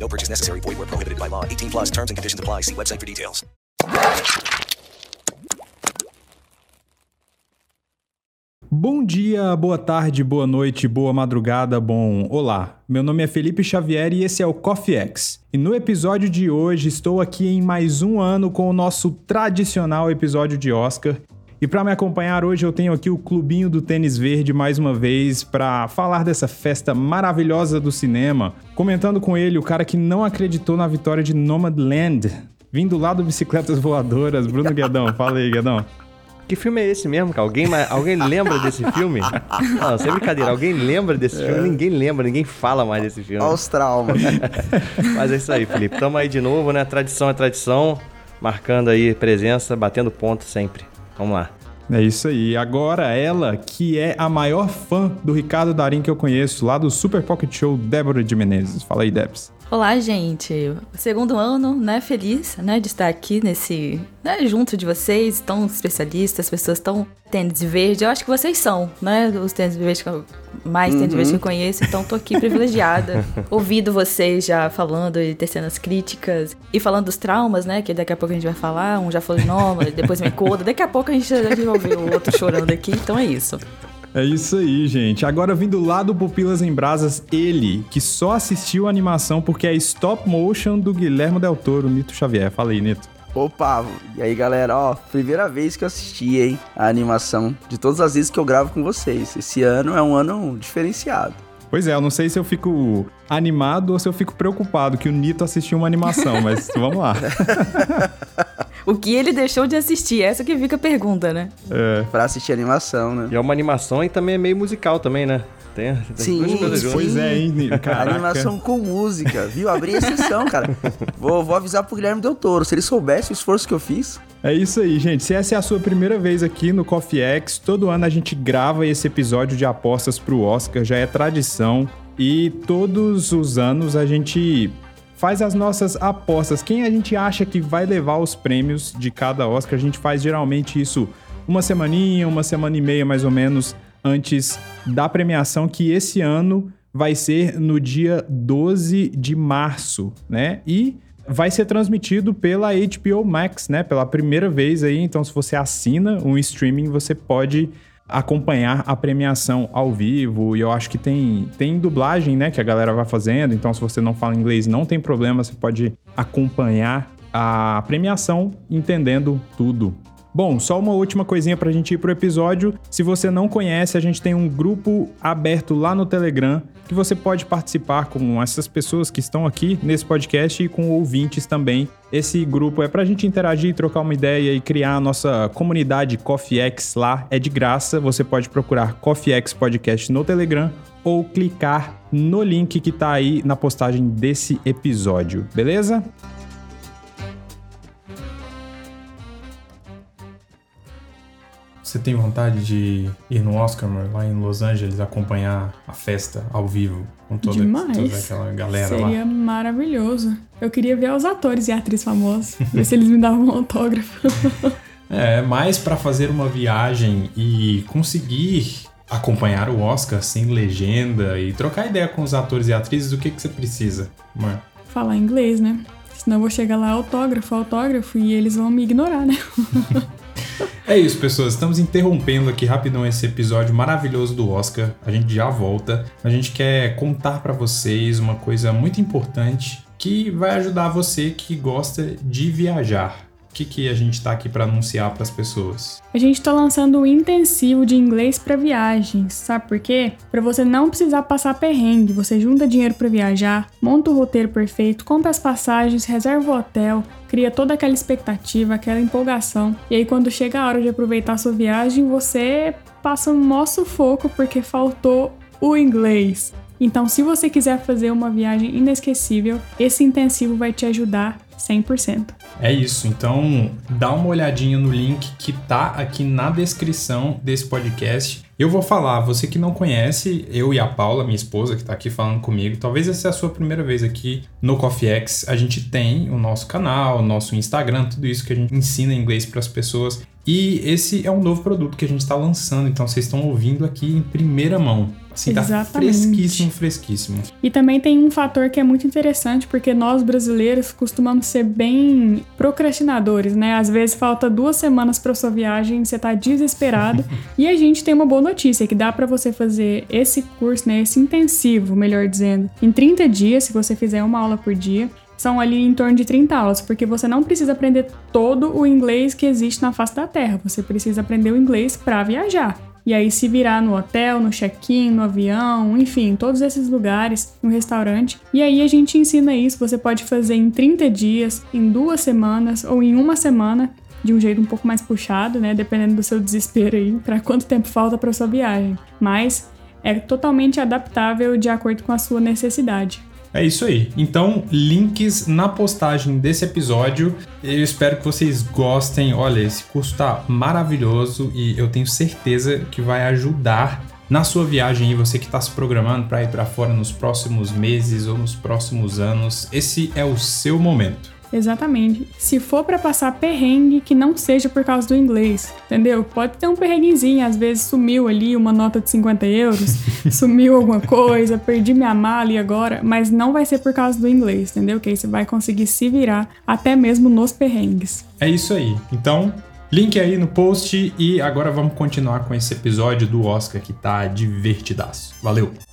No purchase necessary. Void where prohibited by law. 18 plus terms and conditions apply. See website for details. Bom dia, boa tarde, boa noite, boa madrugada, bom olá. Meu nome é Felipe Xavier e esse é o Coffee X. E no episódio de hoje estou aqui em mais um ano com o nosso tradicional episódio de Oscar. E para me acompanhar hoje eu tenho aqui o Clubinho do Tênis Verde mais uma vez para falar dessa festa maravilhosa do cinema. Comentando com ele o cara que não acreditou na vitória de Nomadland, vindo lá do Bicicletas Voadoras, Bruno Guedão. Fala aí, Guedão. Que filme é esse mesmo, cara? Alguém, alguém lembra desse filme? Não, sem brincadeira. Alguém lembra desse filme? Ninguém lembra, ninguém fala mais desse filme. Olha os traumas. Mas é isso aí, Felipe. Tamo aí de novo, né? Tradição é tradição. Marcando aí presença, batendo ponto sempre. Vamos lá. É isso aí. Agora ela, que é a maior fã do Ricardo Darim que eu conheço, lá do Super Pocket Show, Débora de Menezes. Fala aí, Debs. Olá, gente. Segundo ano, né? Feliz, né, de estar aqui nesse, né, junto de vocês, tão especialistas, pessoas tão tênis verde. Eu acho que vocês são, né, os tênis verdes que eu, mais tênis verde que eu conheço. Então, tô aqui privilegiada, ouvindo vocês já falando e tecendo as críticas e falando dos traumas, né, que daqui a pouco a gente vai falar. Um já falou de nome, depois me coda. Daqui a pouco a gente vai ouvir o outro chorando aqui. Então é isso. É isso aí, gente. Agora vindo lá do Pupilas em Brasas, ele, que só assistiu a animação porque é stop motion do Guilherme Del Toro, Nito Xavier. Fala aí, Nito. Opa, e aí galera, ó, primeira vez que eu assisti, hein, a animação de todas as vezes que eu gravo com vocês. Esse ano é um ano diferenciado. Pois é, eu não sei se eu fico animado ou se eu fico preocupado que o Nito assistiu uma animação, mas vamos lá. O que ele deixou de assistir? Essa que fica a pergunta, né? É. Pra assistir animação, né? E é uma animação e também é meio musical também, né? Tem, tem sim, sim. Pois é, hein? Caraca. Animação com música, viu? Abri exceção, cara. vou, vou avisar pro Guilherme Del Toro. Se ele soubesse o esforço que eu fiz. É isso aí, gente. Se essa é a sua primeira vez aqui no Coffee X, todo ano a gente grava esse episódio de apostas pro Oscar, já é tradição. E todos os anos a gente faz as nossas apostas. Quem a gente acha que vai levar os prêmios de cada Oscar? A gente faz geralmente isso uma semaninha, uma semana e meia mais ou menos antes da premiação, que esse ano vai ser no dia 12 de março, né? E vai ser transmitido pela HBO Max, né? Pela primeira vez aí. Então, se você assina um streaming, você pode acompanhar a premiação ao vivo. E eu acho que tem, tem dublagem, né? Que a galera vai fazendo. Então, se você não fala inglês, não tem problema, você pode acompanhar a premiação entendendo tudo. Bom, só uma última coisinha pra gente ir pro episódio. Se você não conhece, a gente tem um grupo aberto lá no Telegram que você pode participar com essas pessoas que estão aqui nesse podcast e com ouvintes também. Esse grupo é pra gente interagir, trocar uma ideia e criar a nossa comunidade CoffeeX lá. É de graça, você pode procurar CoffeeX Podcast no Telegram ou clicar no link que tá aí na postagem desse episódio, beleza? Você tem vontade de ir no Oscar, lá em Los Angeles, acompanhar a festa ao vivo com toda, toda aquela galera Seria lá? Seria maravilhoso. Eu queria ver os atores e atrizes famosos, ver se eles me davam um autógrafo. é, mais para fazer uma viagem e conseguir acompanhar o Oscar sem legenda e trocar ideia com os atores e atrizes, o que, que você precisa? Falar inglês, né? Senão eu vou chegar lá autógrafo, autógrafo e eles vão me ignorar, né? É isso, pessoas. Estamos interrompendo aqui rapidão esse episódio maravilhoso do Oscar. A gente já volta. A gente quer contar para vocês uma coisa muito importante que vai ajudar você que gosta de viajar. O que, que a gente está aqui para anunciar para as pessoas? A gente está lançando um intensivo de inglês para viagens. Sabe por quê? Para você não precisar passar perrengue. Você junta dinheiro para viajar, monta o roteiro perfeito, compra as passagens, reserva o hotel, cria toda aquela expectativa, aquela empolgação. E aí, quando chega a hora de aproveitar a sua viagem, você passa um maior sufoco porque faltou o inglês. Então, se você quiser fazer uma viagem inesquecível, esse intensivo vai te ajudar 100%. É isso, então dá uma olhadinha no link que tá aqui na descrição desse podcast. Eu vou falar, você que não conhece, eu e a Paula, minha esposa, que tá aqui falando comigo, talvez essa é a sua primeira vez aqui no Coffee X. A gente tem o nosso canal, o nosso Instagram, tudo isso que a gente ensina inglês para as pessoas. E esse é um novo produto que a gente está lançando, então vocês estão ouvindo aqui em primeira mão. Assim, tá Exatamente. fresquíssimo, fresquíssimo. E também tem um fator que é muito interessante, porque nós brasileiros costumamos ser bem procrastinadores, né? Às vezes falta duas semanas para sua viagem, você tá desesperado. e a gente tem uma boa notícia, que dá para você fazer esse curso, né? Esse intensivo, melhor dizendo, em 30 dias, se você fizer uma aula por dia. São ali em torno de 30 aulas, porque você não precisa aprender todo o inglês que existe na face da Terra. Você precisa aprender o inglês para viajar. E aí se virar no hotel, no check-in, no avião, enfim, todos esses lugares, no restaurante. E aí a gente ensina isso, você pode fazer em 30 dias, em duas semanas ou em uma semana, de um jeito um pouco mais puxado, né, dependendo do seu desespero aí, para quanto tempo falta para sua viagem. Mas é totalmente adaptável de acordo com a sua necessidade. É isso aí. Então, links na postagem desse episódio. Eu espero que vocês gostem. Olha, esse curso tá maravilhoso e eu tenho certeza que vai ajudar na sua viagem aí, você que está se programando para ir para fora nos próximos meses ou nos próximos anos. Esse é o seu momento. Exatamente. Se for para passar perrengue, que não seja por causa do inglês, entendeu? Pode ter um perrenguezinho, às vezes sumiu ali uma nota de 50 euros, sumiu alguma coisa, perdi minha mala ali agora, mas não vai ser por causa do inglês, entendeu? Que aí você vai conseguir se virar até mesmo nos perrengues. É isso aí. Então, link aí no post e agora vamos continuar com esse episódio do Oscar que tá divertidaço. Valeu!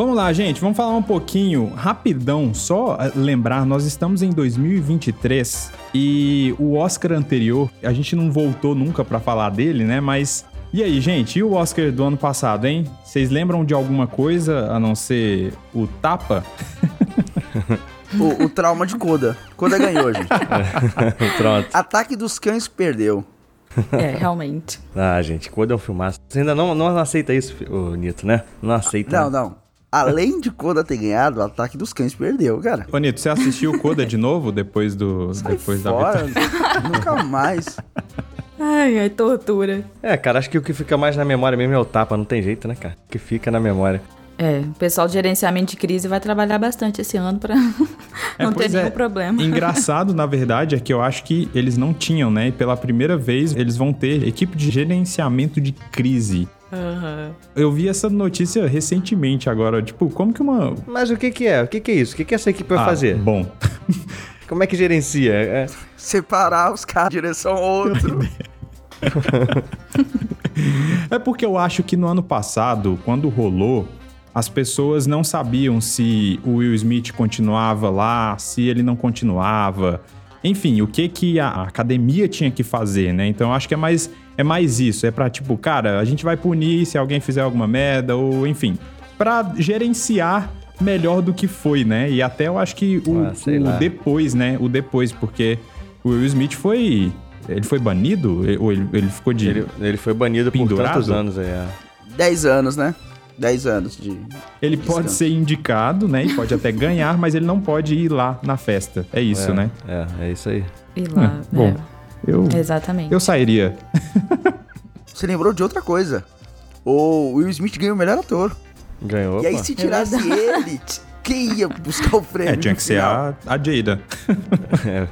Vamos lá, gente, vamos falar um pouquinho rapidão, só lembrar, nós estamos em 2023 e o Oscar anterior, a gente não voltou nunca para falar dele, né? Mas e aí, gente, e o Oscar do ano passado, hein? Vocês lembram de alguma coisa a não ser o tapa? O, o trauma de Coda. Coda ganhou, gente. Pronto. Ataque dos Cães perdeu. É, realmente. Ah, gente, Coda é um filmaço. Você ainda não, não aceita isso, Nito, né? Não aceita. Não, né? não. Além de Coda ter ganhado, o Ataque dos Cães perdeu, cara. Ô, Nito, você assistiu o Coda de novo depois do Sai depois da fora, vitória? nunca mais. Ai, ai, tortura. É, cara, acho que o que fica mais na memória mesmo é o tapa, não tem jeito, né, cara? O que fica na memória. É, o pessoal de gerenciamento de crise vai trabalhar bastante esse ano pra não ter nenhum é. problema. Engraçado, na verdade, é que eu acho que eles não tinham, né? E pela primeira vez eles vão ter equipe de gerenciamento de crise. Aham. Eu vi essa notícia recentemente agora, tipo, como que uma Mas o que que é? O que que é isso? O que que essa equipe vai Ah, fazer? Bom, Como é que gerencia? É, Separar os caras de direção ao outro. É porque eu acho que no ano passado, quando rolou, as pessoas não sabiam se o Will Smith continuava lá, se ele não continuava. Enfim, o que que a a academia tinha que fazer, né? Então eu acho que é mais é mais isso, é pra tipo, cara, a gente vai punir se alguém fizer alguma merda ou enfim, pra gerenciar melhor do que foi, né? E até eu acho que o, Ah, sei o lá. depois, né? O depois, porque o Will Smith foi ele foi banido ou ele, ele ficou de ele, ele foi banido Pendurado? por tantos anos aí. é. 10 anos, né? 10 anos de. Ele pode Descanso. ser indicado, né? E pode até ganhar, mas ele não pode ir lá na festa. É isso, É, né? É, é isso aí. E lá, É, bom, Eu, é, exatamente. eu sairia. Você lembrou de outra coisa. O Will Smith ganhou o melhor ator. Ganhou. e aí, se tirasse ele, t- quem ia buscar o prêmio? É, tinha que ser a, a Jada.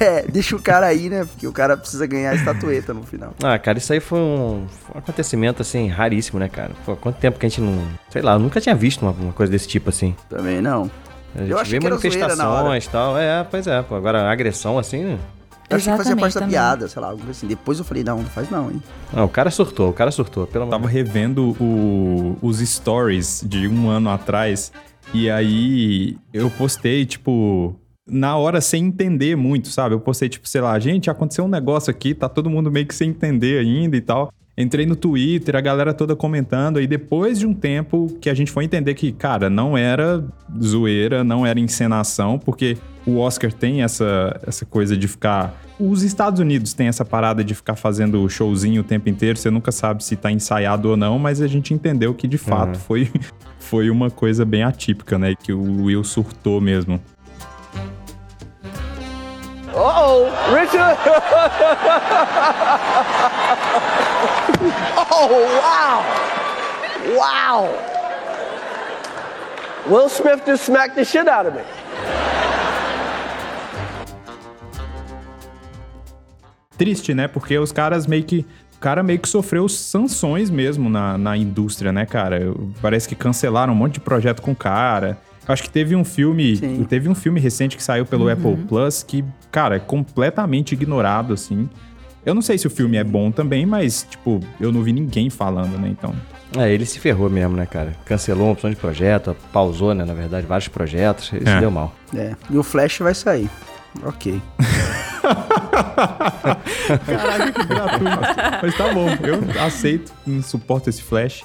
É, deixa o cara aí, né? Porque o cara precisa ganhar a estatueta no final. Ah, cara, isso aí foi um, foi um acontecimento, assim, raríssimo, né, cara? Pô, quanto tempo que a gente não... Sei lá, eu nunca tinha visto uma, uma coisa desse tipo, assim. Também não. A gente Eu vê manifestações e tal. É, pois é. Pô, agora, agressão, assim... né? Eu achei que fazia parte da também. piada, sei lá, algo assim. Depois eu falei, não, não faz não, hein? Não, o cara surtou, o cara surtou. Pelo amor Tava revendo o- os stories de um ano atrás. E aí eu postei, tipo, na hora sem entender muito, sabe? Eu postei, tipo, sei lá, gente, aconteceu um negócio aqui, tá todo mundo meio que sem entender ainda e tal. Entrei no Twitter, a galera toda comentando, aí depois de um tempo que a gente foi entender que, cara, não era zoeira, não era encenação, porque o Oscar tem essa, essa coisa de ficar. Os Estados Unidos têm essa parada de ficar fazendo showzinho o tempo inteiro, você nunca sabe se tá ensaiado ou não, mas a gente entendeu que de fato foi, foi uma coisa bem atípica, né? Que o Will surtou mesmo. Uh-oh, Richard! oh, wow! Wow! Will Smith just smacked the shit out of me. Triste, né? Porque os caras meio que. O cara meio que sofreu sanções mesmo na, na indústria, né, cara? Parece que cancelaram um monte de projeto com o cara. Acho que teve um filme. Sim. Teve um filme recente que saiu pelo Apple Plus que, cara, é completamente ignorado, assim. Eu não sei se o filme é bom também, mas, tipo, eu não vi ninguém falando, né? Então. É, ele se ferrou mesmo, né, cara? Cancelou uma opção de projeto, pausou, né, na verdade, vários projetos, ele É. se deu mal. É. E o Flash vai sair. Ok. Caraca, que gratuito. Mas tá bom, eu aceito, não suporto esse flash.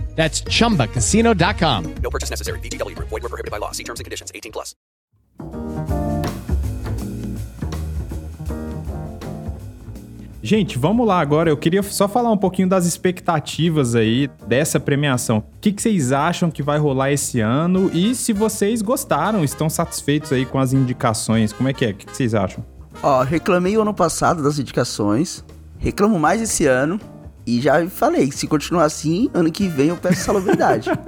That's chumbacasino.com. No purchase necessary. VGW Group. Void were prohibited by law. See terms and conditions. 18 plus. Gente, vamos lá agora. Eu queria só falar um pouquinho das expectativas aí dessa premiação. O que, que vocês acham que vai rolar esse ano? E se vocês gostaram, estão satisfeitos aí com as indicações? Como é que é? O que, que vocês acham? Ó, reclamei o ano passado das indicações. Reclamo mais esse ano. E já falei, se continuar assim, ano que vem eu peço salubridade.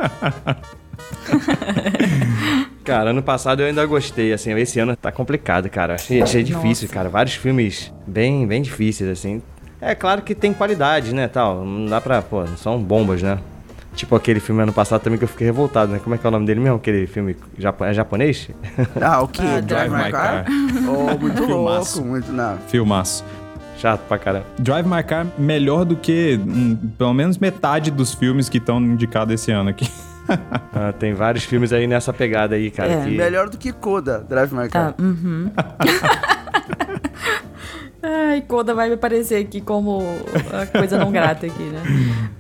Cara, ano passado eu ainda gostei, assim, esse ano tá complicado, cara. Achei, achei difícil, cara. Vários filmes bem, bem difíceis, assim. É claro que tem qualidade, né, tal. Não dá pra, pô, não são bombas, né? Tipo aquele filme ano passado também que eu fiquei revoltado, né? Como é que é o nome dele mesmo? Aquele filme japo- é japonês? Ah, o quê? Ah, Drive My Car? Oh, muito Filmaço. louco, muito... Não. Filmaço. Chato pra caramba. Drive My Car melhor do que hum, pelo menos metade dos filmes que estão indicados esse ano aqui. Ah, tem vários filmes aí nessa pegada aí, cara. É. que- Melhor do que Coda, Drive My Car. Tá, uhum. Ai, Koda vai me aparecer aqui como a coisa não grata aqui, né?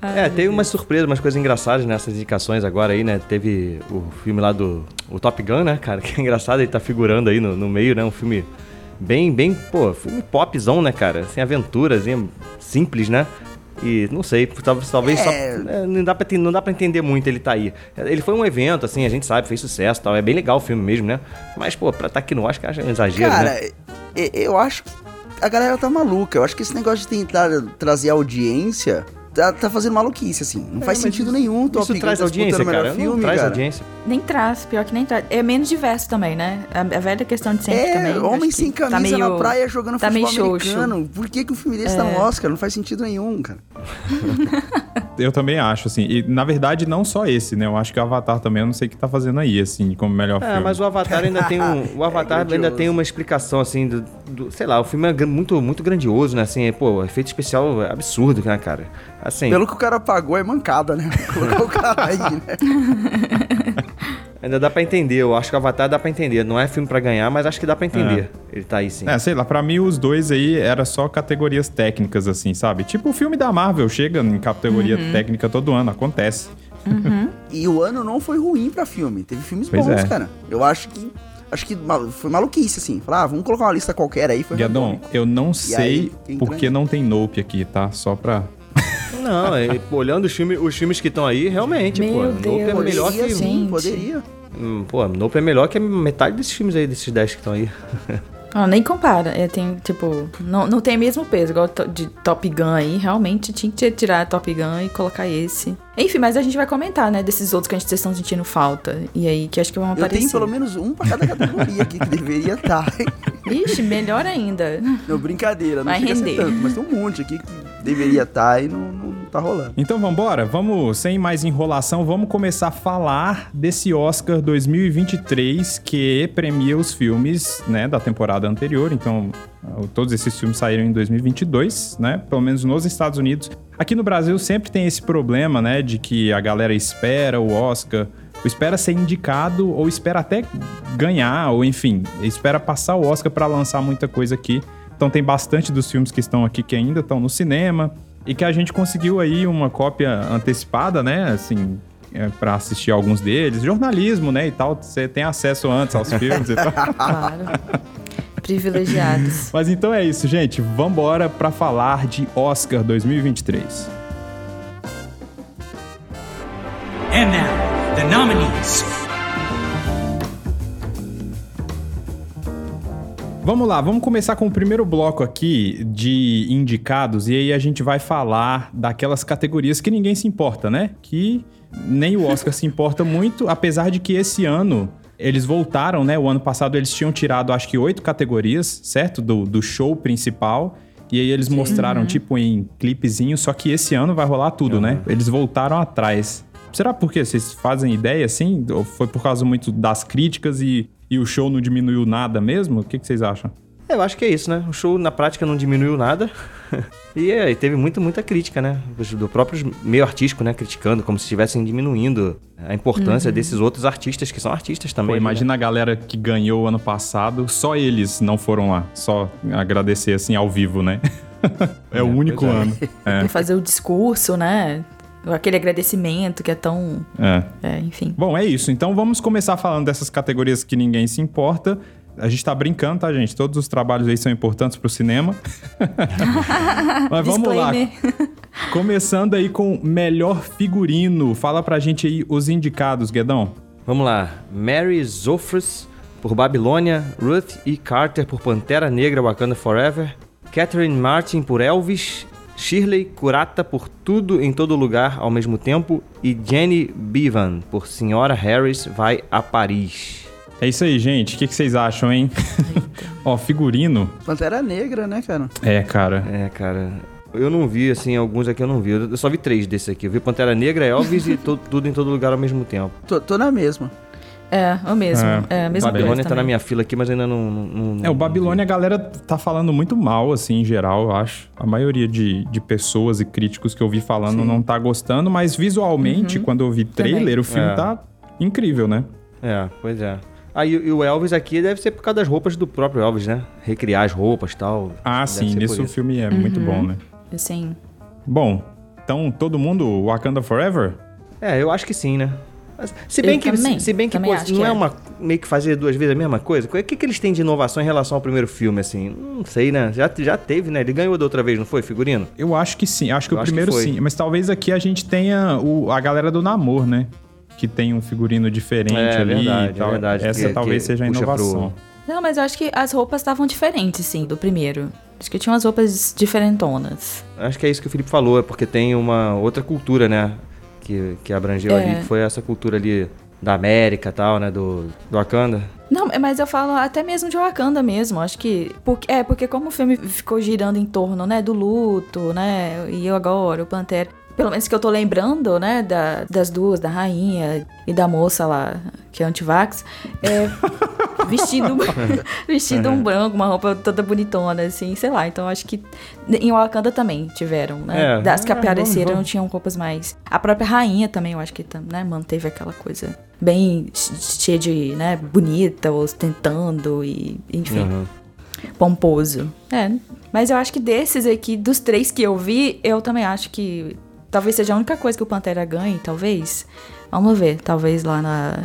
Ai, É, teve umas surpresas, umas coisas engraçadas nessas indicações agora aí, né? Teve o filme lá do o Top Gun, né, cara? Que é engraçado, ele tá figurando aí no, no meio, né? Um filme bem, bem, pô, filme popzão, né, cara? Sem aventuras, hein? simples, né? E não sei, talvez, talvez só. É. é, não, dá pra, não dá pra entender muito ele tá aí. Ele foi um evento, assim, a gente sabe, fez sucesso e tal. É bem legal o filme mesmo, né? Mas, pô, pra estar aqui no Oscar, acho um exagero, Cara, né? eu acho que a galera tá maluca. Eu acho que esse negócio de tentar trazer audiência tá, tá fazendo maluquice, assim. Não É, faz sentido isso- nenhum. Top Isso Gun traz tá audiência, o cara. não filme, traz cara. audiência. Nem traz, pior que nem traz. É menos diverso também, né? A, a velha questão de sempre É, também. homem sem tá camisa na meio- praia jogando tá futebol meio xoxo. americano. Por que, que um filme desse tá no Oscar? Não faz sentido nenhum, cara. Eu também acho, assim. E na verdade, não só esse, né? Eu acho que o Avatar também, eu não sei o que tá fazendo aí, assim, como melhor É, filme. mas o Avatar ainda tem um. O Avatar ainda grandioso. tem uma explicação, assim, do, do- Sei lá, o filme é muito, muito grandioso, né? Assim, pô, o efeito especial é absurdo, né, cara? Assim, Pelo que o cara pagou, é mancada, né? Colocar o cara aí, né? ainda dá pra entender. Eu acho que o Avatar dá pra entender. Não é filme pra ganhar, mas acho que dá pra entender. Ele tá aí sim. É, sei lá, pra mim os dois aí era só categorias técnicas, assim, sabe? Tipo o filme da Marvel, chega em categoria Uhum. técnica todo ano, acontece. E o ano não foi ruim pra filme. Teve filmes Pois bons, é. cara. Eu acho que. Acho que foi maluquice, assim. Falar, ah, vamos colocar uma lista qualquer aí. Foi Guedon, eu não aí, sei quem por que ganha? não tem Nope aqui, tá? Só pra... Não, é, olhando os filmes, os filmes que estão aí, realmente, Meu pô. Nope é Deus. melhor Poderia que. sim, Gente. poderia. Hum, Pô, Nope é melhor que a metade desses filmes aí, desses 10 que estão aí. Ah, nem compara. É, tem, tipo, não, não tem mesmo peso, igual to- de Top Gun aí. Realmente tinha que tirar Top Gun e colocar esse. Enfim, mas a gente vai comentar, né, desses outros que a gente vocês estão sentindo falta. E aí, que acho que vão Eu aparecer. tenho pelo menos um pra cada categoria aqui que deveria estar. Ixi, melhor ainda. Não, brincadeira, não Vai chega a ser render. tanto, mas tem um monte aqui que deveria estar e não, não tá rolando. Então vambora, vamos, sem mais enrolação, vamos começar a falar desse Oscar 2023 que premia os filmes, né, da temporada anterior. Então, todos esses filmes saíram em 2022, né, pelo menos nos Estados Unidos. Aqui no Brasil sempre tem esse problema, né, de que a galera espera o Oscar, espera ser indicado, ou espera até ganhar, ou enfim, espera passar o Oscar pra lançar muita coisa aqui. Então tem bastante dos filmes que estão aqui que ainda estão no cinema e que a gente conseguiu aí uma cópia antecipada, né? Assim, é, para assistir alguns deles. Jornalismo, né? E tal. Você tem acesso antes aos filmes e tal. Claro. Privilegiados. Mas então é isso, gente. Vambora pra falar de Oscar 2023. And now, the nominees. Vamos lá, vamos começar com o primeiro bloco aqui de indicados e aí a gente vai falar daquelas categorias que ninguém se importa, né? Que nem o Oscar se importa muito, apesar de que esse ano eles voltaram, né? O ano passado eles tinham tirado acho que oito categorias, certo? Do, do show principal. E aí eles mostraram, Uhum. tipo, em clipezinho, só que esse ano vai rolar tudo, né? Eles voltaram atrás. Será por quê? Vocês fazem ideia, assim? Ou foi por causa muito das críticas e, e o show não diminuiu nada mesmo? O que, que vocês acham? Eu acho que é isso, né? O show na prática não diminuiu nada. e é, teve muito, muita crítica, né? Dos- Do próprio meio artístico, né? Criticando, como se estivessem diminuindo a importância Uhum. desses outros artistas, que são artistas também. Pô, né? imagina a galera que ganhou ano passado, só eles não foram lá. Só agradecer, assim, ao vivo, né? é, o único pois é. ano. É. Fazer o discurso, né? Aquele agradecimento que é tão. É. É, enfim. Bom, é isso. Então vamos começar falando dessas categorias que ninguém se importa. A gente tá brincando, tá, gente? Todos os trabalhos aí são importantes pro cinema. Mas vamos lá. Começando aí com melhor figurino. Fala pra gente aí os indicados, Guedão. Vamos lá. Mary Zofres por Babilônia, Ruth E. Carter por Pantera Negra Wakanda Forever, Catherine Martin por Elvis, Shirley Curata por Tudo em Todo Lugar ao mesmo tempo e Jenny Bevan por Senhora Harris vai a Paris. É isso aí, gente. O que, que vocês acham, hein? Ó, figurino. Pantera Negra, né, cara? É, cara. É, cara. Eu não vi, assim, alguns aqui eu não vi. Eu só vi três desses aqui. Eu vi Pantera Negra, Elvis e to- Tudo em Todo Lugar ao mesmo tempo. Tô, tô na mesma. É, o mesmo. É, a mesma Babilônia tá na minha fila aqui, mas ainda não... não- não- É, o Babilônia a galera tá falando muito mal, assim, em geral, eu acho. A maioria de, de pessoas e críticos que eu vi falando Sim. não tá gostando, mas visualmente, Uhum. quando eu vi trailer, Também. o filme É. tá incrível, né? É, pois é. Ah, e, o Elvis aqui deve ser por causa das roupas do próprio Elvis, né? Recriar as roupas e tal. Ah, sim, nisso o filme é muito Uhum. bom, né? Assim. Bom, então todo mundo Wakanda Forever? É, eu acho que sim, né? Mas, se bem Eu que, também, se bem que, pô, não que é, é. uma meio que fazer duas vezes a mesma coisa? O que, que eles têm de inovação em relação ao primeiro filme, assim? Não sei, né? Já, já teve, né? Ele ganhou da outra vez, não foi, figurino? Eu acho que sim, acho que Eu o acho que primeiro foi. sim, mas talvez aqui a gente tenha o, a galera do Namor, né? Que tem um figurino diferente É, ali verdade, e tal. é verdade, Essa que- talvez que seja a puxa pro- inovação. Não, mas eu acho que as roupas estavam diferentes, sim, do primeiro. Acho que tinha umas roupas diferentonas. Acho que é isso que o Felipe falou, é porque tem uma outra cultura, né? Que, que abrangeu É. ali, que foi essa cultura ali da América e tal, né? Do, do Wakanda. Não, mas eu falo até mesmo de Wakanda mesmo. Acho que. Porque, é, porque como o filme ficou girando em torno, né, do luto, né? E eu agora, o Pantera. Pelo menos que eu tô lembrando, né, da- das duas, da rainha e da moça lá, que é antivax, é, vestido, vestido um branco, uma roupa toda bonitona, assim, sei lá. Então acho que em Wakanda também tiveram, né? É, das que é, vamos, apareceram vamos. tinham roupas mais. A própria rainha também, eu acho que né, manteve aquela coisa bem che- cheia de, né, bonita, ostentando e, enfim, Uhum. pomposo. É, mas eu acho que desses aqui, dos três que eu vi, eu também acho que talvez seja a única coisa que o Pantera ganhe, talvez. Vamos ver, talvez lá na.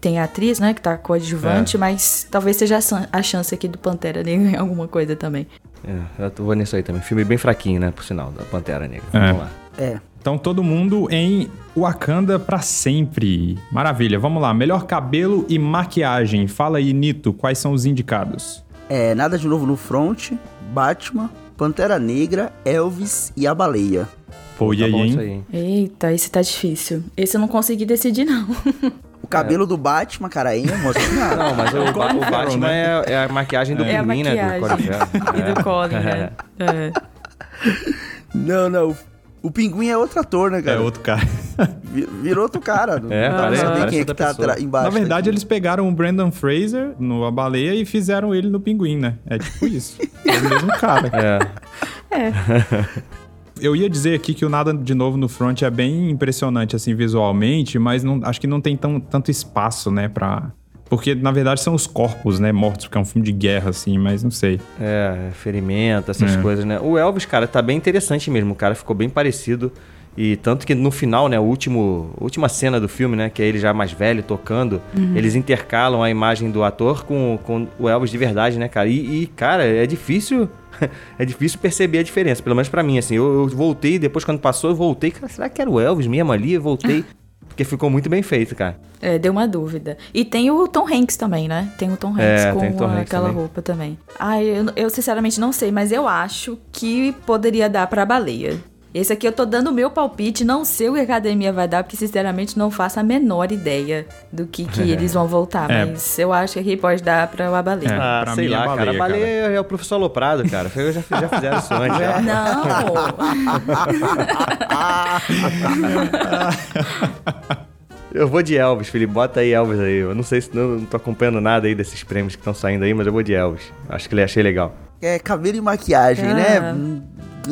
Tem a atriz, né, que tá coadjuvante, É. mas talvez seja a, chance aqui do Pantera de ganhar alguma coisa também. É, eu vou nisso aí também. Filme bem fraquinho, né? Por sinal, da Pantera Negra. É. Vamos lá. É. Então todo mundo em Wakanda pra sempre. Maravilha, vamos lá. Melhor cabelo e maquiagem. Fala aí, Nito, quais são os indicados? É Nada de Novo no Front, Batman, Pantera Negra, Elvis e a Baleia. Pô, e Tá aí, hein? Eita, esse tá difícil. Esse eu não consegui decidir, não. O cabelo do Batman, cara, aí é emocionado. Não, mas o, É o o Batman é, é a maquiagem do É pinguim, né? Do. Colin Farrell. e do Colin, né? É. Não, não. o- pinguim é outro ator, né, É cara? outro cara. Vi- Virou outro cara. Não É, dá pra parece- saber quem é que tá pessoa. embaixo. Na verdade, daqui. eles pegaram o Brandon Fraser no A Baleia e fizeram ele no Pinguim, né? É tipo isso. É o mesmo cara. É. Eu ia dizer aqui que o Nada de Novo no Front é bem impressionante, assim, visualmente, mas não, acho que não tem tão, tanto espaço, né, pra... Porque, na verdade, são os corpos, né, mortos, porque é um filme de guerra, assim, mas não sei. É, ferimento, essas É. coisas, né? O Elvis, cara, tá bem interessante mesmo. O cara ficou bem parecido. E tanto que no final, né, a último, última cena do filme, né, que é ele já mais velho tocando, eles intercalam a imagem do ator com, com o Elvis de verdade, né, cara? E, e, cara, é difícil. É difícil perceber a diferença, pelo menos pra mim, assim. Eu, eu voltei, depois quando passou, eu voltei. Cara, será que era o Elvis mesmo ali? Eu voltei. Porque ficou muito bem feito, cara. É, deu uma dúvida. E tem o Tom Hanks também, né? Tem o Tom Hanks É, com Tom Hanks aquela também. roupa também. Ai, eu, eu sinceramente não sei, mas eu acho que poderia dar pra baleia. Esse aqui eu tô dando o meu palpite, não sei o que a academia vai dar, porque sinceramente não faço a menor ideia do que, que eles vão voltar. É. Mas eu acho que aqui pode dar pra a baleia. É. Ah, pra sei mim é lá, baleia, cara. cara. Baleia é o professor Aloprado, cara. Eu já, já fizeram isso antes. já. Não! Eu vou de Elvis, Felipe. Bota aí Elvis aí. Eu não sei se não, não tô acompanhando nada aí desses prêmios que estão saindo aí, mas eu vou de Elvis. Acho que ele achei legal. É cabelo e maquiagem, Ah. né?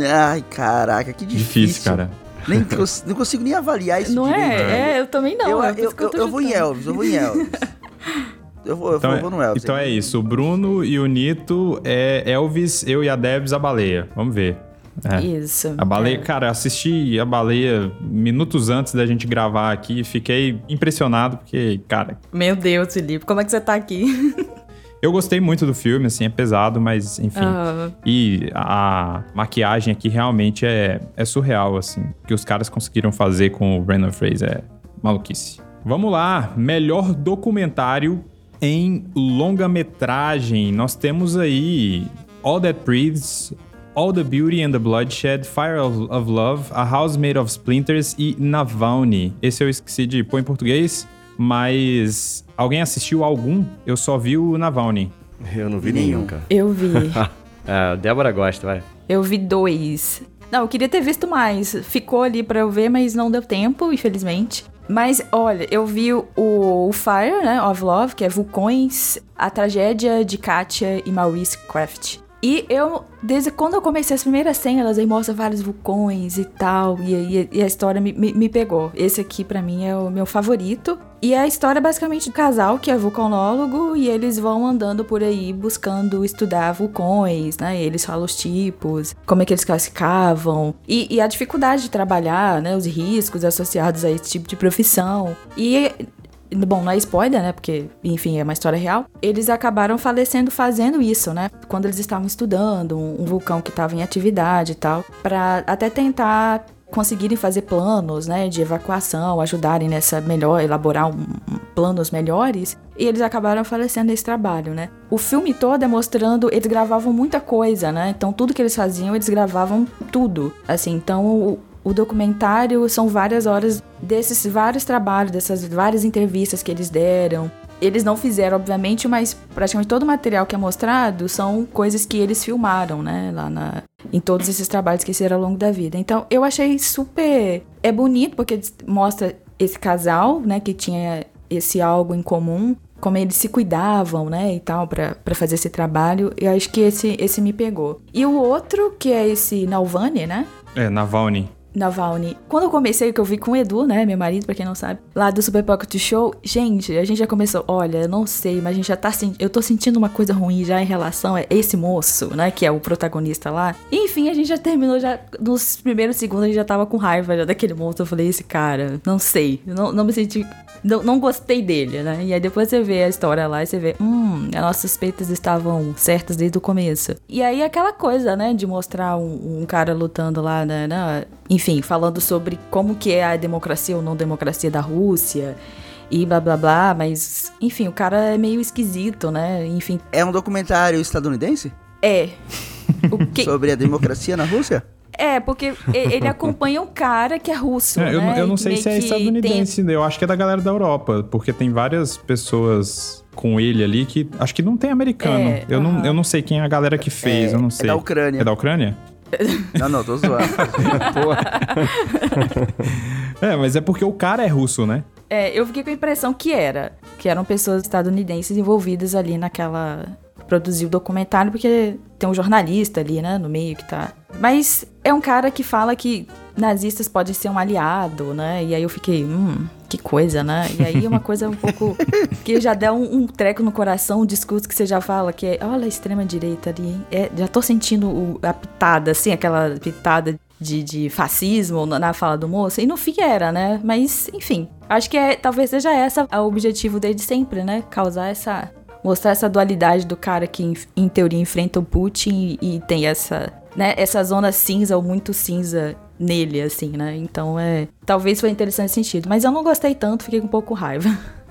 Ai, caraca, que difícil. Difícil, cara. Nem, não consigo nem avaliar isso Não direito. é? É, eu também não. eu, é eu, eu, eu, eu vou em. Elvis, eu vou em Elvis. Eu vou, eu Então, é, vou no Elvis. então é isso. O Bruno e o Nito é Elvis, eu e a Debs, a baleia. Vamos ver. É. Isso. A baleia, É. cara, eu assisti a baleia minutos antes da gente gravar aqui e fiquei impressionado, porque, cara, Meu Deus, Felipe, como é que você tá aqui? eu gostei muito do filme, assim, é pesado, mas enfim. Ah. E a maquiagem aqui realmente é, é surreal, assim. O que os caras conseguiram fazer com o Brandon Fraser é maluquice. Vamos lá, melhor documentário em longa-metragem. Nós temos aí All That Breathes, All the Beauty and the Bloodshed, Fire of, of Love, A House Made of Splinters e Navalny. Esse eu esqueci de pôr em português, mas alguém assistiu algum? Eu só vi o Navalny. Eu não vi nenhum, cara. Eu vi. Ah, Débora gosta, vai. Eu vi dois. Não, eu queria ter visto mais. Ficou ali pra eu ver, mas não deu tempo, infelizmente. Mas, olha, eu vi o, o Fire, né, of Love, que é Vulcões, a tragédia de Katia e Maurice Craft. E eu, desde quando eu comecei as primeiras cenas, aí mostra vários vulcões e tal, e, e- e a história me, me, me pegou. Esse aqui, pra mim, é o meu favorito. E é a história basicamente do casal, que é vulcanólogo, e eles vão andando por aí buscando estudar vulcões, né? Eles falam os tipos, como é que eles classificavam, e, e a dificuldade de trabalhar, né? Os riscos associados a esse tipo de profissão. E Bom, não é spoiler, né? Porque, enfim, é uma história real. Eles acabaram falecendo fazendo isso, né? Quando eles estavam estudando um, um vulcão que estava em atividade e tal, para até tentar conseguirem fazer planos, né, de evacuação, ajudarem nessa melhor elaborar um- planos melhores. E eles acabaram falecendo nesse trabalho, né? O filme todo é mostrando, eles gravavam muita coisa, né? Então tudo que eles faziam, eles gravavam tudo. Assim, então o, o documentário são várias horas desses vários trabalhos, dessas várias entrevistas que eles deram. Eles não fizeram, obviamente, mas praticamente todo o material que é mostrado são coisas que eles filmaram, né? Lá na, em todos esses trabalhos que fizeram ao longo da vida. Então, eu achei super. É bonito porque mostra esse casal, né? Que tinha esse algo em comum, como eles se cuidavam, né? E tal, pra fazer esse trabalho. Eu acho que esse, esse me pegou. E o outro, que é esse Nalvani, né? É, Navalny. Navalny. Quando eu comecei, que eu vi com o Edu, né, meu marido, pra quem não sabe, lá do Super Pocket Show, gente, a gente já começou, olha, eu não sei, mas a gente já tá sentindo, eu tô sentindo uma coisa ruim já em relação a esse moço, né, que é o protagonista lá. Enfim, a gente já terminou, já, nos primeiros segundos a gente já tava com raiva já daquele moço, eu falei, esse cara, não sei, não, não me senti, não, não gostei dele, né, e aí depois você vê a história lá e você vê, hum, as nossas suspeitas estavam certas desde o começo. E aí aquela coisa, né, de mostrar um, um cara lutando lá, né, né, enfim, falando sobre como que é a democracia ou não democracia da Rússia. e blá blá blá, mas enfim, o cara é meio esquisito, né? Enfim. É um documentário estadunidense? É. O que... Sobre a democracia na Rússia? É, porque ele acompanha um cara que é russo, É, eu, né? eu não E sei se é estadunidense, eu acho que é da galera da Europa, porque tem várias pessoas com ele ali que acho que não tem americano. É, eu, não, aham. eu não sei quem é a galera que fez, É, eu não é sei. da Ucrânia. É da Ucrânia? Não, não, tô zoando. É, mas é porque o cara é russo, né? É, eu fiquei com a impressão que era. Que eram pessoas estadunidenses envolvidas ali naquela. Produzir o documentário, porque tem um jornalista ali, né, no meio que tá. Mas é um cara que fala que nazistas podem ser um aliado, né? E aí eu fiquei, hum, que coisa, né? E aí é uma coisa um pouco. que já dá um, um treco no coração, um discurso que você já fala, que é, olha a extrema-direita ali, hein? É, já tô sentindo o- a pitada, assim, aquela pitada de, de fascismo na, na fala do moço. E no fim era, né? Mas, enfim. Acho que é, talvez seja essa o objetivo desde sempre, né? Causar essa. Mostrar essa dualidade do cara que, em, em teoria, enfrenta o Putin e, e tem essa. Né, essa zona cinza ou muito cinza nele, assim, né? Então é. Talvez foi interessante nesse sentido. Mas eu não gostei tanto, fiquei com um pouco com raiva.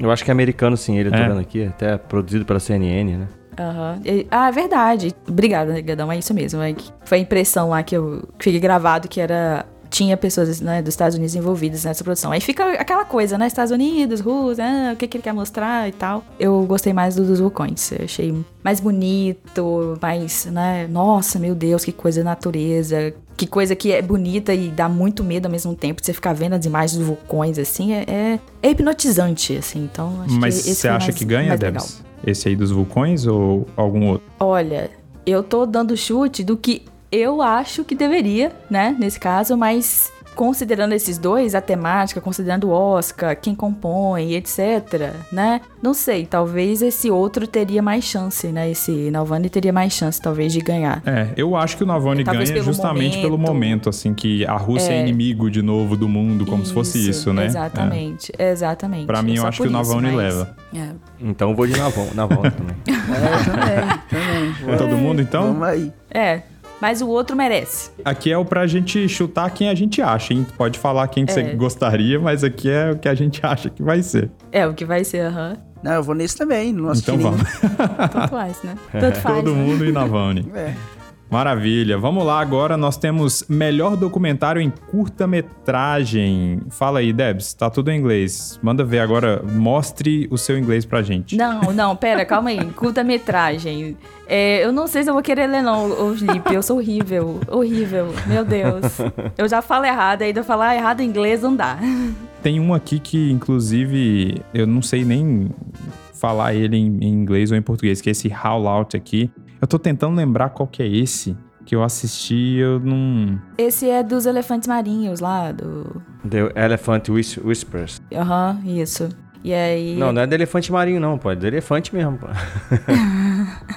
Eu acho que é americano sim, ele, É. vendo aqui, até produzido pela CNN, né? Aham. E- Ah, é verdade. Obrigada, Negadão. É isso mesmo. É que foi a impressão lá que eu que fiquei gravado que era. Tinha pessoas né, dos Estados Unidos envolvidas nessa produção. Aí fica aquela coisa, né? Estados Unidos, Rússia, ah, o que, que ele quer mostrar e tal. Eu gostei mais do dos vulcões. Eu achei mais bonito, mais, né? Nossa, meu Deus, que coisa natureza. Que coisa que é bonita e dá muito medo ao mesmo tempo. Você ficar vendo as imagens dos vulcões, assim, é, é, é hipnotizante, assim. Então, acho Mas que esse você foi acha mais- que ganha. Debs? Esse aí dos vulcões ou algum outro? Olha, eu tô dando chute do que eu acho que deveria, né, nesse caso, mas considerando esses dois, a temática, considerando o Oscar, quem compõe, etc, né? Não sei, talvez esse outro teria mais chance, né? Esse Nalvani teria mais chance, talvez, de ganhar. É, eu acho que o Navone Talvez ganha pelo justamente pelo momento. momento, assim, que a Rússia é. É. inimigo de novo do mundo, como se fosse isso, né? Exatamente, exatamente. Pra mim, É eu acho que o isso, Navone mas- leva. É. Então eu vou de Navon, Navon também. também. É, Todo mundo, então? Vamos aí. É, mas o outro merece. Aqui é o pra gente chutar quem a gente acha, hein? Pode falar quem que você É. gostaria, mas aqui é o que a gente acha que vai ser. É, o que vai ser, aham. Não, eu vou nesse também. Não assisti Então vamos. Tanto faz, né? Tanto faz, Todo né? mundo e Navone. É. Maravilha. Vamos lá, agora nós temos melhor documentário em curta-metragem. Fala aí, Debs, tá tudo em inglês. Manda ver agora, mostre o seu inglês pra gente. Não, não, pera, calma aí. Curta-metragem. É, eu não sei se eu vou querer ler, não, ô Felipe. Eu sou horrível. Horrível. Meu Deus. Eu já falo errado, ainda falar errado em inglês não dá. Tem um aqui que, inclusive, eu não sei nem falar ele em, em inglês ou em português, que é esse Howl Out aqui. Eu tô tentando lembrar qual que é esse que eu assisti e eu não... Esse é dos elefantes marinhos lá, do. The Elephant Whis- Whispers. Aham, isso. E aí. Não, não é do elefante marinho, não, pô. É do elefante mesmo, pô.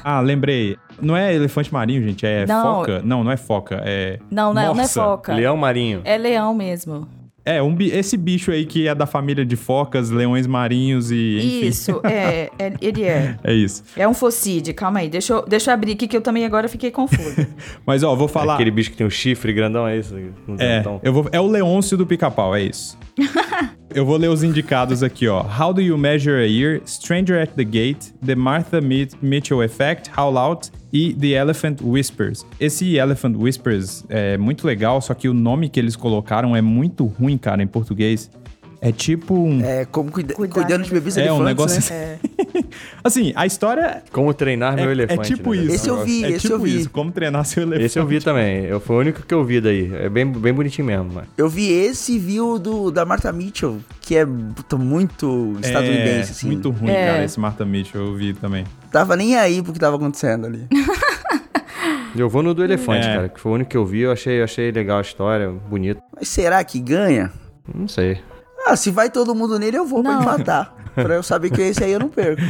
Ah, lembrei. Não é elefante marinho, gente, é Não. foca. Não, não é foca, é... Não, não é, não é foca. Leão marinho. É leão mesmo. É, um, bi- esse bicho aí que é da família de focas, leões marinhos e... Enfim. Isso, é, é, Ele é. É isso. É um focide, calma aí. Deixa eu, deixa eu abrir aqui que eu também agora fiquei confusa. Mas, ó, vou É falar... aquele bicho que tem um chifre grandão, é isso? É, dentão. eu vou, é o Leôncio do Pica-Pau, é isso. eu vou ler os indicados aqui, ó. How Do You Measure a Year, Stranger at the Gate, The Martha Mi- Mitchell Effect, Howl Out e The Elephant Whispers. Esse Elephant Whispers é muito legal, só que o nome que eles colocaram é muito ruim, cara, em português. É tipo um... É como cuida- Cuidado cuidando de bebês É, um elefantes, negócio né? É. Assim, a história Como treinar meu é, é elefante. tipo né? isso. Esse eu vi, é esse tipo eu vi. isso, como treinar seu elefante. Esse eu vi também. Eu, foi o único que eu vi daí. É bem, bem bonitinho mesmo, mano. Eu vi esse e vi o do, da Martha Mitchell, que é muito estadunidense, é, assim. Muito ruim, É. cara, esse Martha Mitchell eu vi também. Tava nem aí pro que tava acontecendo ali. Eu vou no do elefante, É. cara, que foi o único que eu vi. Eu achei, eu achei legal a história, bonito. Mas será que ganha? Não sei. Ah, se vai todo mundo nele, eu vou Não. pra empatar. pra eu saber que esse aí eu não perco.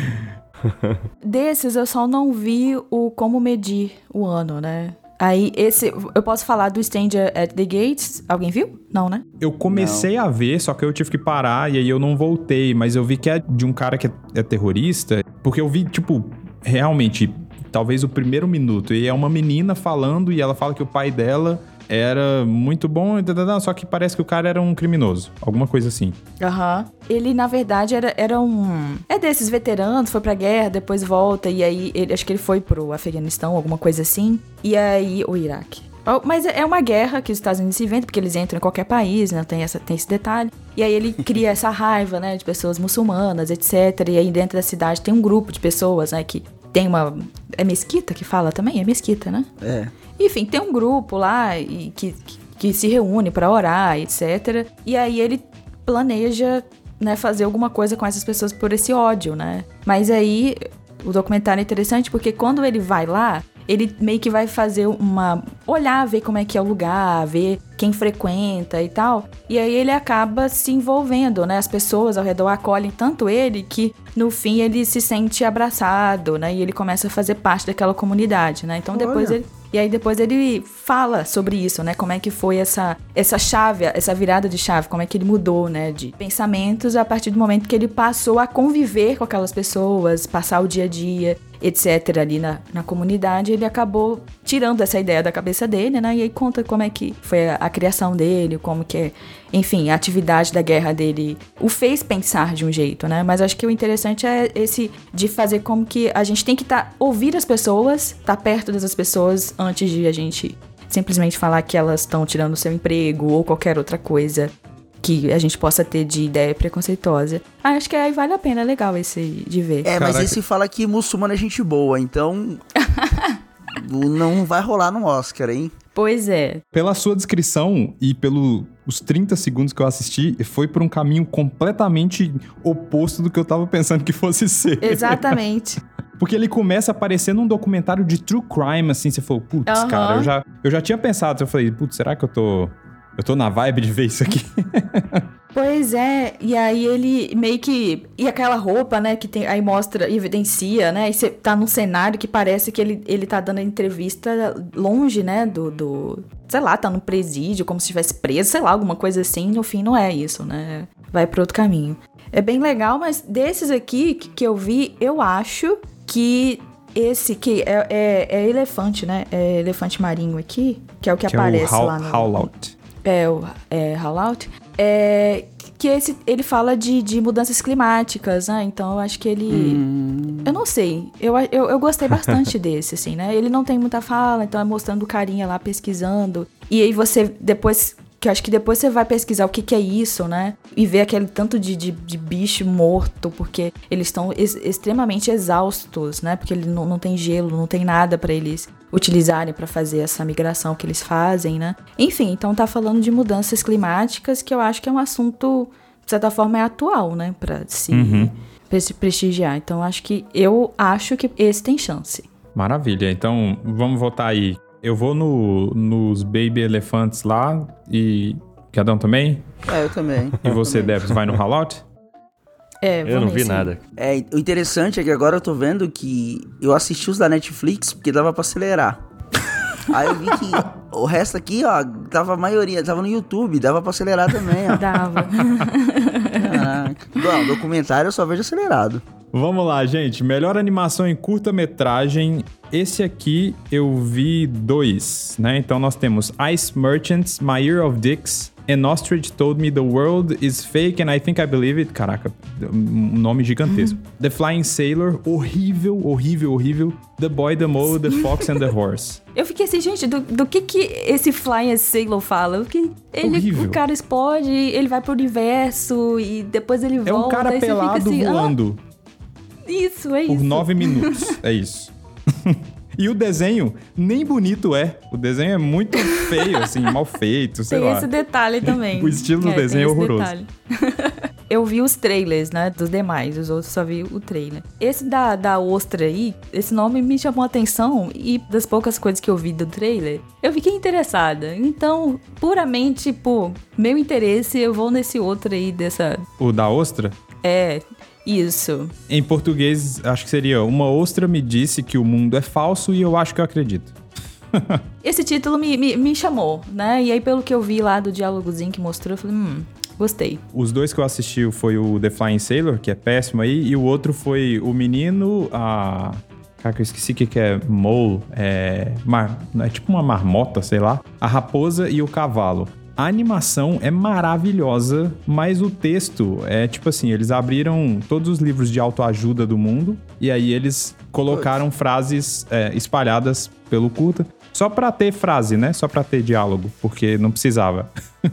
Desses eu só não vi o como medir o ano, né? Aí esse eu posso falar do Stranger at the Gates. Alguém viu? Não, né? Eu comecei a ver, só que eu tive que parar e aí eu não voltei, mas eu vi que é de um cara que é, é terrorista, porque eu vi, tipo, realmente, talvez o primeiro minuto, e é uma menina falando e ela fala que o pai dela era muito bom, e só que parece que o cara era um criminoso. Alguma coisa assim. Aham. Ele, na verdade, era, era um. É desses veteranos, foi pra guerra, depois volta, e aí ele, acho que ele foi pro Afeganistão, alguma coisa assim. E aí. O Iraque. Mas é uma guerra que os Estados Unidos se inventam, porque eles entram em qualquer país, né? Tem, essa, tem esse detalhe. E aí ele cria essa raiva, né? De pessoas muçulmanas, etc. E aí dentro da cidade tem um grupo de pessoas, né? Que tem uma. É mesquita que fala também? É mesquita, né? É. Enfim, tem um grupo lá e que, que, que se reúne pra orar, etc. E aí ele planeja, né, fazer alguma coisa com essas pessoas por esse ódio, né? Mas aí o documentário é interessante porque quando ele vai lá, ele meio que vai fazer uma. olhar, ver como é que é o lugar, ver quem frequenta e tal. E aí ele acaba se envolvendo, né? As pessoas ao redor acolhem tanto ele que no fim ele se sente abraçado, né? E ele começa a fazer parte daquela comunidade, né? Então depois Olha. ele. E aí depois ele fala sobre isso, né? Como é que foi essa, essa chave, essa virada de chave, como é que ele mudou, né? De pensamentos a partir do momento que ele passou a conviver com aquelas pessoas, passar o dia a dia, etc. ali na, na comunidade, ele acabou tirando essa ideia da cabeça dele, né? E aí conta como é que foi a, a criação dele, como que é, enfim, a atividade da guerra dele o fez pensar de um jeito, né? Mas acho que o interessante é esse de fazer como que a gente tem que tá, ouvir as pessoas, estar perto dessas pessoas antes de a gente simplesmente falar que elas estão tirando seu emprego ou qualquer outra coisa que a gente possa ter de ideia preconceituosa. Ah, acho que aí vale a pena, é legal esse de ver. É, mas esse fala que muçulmano é gente boa, então. não vai rolar no Oscar, hein? Pois é. Pela sua descrição e pelos 30 segundos que eu assisti, foi por um caminho completamente oposto do que eu tava pensando que fosse ser. Exatamente. Porque ele começa aparecendo um documentário de true crime, assim, você falou, putz, Aham. cara, eu já, eu já tinha pensado, eu falei, putz, será que eu tô. Eu tô na vibe de ver isso aqui? Pois é, e aí ele meio que. E aquela roupa, né, que tem. Aí mostra, evidencia, né? E você tá num cenário que parece que ele, ele tá dando entrevista longe, né? Do, do. Sei lá, tá no presídio, como se estivesse preso, sei lá, alguma coisa assim. No fim, não é isso, né? Vai pro outro caminho. É bem legal, mas desses aqui que, que eu vi, eu acho que esse que é, é, é elefante, né? É elefante marinho aqui, que é o que, que aparece é o lá no. Howl Out. É, o é, Fallout. É, que esse, ele fala de, de mudanças climáticas, né? Então eu acho que ele. Eu não sei. Eu, eu, eu gostei bastante desse, assim, né? Ele não tem muita fala, então é mostrando carinha lá pesquisando. E aí você, depois. Que eu acho que depois você vai pesquisar o que, que é isso, né? E ver aquele tanto de, de, de bicho morto, porque eles estão ex- extremamente exaustos, né? Porque ele não, não tem gelo, não tem nada pra eles utilizarem pra fazer essa migração que eles fazem, né? Enfim, então tá falando de mudanças climáticas, que eu acho que é um assunto, de certa forma, é atual, né? Pra se, Uhum. pra se prestigiar. Então acho que eu acho que esse tem chance. Maravilha. Então, vamos voltar aí. Eu vou no, nos Baby Elefantes lá e. Cadão também? É, eu também. E você, Debs, vai no Rollout? É, Eu não vi nada. É, o interessante é que agora eu tô vendo que eu assisti os da Netflix porque dava pra acelerar. Aí eu vi que o resto aqui, ó, tava a maioria, tava no YouTube, dava pra acelerar também, ó. Dava. Caraca. Bom, documentário eu só vejo acelerado. Vamos lá, gente. Melhor animação em curta-metragem. Esse aqui eu vi dois, né? Então nós temos Ice Merchants, My Year of Dicks, and Ostrich Told Me the World is Fake and I Think I Believe It. Caraca, um nome gigantesco. The Flying Sailor, horrível, horrível, horrível. The Boy, the Mole, The Fox and the Horse. Eu fiquei assim, gente, do, do que que esse Flying Sailor fala? Que ele, Horrível. o cara explode, ele vai pro universo e depois ele volta. É um cara pelado assim, ah, voando isso, é por isso. nove minutos. É isso. E o desenho nem bonito é. O desenho é muito feio, assim, mal feito, sei Tem lá. esse detalhe também. O estilo do tem desenho é horroroso. detalhe. Eu vi os trailers, né, dos demais, os outros só vi o trailer. Esse da, da ostra aí, esse nome me chamou a atenção e das poucas coisas que eu vi do trailer, eu fiquei interessada. Então, puramente, por meu interesse, eu vou nesse outro aí dessa... O da ostra? É, isso. Em português, acho que seria Uma ostra me disse que o mundo é falso e eu acho que eu acredito. Esse título me, me, me chamou, né? E aí, pelo que eu vi lá do diálogozinho que mostrou, eu falei, hum, gostei. Os dois que eu assisti foi o The Flying Sailor, que é péssimo aí, e o outro foi o menino, a Cara, que eu esqueci o que, que é mole. É, mar, é tipo uma marmota, sei lá. A raposa e o cavalo. A animação é maravilhosa, mas o texto é tipo assim: eles abriram todos os livros de autoajuda do mundo e aí eles colocaram frases é, espalhadas pelo curta. Só pra ter frase, né? Só pra ter diálogo, porque não precisava.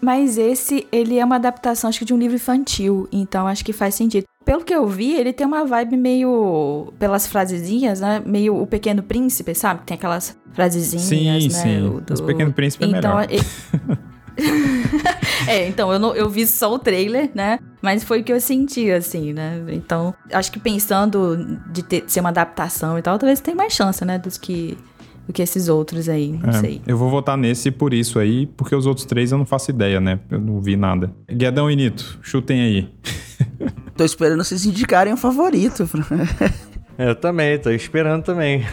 Mas esse, ele é uma adaptação, acho que de um livro infantil, então acho que faz sentido. Pelo que eu vi, ele tem uma vibe meio, pelas frasezinhas, né? Meio o Pequeno Príncipe, sabe? Tem aquelas frasezinhas, Sim, né? sim. Do- Os Pequeno Príncipe é então, melhor. e- é, então, eu, não, eu vi só o trailer, né? Mas foi o que eu senti, assim, né? Então, acho que pensando de ter, ser uma adaptação e tal, talvez tenha mais chance, né? Dos que, do que esses outros aí, não É, sei. Eu vou votar nesse por isso aí, porque os outros três eu não faço ideia, né? Eu não vi nada. Guedão e Nito, chutem aí. Tô esperando vocês indicarem um favorito. Eu também, tô esperando também.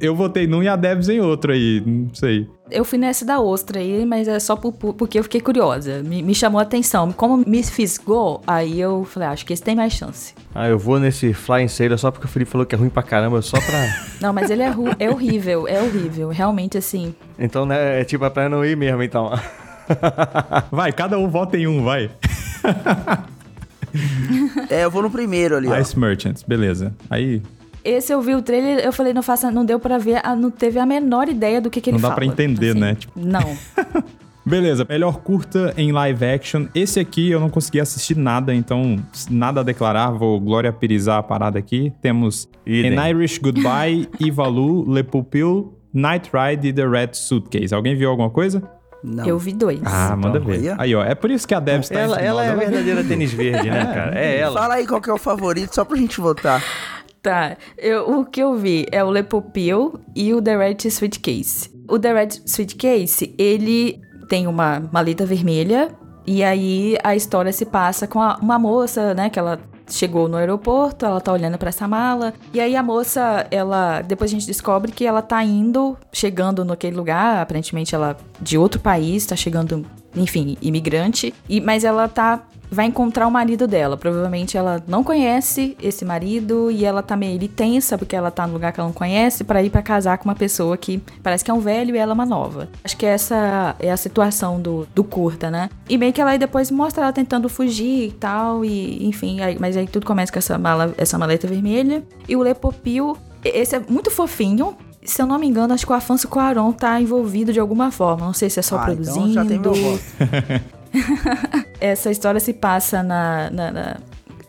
eu votei num e a Debs em outro aí, não sei. Eu fui nessa da ostra aí, mas é só por- por- porque eu fiquei curiosa. Me, me chamou a atenção. Como me fisgou, aí eu falei, ah, acho que esse tem mais chance. Ah, eu vou nesse Flying Sailor só porque o Felipe falou que é ruim pra caramba, só pra. Não, mas ele é, ru- é horrível, é horrível. Realmente, assim. então, né, é tipo pra não ir mesmo, então. Vai, cada um vota em um, vai. é, eu vou no primeiro ali, ó. Ice Merchants, beleza. Aí Esse eu vi o trailer, eu falei, não faça, não deu pra ver, não teve a menor ideia do que, que ele não dá fala. pra entender, assim. né? Tipo, Não. Beleza, melhor curta em live action. Esse aqui eu não consegui assistir nada, então nada a declarar. Vou Glória Pirizar a parada aqui. Temos Idem. An Irish Goodbye, Ivalu, Le Pupil, Night Ride e The Red Suitcase. Alguém viu alguma coisa? Não. Eu vi dois. Ah, manda ver. Olha. Aí, ó, é por isso que a Debs tá ela ela é a verdadeira tênis verde, né, cara? É ela. Fala aí qual que é o favorito, só pra gente votar. Tá, eu- o que eu vi é o Lepopil e o The Red Suitcase. O The Red Suitcase, ele tem uma maleta vermelha e aí a história se passa com a- uma moça, né, que ela chegou no aeroporto, ela tá olhando pra essa mala e aí a moça, ela, depois a gente descobre que ela tá indo, chegando naquele lugar, aparentemente ela de outro país, tá chegando, enfim, imigrante, e mas ela tá vai encontrar o marido dela. Provavelmente ela não conhece esse marido e ela tá meio tensa porque ela tá no lugar que ela não conhece pra ir pra casar com uma pessoa que parece que é um velho e ela é uma nova. Acho que essa é a situação do, do curta, né? E meio que ela aí depois mostra ela tentando fugir e tal e enfim, aí- mas aí tudo começa com essa mala, essa maleta vermelha e o Lepopil, esse é muito fofinho. Se eu não me engano, acho que o Afonso Cuarón tá envolvido de alguma forma. Não sei se é só Ah, então produzindo. já tem meu voto. Essa história se passa na. na- na-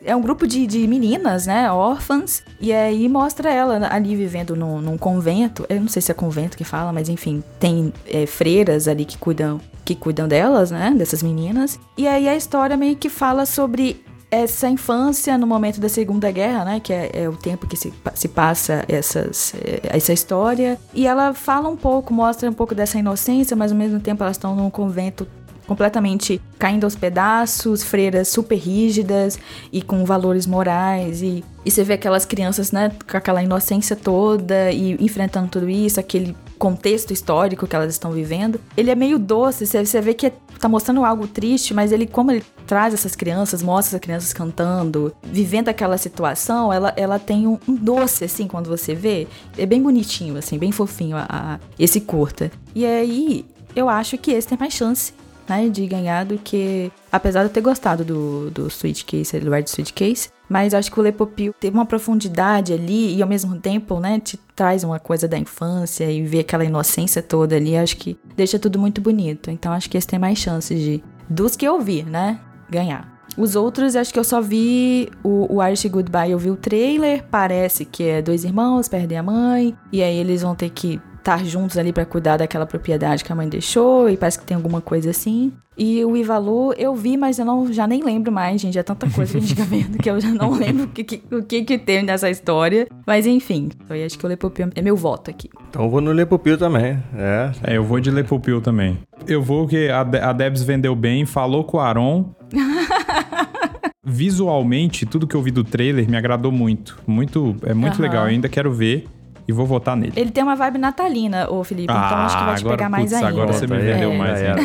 É um grupo de, de meninas, né? Órfãs. E aí mostra ela ali vivendo num, num convento. Eu não sei se é convento que fala, mas enfim, tem é, freiras ali que cuidam, que cuidam delas, né? Dessas meninas. E aí a história meio que fala sobre essa infância no momento da Segunda Guerra, né? Que é, é o tempo que se, se passa essas, é, essa história. E ela fala um pouco, mostra um pouco dessa inocência, mas ao mesmo tempo elas estão num convento completamente caindo aos pedaços, freiras super rígidas e com valores morais e, e você vê aquelas crianças, né, com aquela inocência toda e enfrentando tudo isso, aquele contexto histórico que elas estão vivendo. Ele é meio doce, você, vê que é- tá mostrando algo triste, mas ele como ele traz essas crianças, mostra as crianças cantando, vivendo aquela situação, ela, ela tem um, um doce assim quando você vê, é bem bonitinho assim, bem fofinho a- a- esse curta. E aí eu acho que esse tem mais chance né, de ganhar do que. Apesar de eu ter gostado do, do Suitcase, do Red Suitcase, mas acho que o Lepopil teve uma profundidade ali e ao mesmo tempo, né, te traz uma coisa da infância e vê aquela inocência toda ali, acho que deixa tudo muito bonito. Então acho que esse tem mais chances de. Dos que eu vi, né, ganhar. Os outros, acho que eu só vi o, o Irish Goodbye, eu vi o trailer, parece que é dois irmãos, perdem a mãe, e aí eles vão ter que estar juntos ali pra cuidar daquela propriedade que a mãe deixou, e parece que tem alguma coisa assim. E o Ivalu eu vi, mas eu não, já nem lembro mais, gente. É tanta coisa que a gente fica vendo que eu já não lembro o que, que- o que, que tem nessa história. Mas enfim, eu acho que o Lepopio é meu voto aqui. Então eu vou no Lepupil também. É. É, eu vou de Lepupil também. Eu vou que a, De- a Debs vendeu bem, falou com o Aron. Visualmente, tudo que eu vi do trailer me agradou muito. Muito, é muito Aham. legal. Eu ainda quero ver e vou votar nele. Ele tem uma vibe natalina, ô Felipe, então ah, então acho que vai te agora, pegar putz, mais ainda. Agora você me vendeu é, mais. É, ainda.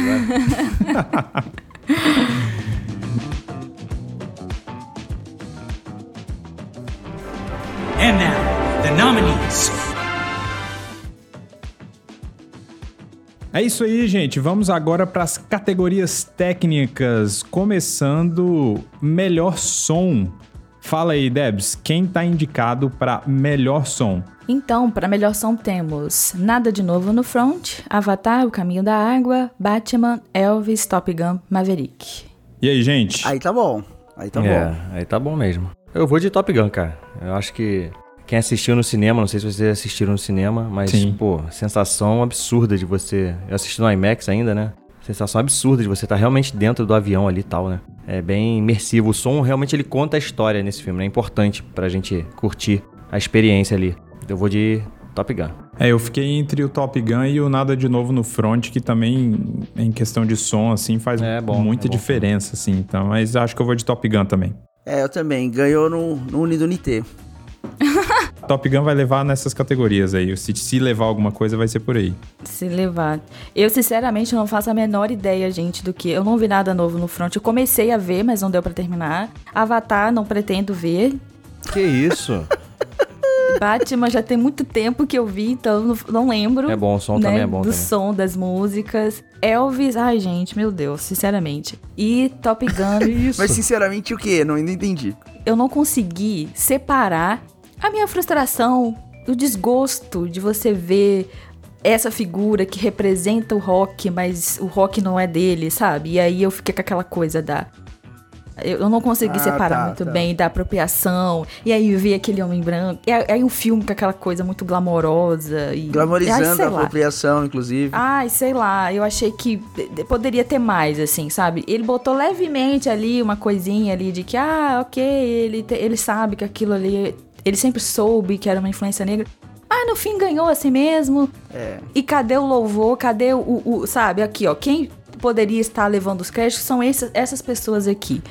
É. And now, the nominees. É isso aí, gente. Vamos agora para as categorias técnicas, começando melhor som. Fala aí, Debs, quem tá indicado para melhor som? Então, para melhor som temos Nada de Novo no Front, Avatar, O Caminho da Água, Batman, Elvis, Top Gun, Maverick. E aí, gente? Aí tá bom. Aí tá é, bom. aí tá bom mesmo. Eu vou de Top Gun, cara. Eu acho que quem assistiu no cinema, não sei se vocês assistiram no cinema, mas, Sim. pô, sensação absurda de você. Eu assisti no IMAX ainda, né? Sensação absurda de você estar realmente dentro do avião ali e tal, né? É bem imersivo. O som realmente ele conta a história nesse filme, né? É importante pra gente curtir a experiência ali. Eu vou de Top Gun. É, eu fiquei entre o Top Gun e o Nada de Novo no Front, que também, em questão de som, assim, faz É bom, muita é bom diferença, assim. Então, mas acho que eu vou de Top Gun também. É, eu também. Ganhou no, no Unido Unité. Top Gun vai levar nessas categorias aí. Se, se levar alguma coisa, vai ser por aí. Se levar. Eu, sinceramente, não faço a menor ideia, gente, do que. Eu não vi nada novo no front. Eu comecei a ver, mas não deu pra terminar. Avatar, não pretendo ver. Que isso? Batman já tem muito tempo que eu vi, então não, não lembro. É bom, o som né, também é bom Do também. som, das músicas. Elvis, ai, gente, meu Deus, sinceramente. E Top Gun. Mas sinceramente o quê? Não, não entendi. eu não consegui separar a minha frustração, o desgosto de você ver essa figura que representa o rock, mas o rock não é dele, sabe? E aí eu fiquei com aquela coisa da. Eu não consegui Ah, separar tá, muito tá. bem da apropriação. E aí eu vi aquele homem branco. E aí um filme com aquela coisa muito glamourosa. E, Glamorizando a lá. apropriação, inclusive. Ai, sei lá, eu achei que de- de- poderia ter mais, assim, sabe? Ele botou levemente ali uma coisinha ali de que, ah, ok, ele, te- ele sabe que aquilo ali. Ele sempre soube que era uma influência negra. Ah, no fim ganhou assim mesmo. É. E cadê o louvor? Cadê o, o- sabe, aqui, ó, quem poderia estar levando os créditos são essas, essas pessoas aqui.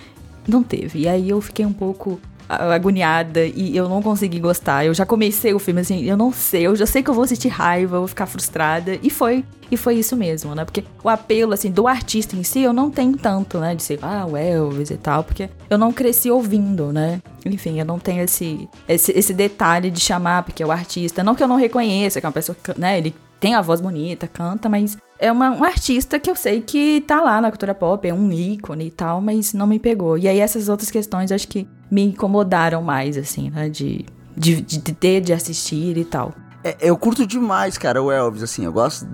Não teve. E aí eu fiquei um pouco agoniada e eu não consegui gostar. Eu já comecei o filme assim, eu não sei, eu já sei que eu vou sentir raiva, eu vou ficar frustrada. E foi, e foi isso mesmo, né? Porque o apelo, assim, do artista em si, eu não tenho tanto, né? De ser, ah, o Elvis e tal, porque eu não cresci ouvindo, né? Enfim, eu não tenho esse, esse, esse detalhe de chamar, porque é o artista. Não que eu não reconheça, que é uma pessoa, né? Ele tem a voz bonita, canta, mas é uma, um artista que eu sei que tá lá na cultura pop, é um ícone e tal, mas não me pegou. E aí essas outras questões acho que me incomodaram mais, assim, né? De, de, de ter de assistir e tal. É, eu curto demais, cara, o Elvis, assim. Eu gosto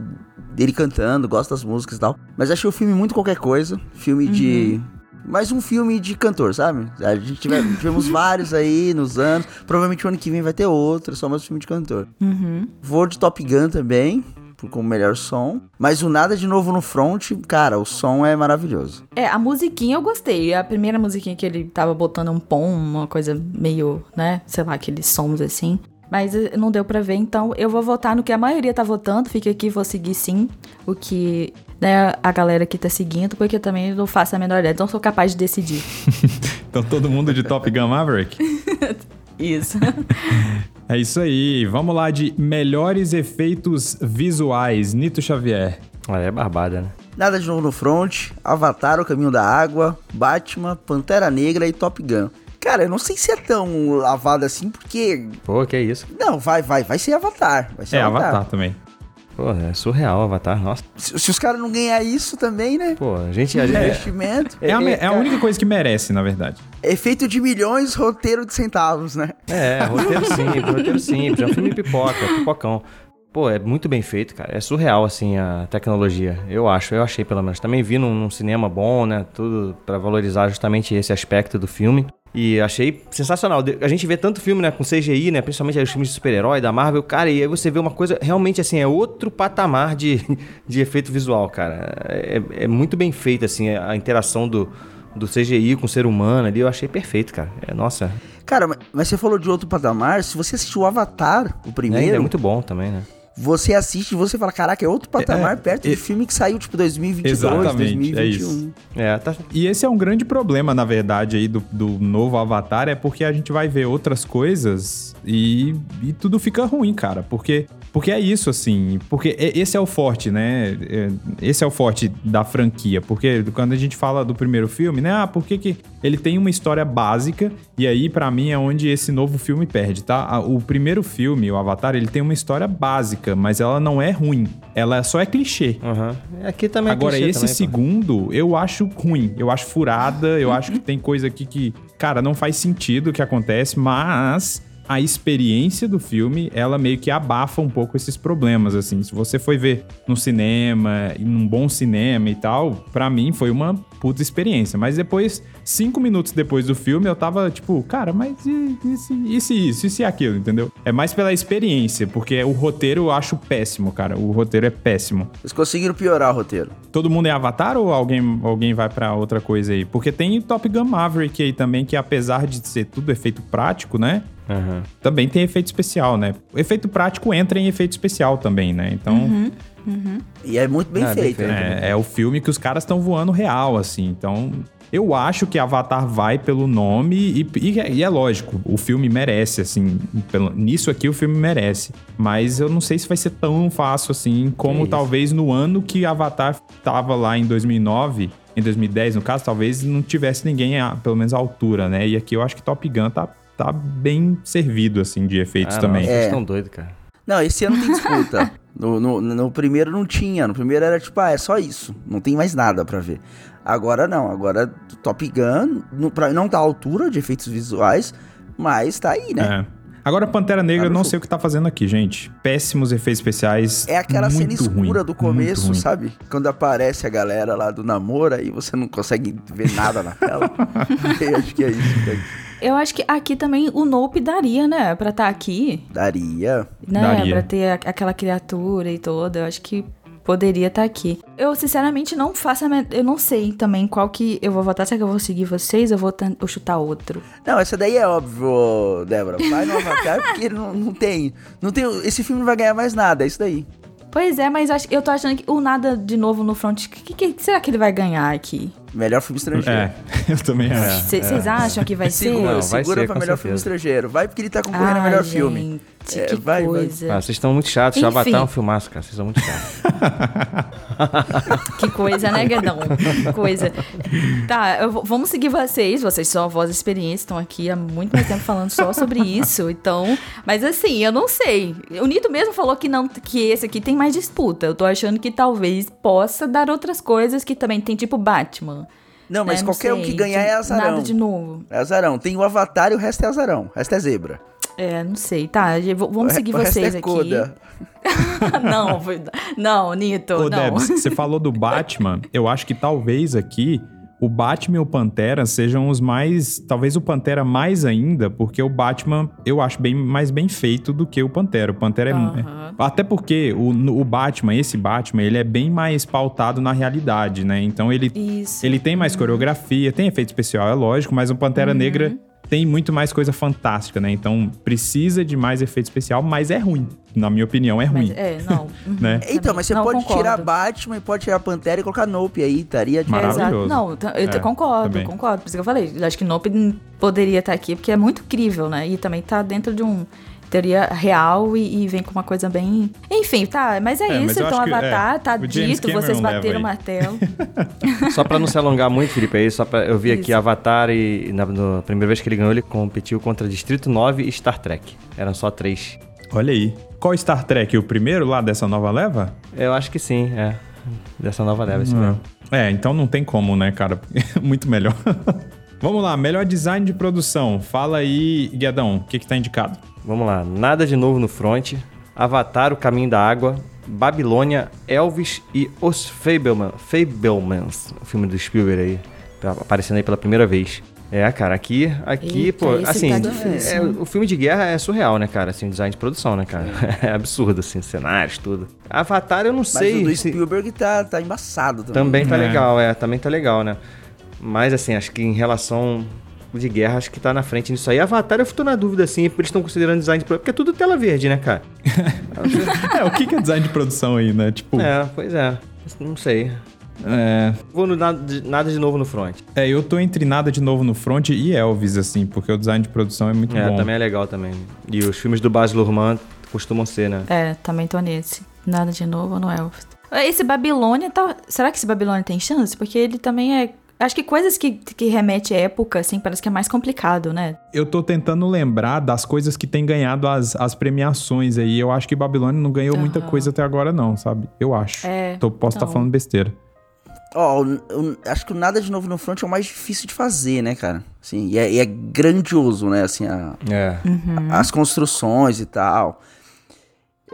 dele cantando, gosto das músicas e tal. Mas achei o filme muito qualquer coisa. Filme de. Mais um filme de cantor, sabe? A gente tiver- tivemos vários aí nos anos. Provavelmente o ano que vem vai ter outro, só mais um filme de cantor. Uhum. Vou de Top Gun também, por- com o melhor som. Mas o Nada de Novo no Front, cara, o som é maravilhoso. É, a musiquinha eu gostei. A primeira musiquinha que ele tava botando um pom, uma coisa meio, né? Sei lá, aqueles sons assim. Mas eh, não deu pra ver, então eu vou votar no que a maioria tá votando. Fica aqui, vou seguir sim o que né, a galera aqui tá seguindo, porque eu também não faço a menor ideia, não sou capaz de decidir. Então todo mundo de Top Gun Maverick? Isso. É isso aí. Vamos lá de melhores efeitos visuais. Nito Xavier. Olha, é barbada, né? Nada de Novo no Front, Avatar, O Caminho da Água, Batman, Pantera Negra e Top Gun. Cara, eu não sei se é tão lavado assim, porque. Pô, que isso? Não, vai, vai, vai ser Avatar. Vai ser É, Avatar também. Pô, é surreal o Avatar, nossa. Se, se os caras não ganhar isso também, né? Pô, a gente... A gente Investimento. É, a, me- é a única coisa que merece, na verdade. Efeito de milhões, roteiro de centavos, né? É, roteiro simples, roteiro simples. É um filme pipoca, pipocão. Pô, é muito bem feito, cara. É surreal, assim, a tecnologia. Eu acho, eu achei pelo menos. Também vi num, num cinema bom, né? Tudo pra valorizar justamente esse aspecto do filme. E achei sensacional. A gente vê tanto filme, né, com CGI, né? Principalmente os filmes de super-herói da Marvel, cara, e aí você vê uma coisa realmente assim, é outro patamar de, de efeito visual, cara. É, é muito bem feito, assim, a interação do, do CGI com o ser humano ali, eu achei perfeito, cara. É, nossa, Cara, mas- você falou de outro patamar. Se você assistiu o Avatar, o é, primeiro, é muito bom também, né? Você assiste e você fala: caraca, é outro patamar É, perto é- de filme que saiu tipo 2022, Exatamente, é 2021. isso. É, tá, E esse é um grande problema, na verdade, aí do, do novo Avatar, é porque a gente vai ver outras coisas e, e tudo fica ruim, cara. Porque Porque é isso, assim. Porque esse é o forte, né? É, Esse é o forte da franquia. Porque quando a gente fala do primeiro filme, né? Ah, por que, que ele tem uma história básica? E aí, pra mim, é onde esse novo filme perde, tá? O primeiro filme, o Avatar, ele tem uma história básica, mas ela não é ruim. Ela só é clichê. Aham. Aqui também é Agora, esse também, pô. segundo, eu acho ruim. Eu acho furada, eu acho que tem coisa aqui que, cara, não faz sentido o que acontece, mas a experiência do filme, ela meio que abafa um pouco esses problemas, assim. Se você foi ver no cinema, num bom cinema e tal, pra mim foi uma puta experiência. Mas depois, cinco minutos depois do filme, eu tava tipo, cara, mas e, e se- e se isso, e se aquilo, entendeu? É mais pela experiência, porque o roteiro eu acho péssimo, cara. O roteiro é péssimo. Eles conseguiram piorar o roteiro. Todo mundo é Avatar ou alguém, alguém vai pra outra coisa aí? Porque tem Top Gun Maverick aí também, que apesar de ser tudo efeito prático, né? Aham. Também tem efeito especial, né? O efeito prático entra em efeito especial também, né? Então. Uhum, uhum. E é muito bem é, feito. né? É, é o filme que os caras estão voando real, assim. Então. Eu acho que Avatar vai pelo nome e, e é- e é lógico, o filme merece, assim. pelo- nisso aqui o filme merece. Mas eu não sei se vai ser tão fácil assim como isso. talvez no ano que Avatar tava lá em 2009, em 2010 no caso, talvez não tivesse ninguém, a, pelo menos à altura, né? E aqui eu acho que Top Gun tá, tá bem servido, assim, de efeitos Ah, também. Não, vocês É. estão doidos, cara. Não, esse ano tem disputa. No, no, no primeiro não tinha. No primeiro era tipo, ah, é só isso. Não tem mais nada pra ver. Agora não. Agora Top Gun não, pra- não tá à altura de efeitos visuais, mas tá aí, né? É. Agora, Pantera Negra, não sei o que tá fazendo aqui, gente. Péssimos efeitos especiais. É aquela cena escura ruim, do começo, sabe? Quando aparece a galera lá do namoro e você não consegue ver nada na tela. eu acho que é isso. Né? Eu acho que aqui também o Nope daria, né? Pra estar aqui, Daria. né? Daria. Pra ter a- aquela criatura e toda. Eu acho que poderia estar aqui. Eu, sinceramente, não faço a men- Eu não sei também qual que eu vou votar. Será que eu vou seguir vocês ou vou ten- ou chutar outro? Não, essa daí é óbvio, Débora. Vai no Avatar porque não, não tem. Não tem. Esse filme não vai ganhar mais nada, é isso daí. Pois é, mas eu tô achando que o nada de novo no front. Que, que- que será que ele vai ganhar aqui? Melhor filme estrangeiro. É, eu também acho. Vocês acham que vai ser? Segura, Não, vai segura ser, pra melhor certeza. filme estrangeiro. Vai porque ele tá concorrendo a Ai, melhor filme. Gente, É, que vai, vai. coisa. Ah, vocês estão muito chatos. Enfim. Avatar é um filmaço, cara. Vocês são muito chatos. Que coisa, né, Guedão? Que coisa. Tá, vou- vamos seguir vocês. Vocês são a voz experiência, estão aqui há muito mais tempo falando só sobre isso. Então, mas assim, eu não sei. O Nito mesmo falou que não, que esse aqui tem mais disputa. Eu tô achando que talvez possa dar outras coisas que também tem, tipo Batman. Não, mas né? qualquer um que ganhar é azarão. Nada de novo. É azarão. Tem o Avatar e o resto é azarão. O resto é zebra. É, não sei. Tá, vamos seguir o resto vocês é aqui. coda. não, foi- não, Nito, Ô, não. Debs, você falou do Batman. Eu acho que talvez aqui o Batman e o Pantera sejam os mais. Talvez o Pantera mais ainda, porque o Batman eu acho bem mais bem feito do que o Pantera. O Pantera é. Aham. é- Até porque o, o Batman, esse Batman, ele é bem mais pautado na realidade, né? Então ele, Isso. ele tem mais coreografia, tem efeito especial, é lógico, mas o Pantera Uhum. Negra tem muito mais coisa fantástica, né? Então precisa de mais efeito especial, mas é ruim. Na minha opinião, é ruim. Mas, é, não. Né? Então, mas você Não, pode concordo. tirar Batman e pode tirar Pantera e colocar Nope aí, estaria de É, exato. Maravilhoso. Não, eu É, concordo, também. concordo. Por isso que eu falei. Eu acho que Nope poderia estar aqui, porque é muito crível, né? E também tá dentro de um teoria real e, e vem com uma coisa bem. Enfim, tá. Mas é, É, mas isso. eu Então, acho que- Avatar, é, tá dito, vocês bateram o martelo. Só pra não se alongar muito, Felipe, aí, só pra, eu vi aqui Isso. Avatar e na, na primeira vez que ele ganhou, ele competiu contra Distrito 9 e Star Trek. Eram só três. Olha aí. Qual Star Trek? O primeiro lá dessa nova leva? Eu acho que sim, é. Dessa nova leva, esse mesmo. É, então não tem como, né, cara? Muito melhor. Vamos lá, melhor design de produção. Fala aí, Guedão, o que que tá indicado? Vamos lá, nada de novo no front. Avatar, o Caminho da Água. Babilônia, Elvis e Os Fableman, Fablemans, o filme do Spielberg aí, tá aparecendo aí pela primeira vez. É, cara, aqui, aqui, Eita, pô, esse assim, tá difícil. é, o filme de guerra é surreal, né, cara? Assim, o design de produção, né, cara? É absurdo, assim, cenários, tudo. Avatar, eu não Mas sei. o do se- Spielberg tá, tá embaçado também. Também tá É. legal, é, também tá legal, né? Mas assim, acho que em relação de guerra, acho que tá na frente nisso aí. Avatar, eu tô na dúvida, assim, eles estão considerando design de produção, porque é tudo tela verde, né, cara? É, o que é design de produção aí, né? Tipo, é, É, pois é. Não sei. Vou no nada de, nada de novo no front. é, eu tô entre nada de novo no front e Elvis, assim, porque o design de produção é muito É, bom. também é legal também. E os filmes do Baz Luhrmann costumam ser, né? É, também tô nesse. Nada de novo no Elvis. Esse Babilônia tá. Será que esse Babilônia tem chance? Porque ele também é. Acho que coisas que, que remete à época, assim, parece que é mais complicado, né? Eu tô tentando lembrar das coisas que tem ganhado as, as premiações aí. Eu acho que Babilônia não ganhou muita coisa até agora, não, sabe? Eu acho. É, Tô, posso estar então. falando besteira. Ó, o- o- acho que o Nada de Novo no Front é o mais difícil de fazer, né, cara? Assim, e é, e é grandioso, né? Assim, a- É. Uhum. as construções e tal.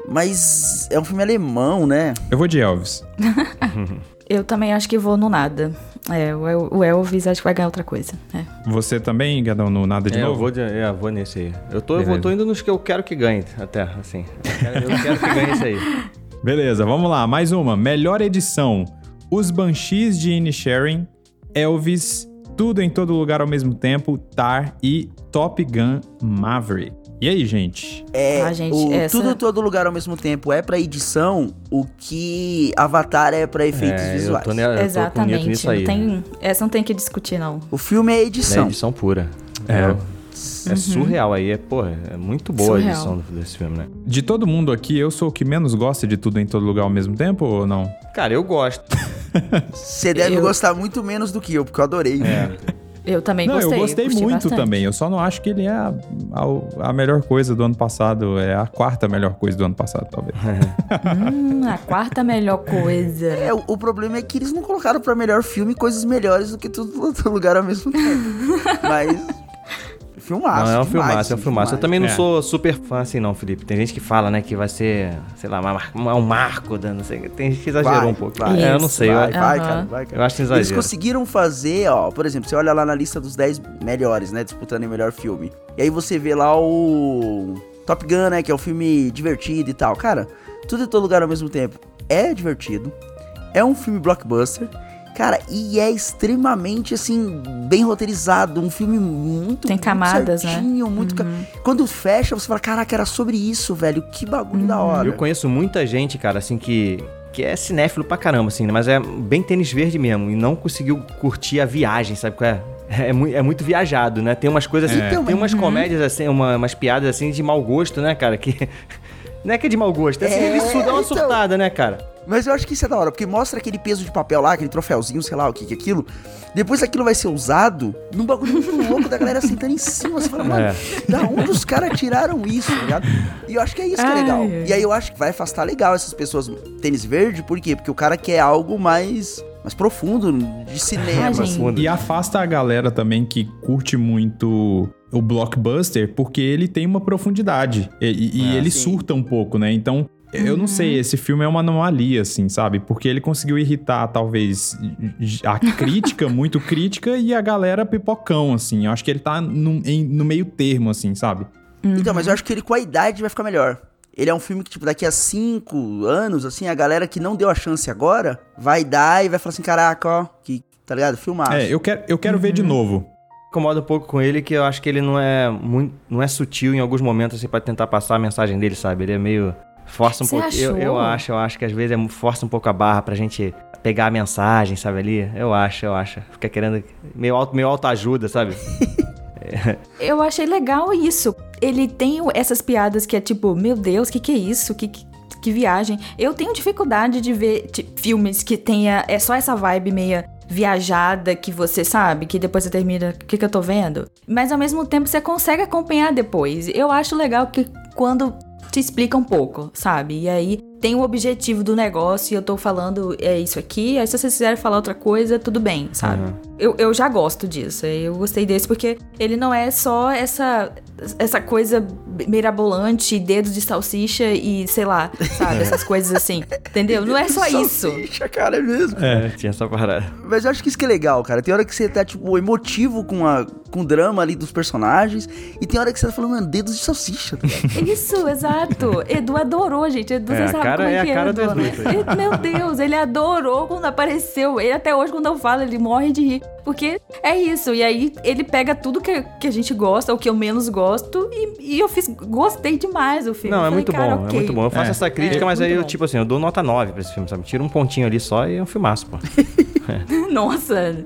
Mas é um filme alemão, né? Eu vou de Elvis. Eu também acho que vou no nada. É, o El- o Elvis acho que vai ganhar outra coisa. É. Você também, Gadão, no Nada de É, eu Novo? vou, de, é, eu vou nesse aí. Eu tô, eu Beleza. tô indo nos que eu quero que ganhe, até, assim. Eu quero, eu quero que ganhe isso aí. Beleza, vamos lá. Mais uma. Melhor edição. Os Banshees de Inisherin, Elvis, Tudo em Todo Lugar ao Mesmo Tempo, Tar e Top Gun Maverick. E aí, gente? É, Ah, gente, o essa- tudo em todo lugar ao mesmo tempo é pra edição o que Avatar é pra efeitos É, eu visuais. tô eu tô com medo Exatamente. nisso aí. Não tem, essa não tem que discutir, não. O filme é É edição. edição pura. É. É surreal aí. É, porra, é muito boa Surreal. a edição desse filme, né? De todo mundo aqui, eu sou o que menos gosta de Tudo em Todo Lugar ao Mesmo Tempo ou não? Cara, eu gosto. Você deve Eu- gostar muito menos do que eu, porque eu adorei. Eu também não, gostei. eu gostei muito bastante. também. Eu só não acho que ele é a, a- a melhor coisa do ano passado. É a quarta melhor coisa do ano passado, talvez. Hum, a quarta melhor coisa. É, o, o problema é que eles não colocaram pra melhor filme coisas melhores do que tudo outro lugar ao mesmo tempo. Mas. Filmaço. não, é um demais, filmaço, é um filmaço. Eu também não É. sou super fã assim, não, Felipe. Tem gente que fala, né, que vai ser, sei lá, um marco, da- não sei. Tem gente que exagerou Vai, um pouco. vai. é, eu não sei. eu- Vai, vai, Aham. cara, vai, cara. Eu acho que Eles exagero. conseguiram fazer, ó, por exemplo, você olha lá na lista dos 10 melhores, né, disputando em melhor filme. E aí você vê lá o Top Gun, né, que é um filme divertido e tal. Cara, tudo em todo lugar ao mesmo tempo. É divertido. É um filme blockbuster. Cara, e é extremamente, assim, bem roteirizado. Um filme muito Tem muito camadas, né? certinho, muito ca- Quando fecha, você fala, caraca, era sobre isso, velho. Que bagulho da hora. Eu conheço muita gente, cara, assim, que, que é cinéfilo pra caramba, assim, né, mas é bem tênis verde mesmo, e não conseguiu curtir a viagem, sabe qual é? É, mui- é muito viajado, né? Tem umas coisas assim, Então, tem umas comédias assim, uma- umas piadas assim de mau gosto, né, cara? Que. Não é que é de mau gosto, é assim, É, ele dá uma então. surtada, né, cara? Mas eu acho que isso é da hora, porque mostra aquele peso de papel lá, aquele troféuzinho, sei lá o que que é aquilo. Depois aquilo vai ser usado num bagulho muito louco da galera sentando em cima. Você fala, mano, É. da onde os caras tiraram isso, tá ligado? E eu acho que é isso que é legal. Ai. E aí eu acho que vai afastar legal essas pessoas tênis verde, por quê? Porque o cara quer algo mais, mais profundo de cinema. Ah, assim. E afasta a galera também que curte muito o blockbuster, porque ele tem uma profundidade. E, e- e É, ele sim. surta um pouco, né? Então, eu não sei, esse filme é uma anomalia, assim, sabe? Porque ele conseguiu irritar, talvez, a crítica, muito crítica, e a galera pipocão, assim. Eu acho que ele tá no, em- no meio termo, assim, sabe? Então, mas eu acho que ele com a idade vai ficar melhor. Ele é um filme que, tipo, daqui a cinco anos, assim, a galera que não deu a chance agora vai dar e vai falar assim, caraca, ó, que, tá ligado? Filmar. É, eu quero, eu quero ver de novo. Incomoda um pouco com ele que eu acho que ele não é muito. não é sutil em alguns momentos, assim, pra tentar passar a mensagem dele, sabe? Ele é meio. Força um pouco. Eu, eu acho, eu acho que às vezes é, força um pouco a barra pra gente pegar a mensagem, sabe, ali. Eu acho, eu acho. Fica querendo. Meio auto, meio autoajuda, sabe? Eu achei legal isso. Ele tem essas piadas que é tipo, meu Deus, que que é isso? Que, que, que viagem. Eu tenho dificuldade de ver ti- filmes que tenha é só essa vibe meia viajada que você sabe, que depois você termina, o que que eu tô vendo? Mas ao mesmo tempo você consegue acompanhar depois. Eu acho legal que quando te explica um pouco, sabe? E aí tem o objetivo do negócio e eu tô falando é isso aqui, aí se vocês quiserem falar outra coisa, tudo bem, sabe? Uhum. Eu, eu já gosto disso, eu gostei desse porque ele não é só essa, essa coisa mirabolante, dedos de salsicha e sei lá, sabe? Essas coisas assim, entendeu? Não é só isso. Salsicha, cara, é mesmo. É, tinha essa parada. Mas eu acho que isso que é legal, cara. Tem hora que você tá, tipo, emotivo com, a, com o drama ali dos personagens. E tem hora que você tá falando, mano, dedos de salsicha, tá ligado? Isso, exato. Edu adorou, gente. Edu, É, você sabe cara- como é, é a que cara é, do Edu, Edu, né? aí. Ele- Meu Deus, ele adorou quando apareceu. Ele até hoje, quando eu falo, ele morre de rir. Porque é isso. E aí ele pega tudo que, que a gente gosta, o que eu menos gosto, e, e eu fiz. Gostei demais do filme. Não, Eu é falei, muito bom, ok. é muito bom. Eu faço É. essa crítica, É, mas aí muito eu, bom. tipo assim, eu dou nota 9 pra esse filme, sabe? Tira um pontinho ali só e é um filmaço, pô. Nossa.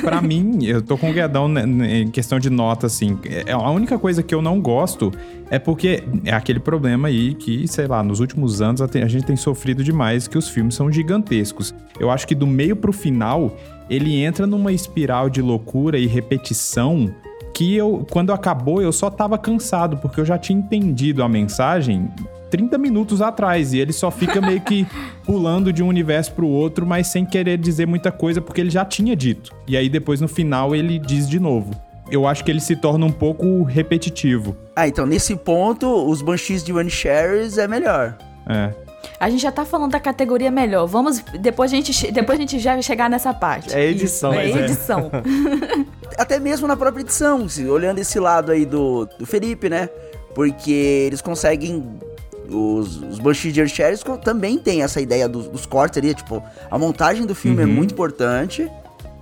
Pra mim, eu tô com o Guedão em questão de nota, assim. É, A única coisa que eu não gosto é porque é aquele problema aí que, sei lá, nos últimos anos a gente tem sofrido demais que os filmes são gigantescos. Eu acho que do meio pro final, ele entra numa espiral de loucura e repetição que eu, quando acabou, eu só tava cansado, porque eu já tinha entendido a mensagem 30 minutos atrás, e ele só fica meio que pulando de um universo pro outro, mas sem querer dizer muita coisa, porque ele já tinha dito. E aí depois no final ele diz de novo. Eu acho que ele se torna um pouco repetitivo. Ah, então nesse ponto, os Banshees de One Shares é melhor. É. A gente já tá falando da categoria melhor. Vamos. Depois a gente, depois a gente já vai chegar nessa parte. É edição, Isso, é mas é. edição. Até mesmo na própria edição, se- olhando esse lado aí do, do Felipe, né? Porque eles conseguem. Os, os Banshees de co- também tem essa ideia dos, dos cortes ali, tipo, a montagem do filme é Uhum. muito importante,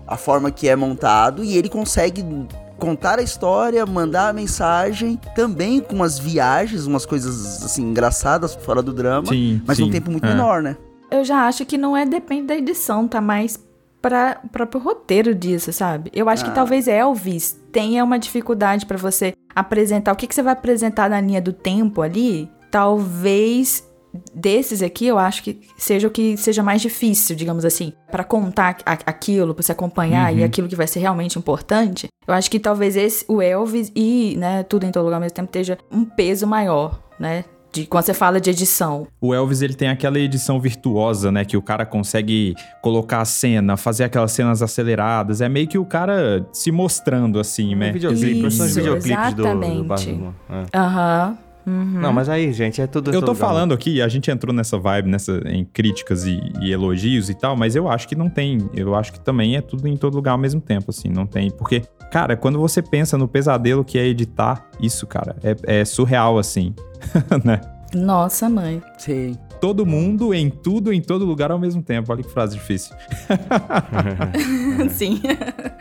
a forma que é montado, e ele consegue contar a história, mandar a mensagem, também com umas viagens, umas coisas assim engraçadas fora do drama, Sim, mas num sim, tempo muito é. menor, né? Eu já acho que não é depende da edição, tá mais para próprio roteiro disso, sabe? Eu acho Ah. que talvez Elvis tenha uma dificuldade pra você apresentar o que, que você vai apresentar na linha do tempo ali. Talvez desses aqui eu acho que seja o que seja mais difícil, digamos assim, Pra contar a- aquilo, pra você acompanhar e Uhum. aquilo que vai ser realmente importante. Eu acho que talvez esse o Elvis e, né, tudo em todo lugar ao mesmo tempo esteja um peso maior, né? De quando você fala de edição. O Elvis, ele tem aquela edição virtuosa, né? Que o cara consegue colocar a cena, fazer aquelas cenas aceleradas. É meio que o cara se mostrando, assim, né? Um videoclipe, Isso, videoclipes do, do. É. Aham. Uhum. Não, mas aí, gente, é tudo. Eu tô tudo legal. falando aqui, a gente entrou nessa vibe, nessa, em críticas e, e elogios e tal, mas eu acho que não tem. Eu acho que também é tudo em todo lugar ao mesmo tempo, assim, não tem. Porque, cara, quando você pensa no pesadelo que é editar isso, cara, é, é surreal, assim, né? Nossa, mãe. Sim. Todo mundo, em tudo, em todo lugar ao mesmo tempo. Olha que frase difícil. Sim.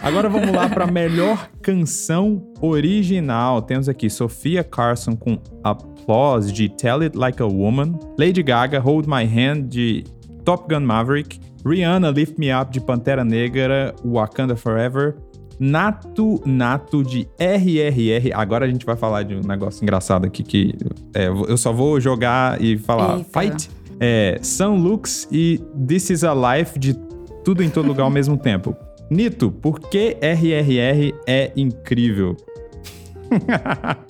Agora vamos lá para melhor canção original. Temos aqui Sofia Carson com Applause de Tell It Like a Woman, Lady Gaga Hold My Hand de Top Gun Maverick, Rihanna Lift Me Up de Pantera Negra, Wakanda Forever, Nato Nato de RRR. Agora a gente vai falar de um negócio engraçado aqui que é, eu só vou jogar e falar Eita. Fight. É, Sun Lux e This Is a Life de tudo em todo lugar ao mesmo tempo. Nito, por que RRR é incrível?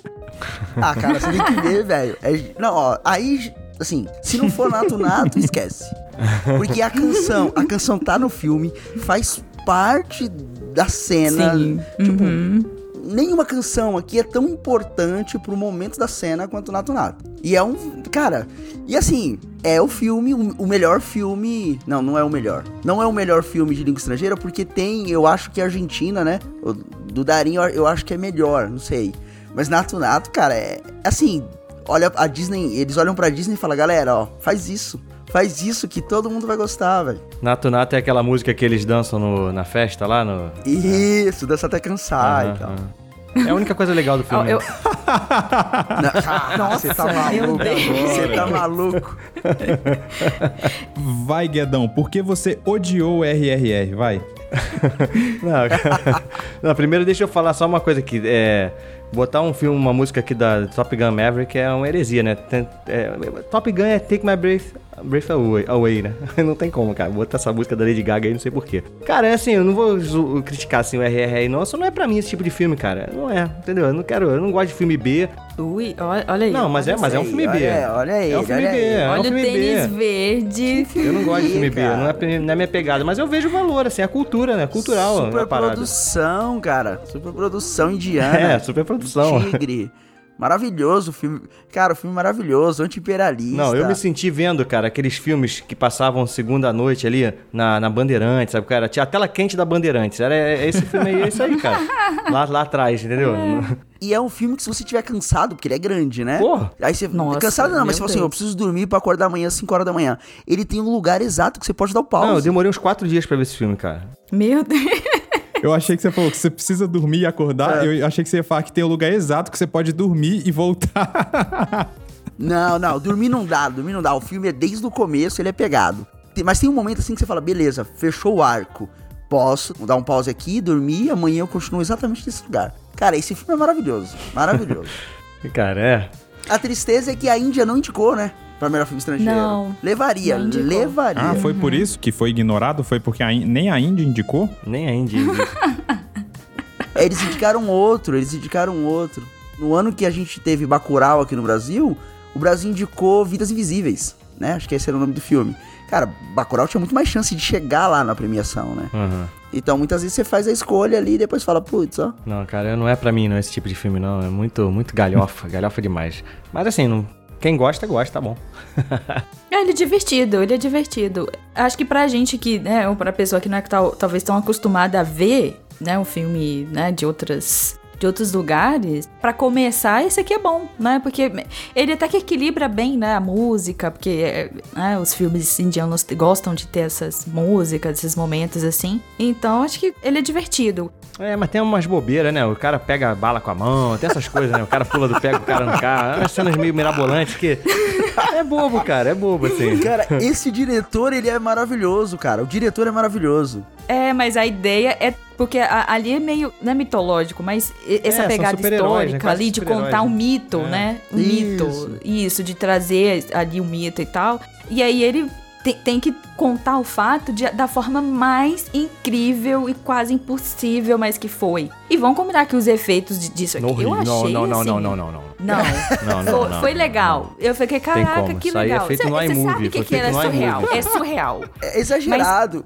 Ah, cara, você tem que ver, velho. É- não, ó, aí, assim, se não for nato nato, esquece. Porque a canção, a canção tá no filme, faz parte da cena. Sim. Tipo, Uhum. nenhuma canção aqui é tão importante pro momento da cena quanto o Nato Nato. E é um. Cara, e assim, é o filme, o, melhor filme. Não, não é o melhor. Não é o melhor filme de língua estrangeira, porque tem, eu acho que a Argentina, né? Do Darinho, eu acho que é melhor, não sei. Mas Nato Nato, cara, é. Assim, olha a Disney, eles olham pra Disney e falam, galera, ó, faz isso. Faz isso que todo mundo vai gostar, velho. Nato Nato é aquela música que eles dançam no- na festa lá no. Isso, dança até cansar Aham, e tal. aham. É a única coisa legal do filme. Eu- Não, Você tá Nossa, meu maluco, Deus. você tá maluco. Vai, Guedão, por que você odiou o RRR? Vai. Não, cara. Não, primeiro deixa eu falar só uma coisa aqui. É, botar um filme, uma música aqui da Top Gun Maverick é uma heresia, né? Tem- é, Top Gun é Take My Breath, breath away, away, né? Não tem como, cara. Botar essa música da Lady Gaga aí, não sei porquê. Cara, é assim, eu não vou criticar assim o RRR, não. Isso não é pra mim esse tipo de filme, cara. Não é, entendeu? Eu não quero, eu não gosto de filme B. Ui, olha, olha aí. Não, mas é, mas é um filme B. Olha, olha aí, É um filme olha B, aí. é um Olha o filme tênis B. verde. Eu não gosto de filme B, não é, não é minha pegada, mas eu vejo o valor, assim, a cultura, né? Cultural, a parada. Superprodução, cara. Superprodução indiana. É, superprodução. Tigre. Maravilhoso o filme. Cara, o filme maravilhoso, anti-imperialista. Não, eu me senti vendo, cara, aqueles filmes que passavam segunda noite ali na, na Bandeirantes, sabe, cara? Tinha a tela quente da Bandeirantes. Era é esse filme aí, é isso aí, cara. Lá, lá atrás, entendeu? E é um filme que se você tiver cansado, porque ele é grande, né? Porra. Aí você. Nossa, cansado não, mas você fala assim, eu preciso dormir pra acordar amanhã às 5 horas da manhã. Ele tem um lugar exato que você pode dar o pause. Não, eu demorei uns quatro dias pra ver esse filme, cara. Meu Deus. Eu achei que você falou que você precisa dormir e acordar. Eu achei que você ia falar que tem o lugar exato que você pode dormir e voltar. Não, não, dormir não dá, dormir não dá. O filme é desde o começo, ele é pegado. Tem- Mas tem um momento assim que você fala, beleza, fechou o arco. Posso dar um pause aqui, dormir, amanhã eu continuo exatamente nesse lugar. Cara, esse filme é maravilhoso. Maravilhoso. Cara, é. A tristeza é que a Índia não indicou, né? Pra melhor filme estrangeiro. Não. Levaria, Não levaria. Ah, foi por isso que foi ignorado? Foi porque a nem a Índia indicou? Nem a Índia indica. Eles indicaram outro, eles indicaram outro. No ano que a gente teve Bacurau aqui no Brasil, o Brasil indicou Vidas Invisíveis, né? Acho que esse era o nome do filme. Cara, Bacurau tinha muito mais chance de chegar lá na premiação, né? Uhum. Então, muitas vezes você faz a escolha ali e depois fala, putz, ó. Não, cara, não é pra mim não esse tipo de filme, não. É muito, muito galhofa, galhofa demais. Mas assim, não, quem gosta, gosta, tá bom. É, ele é divertido, ele é divertido. Acho que pra gente que, né, ou pra pessoa que não é que tal- talvez tão acostumada a ver, né, um filme, né, de outras de outros lugares, pra começar, esse aqui é bom, né? Porque ele até que equilibra bem, né, a música, porque é, né, os filmes indianos gostam de ter essas músicas, esses momentos assim. Então, acho que ele é divertido. É, mas tem umas bobeiras, né? O cara pega a bala com a mão, tem essas coisas, né? O cara pula do pé com o cara no carro. Umas cenas meio mirabolantes que. É bobo, cara, é bobo, assim. Cara, esse diretor, ele é maravilhoso, cara. O diretor é maravilhoso. É, mas a ideia é. Porque a- ali é meio. Não é mitológico, mas e- essa são pegada né? histórica ali de contar um né? mito, É. né? Um Isso. mito. Isso, de trazer ali um mito e tal. E aí ele tem, tem que contar o fato de- da forma mais incrível e quase impossível, mas que foi. E vamos combinar que os efeitos de- disso aqui. No eu achei. Não, não, não, assim, não, não, não, não. Não, Não, não, foi, não, foi não, legal. Eu fiquei, caraca, que Isso aí é legal. Você iMovie, sabe o que, foi que era surreal? É surreal. É exagerado.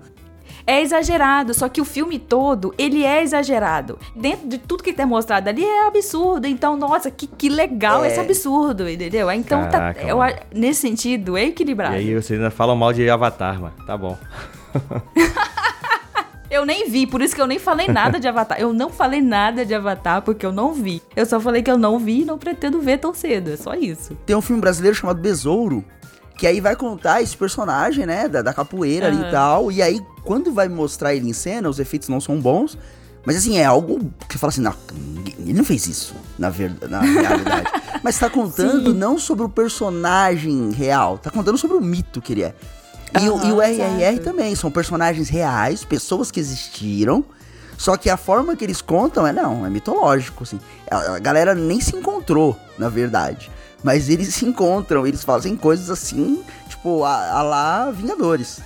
É exagerado, só que o filme todo, ele é exagerado. Dentro de tudo que tem mostrado ali é absurdo. Então, nossa, que, que legal É. esse absurdo, entendeu? Então, tá- Caraca, eu mano. a- nesse sentido, é E equilibrado. aí você ainda fala mal de Avatar, mano. Tá bom. Eu nem vi, por isso que eu nem falei nada de Avatar. Eu não falei nada de Avatar porque eu não vi. Eu só falei que eu não vi e não pretendo ver tão cedo. É só isso. Tem um filme brasileiro chamado Besouro, que aí vai contar esse personagem, né, da, da capoeira ali Aham. e tal. E aí, quando vai mostrar ele em cena, os efeitos não são bons. Mas assim, é algo que você fala assim, não, ele não fez isso, na, verdade, na realidade. mas tá contando não sobre o personagem real, tá contando sobre o mito que ele é. E, o- e o RRR exato. também, são personagens reais, pessoas que existiram. Só que a forma que eles contam é, não, é mitológico, assim. A, a galera nem se encontrou, na verdade. Mas eles se encontram, eles fazem coisas assim, tipo, a, a lá Vingadores.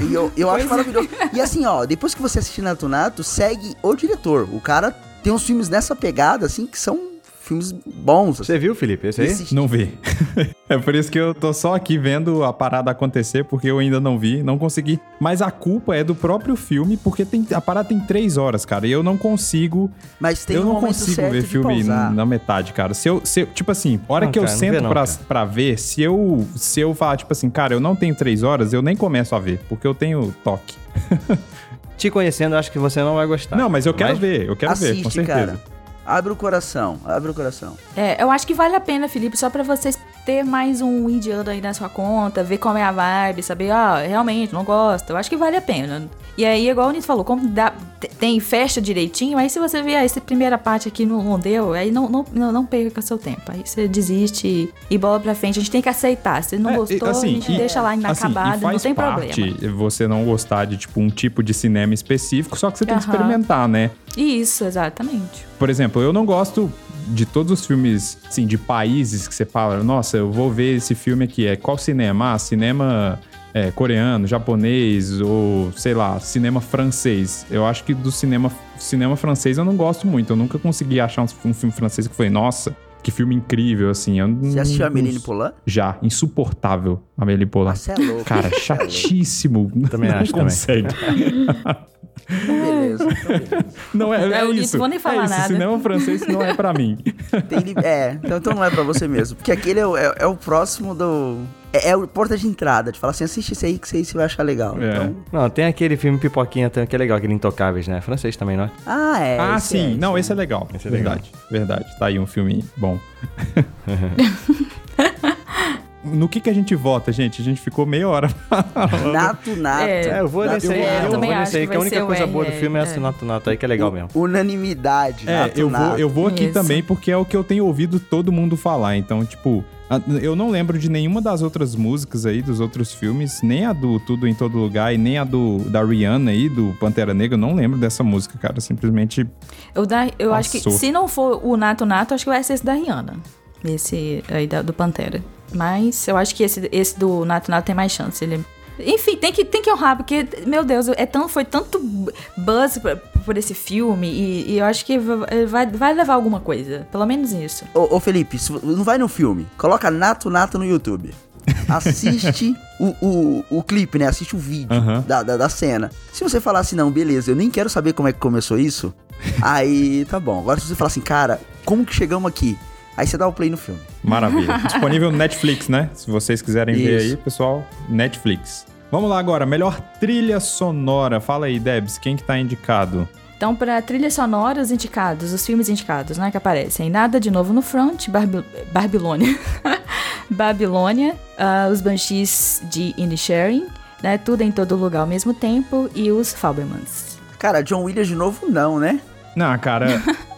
e eu, eu acho maravilhoso. E assim, ó, depois que você assistir Nato Nato, segue o diretor. O cara tem uns filmes nessa pegada, assim, que são filmes bons. assim. Você viu, Felipe? Esse aí? Esse- Não vi. é por isso que eu tô só aqui vendo a parada acontecer, porque eu ainda não vi, não consegui. Mas a culpa é do próprio filme, porque tem, a parada tem três horas, cara, e eu não consigo. Mas tem eu um não consigo ver filme na metade, cara. Se eu, se eu- tipo assim, a hora Não, que eu cara, vê sento não, pra, cara. pra ver, se eu, se eu falar, tipo assim, cara, eu não tenho três horas, eu nem começo a ver, porque eu tenho toque. Te conhecendo, eu acho que você não vai gostar. não, mas eu quero Mas- ver, eu quero ver, com Assiste, certeza. cara. Abre o coração, abre o coração. É, eu acho que vale a pena, Felipe, só pra vocês ter mais um indiano aí na sua conta, ver como é a vibe, saber, ah, realmente, não gosto. Eu acho que vale a pena. E aí, igual o Nito falou, como dá, te- tem festa direitinho, aí se você ver ah, essa primeira parte aqui não, não deu, aí não, não, não, não perca seu tempo. Aí você desiste e, bola pra frente. A gente tem que aceitar. Se não É, gostou, assim, a gente e- deixa lá Assim, inacabado, e não tem parte problema. você não gostar de, tipo, um tipo de cinema específico, só que você tem que experimentar, né? Isso, exatamente. Por exemplo, eu não gosto de todos os filmes, assim, de países que você fala, nossa, eu vou ver esse filme aqui. É qual cinema? Ah, cinema é, coreano, japonês ou, sei lá, cinema francês. Eu acho que do cinema, cinema francês eu não gosto muito. Eu nunca consegui achar um, um filme francês que foi, nossa, que filme incrível, assim. Eu Você não- assistiu a Amélie Poulain? Já, insuportável a Amélie Poulain. Você é louco. Cara, é chatíssimo. Também não acho, também. Beleza. então beleza. Não é, é, É, eu isso. vou nem falar é isso. nada. Cinema francês não é pra mim. Tem li- É, então, então não é pra você mesmo. Porque aquele é, o- é- é o próximo do. É, é o porta de entrada. De falar assim, assiste esse aí que você, você vai achar legal. É. Então, Não, tem aquele filme Pipoquinha também, que é legal, aquele Intocáveis, né? Francês também, não é? ah, é. ah, sim. é, não, esse esse é legal. Esse é legal. verdade, verdade. Tá aí um filme bom. No que que a gente vota, gente? A gente ficou meia hora. Nato, nato. É. É, eu vou nesse eu- aí. eu Eu, vou nesse acho aí, que a única coisa boa do filme é é. esse Nato Nato aí, que é legal mesmo. Unanimidade. É, nato, eu vou, nato. eu vou aqui Isso. também porque é o que eu tenho ouvido todo mundo falar. Então, tipo, Eu não lembro de nenhuma das outras músicas aí, dos outros filmes, nem a do Tudo em Todo Lugar e nem a do da Rihanna aí, do Pantera Negra. Eu não lembro dessa música, cara. Simplesmente. Eu, da, eu acho que se não for o Nato Nato, acho que vai ser esse da Rihanna. Esse aí da- do Pantera. Mas eu acho que esse, esse do Nato Nato tem mais chance. Ele... Enfim, tem que, tem que honrar, porque, meu Deus, é tão, foi tanto buzz por, por esse filme e, e eu acho que vai, vai levar alguma coisa. Pelo menos isso. Ô, ô, Felipe, se- não vai no filme. Coloca Nato Nato no YouTube. Assiste o, o, o clipe, né? Assiste o vídeo Aham. da, da, da cena. Se você falar assim, não, beleza, eu nem quero saber como é que começou isso, aí tá bom. Agora se você falar assim, cara, como que chegamos aqui? Aí você dá o play no filme. Maravilha. Disponível no Netflix, né? Se vocês quiserem ver Isso. aí, pessoal, Netflix. Vamos lá agora, melhor trilha sonora. Fala aí, Debs, quem que tá indicado? Então, pra trilha sonora, os indicados, os filmes indicados, né, que aparecem. Nada de Novo no Front, Barbi Barbilônia. Babilônia, ah, os Banshees de Inisherin, né, Tudo em Todo Lugar ao mesmo tempo e os Fabermans. Cara, John Williams de novo, não, né? Não, cara,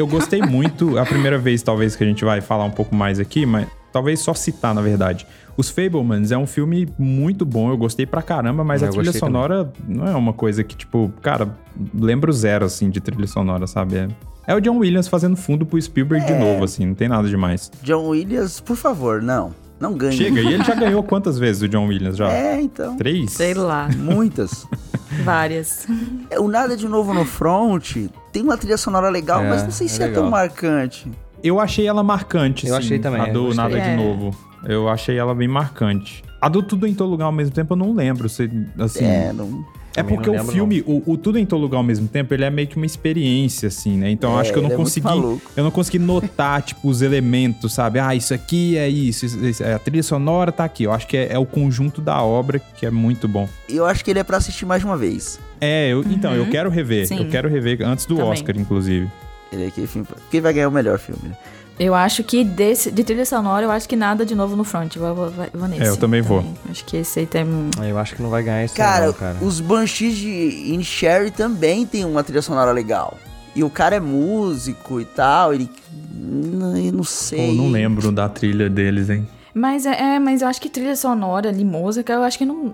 eu gostei muito. A primeira vez, talvez, que a gente vai falar um pouco mais aqui, mas talvez só citar, na verdade. Os Fablemans é um filme muito bom, eu gostei pra caramba, mas Eu a trilha sonora não é uma coisa que, tipo, cara, lembro zero, assim, de trilha sonora, sabe? É, é o John Williams fazendo fundo pro Spielberg de novo, assim, não tem nada demais. John Williams, por favor, não. Não ganhe. Chega, e ele já ganhou quantas vezes o John Williams já? É, então. Três? Sei lá, Muitas. várias. É, O Nada de Novo no Front tem uma trilha sonora legal, É, mas não sei é se é tão marcante. Eu achei ela marcante, Eu sim, achei também, A do gostei. Nada de É. Novo. Eu achei ela bem marcante. A do Tudo em Todo Lugar ao mesmo tempo eu não lembro. Se, assim, É, não. É porque o filme, o, o Tudo em Todo Lugar ao mesmo tempo, ele é meio que uma experiência, assim, né? Então eu É, acho que eu não é consegui. maluco. eu não consegui notar, tipo, os elementos, sabe? Ah, isso aqui é isso, isso- isso- a trilha sonora tá aqui. Eu acho que é, é o conjunto da obra que é muito bom. Eu acho que ele é pra assistir mais de uma vez. É, eu- então, eu quero rever. Sim. Eu quero rever antes do Também. Oscar, inclusive. Ele é aquele filme. Quem vai ganhar o melhor filme, né? Eu acho que desse, de trilha sonora, eu acho que nada de novo no front. Eu vou, vou, vou nesse. É, eu também vou. Acho que esse aí tem. um- Eu acho que não vai ganhar esse Cara, não, cara. os Banshees de Inisherin também tem uma trilha sonora legal. E o cara é músico e tal, ele. Não, eu não sei. Pô, não lembro da trilha deles, hein? Mas é, é, mas eu acho que trilha sonora ali, música, eu acho que não.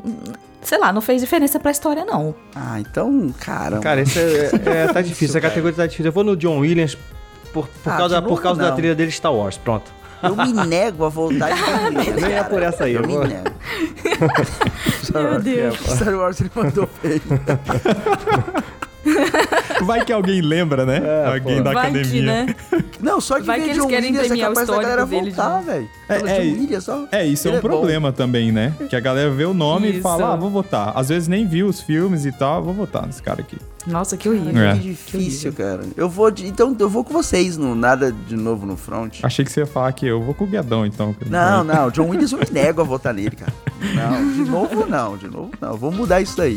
Sei lá, não fez diferença pra história, não. Ah, então, cara. Cara, esse é, é- tá difícil, a categoria tá difícil. Eu vou no John Williams por, por Ah, causa, por causa da trilha dele Star Wars, pronto. Eu me nego a voltar de Williams, Nem é por essa aí, Eu eu me nego. Meu Deus. Star Wars ele mandou feio. Vai que alguém lembra, né? alguém da Vai academia. que, né? Não, só de Vai ver que eles John querem Williams é premiar o capaz da galera histórico dele de voltar, velho. É, é, Williams, só. É, isso é Ele um bom. problema também, né? Que a galera vê o nome e Isso. fala, ah, vou votar. Às vezes nem viu os filmes e tal, vou votar nesse cara aqui. Nossa, que horrível. É. Que difícil, cara. Eu vou de, então eu vou com vocês no nada de novo no front. Achei que você ia falar que eu vou com o Guedão, então. Não, não, John Williams eu me nego a votar nele, cara. Não, de novo não, de novo não. Vamos mudar isso daí.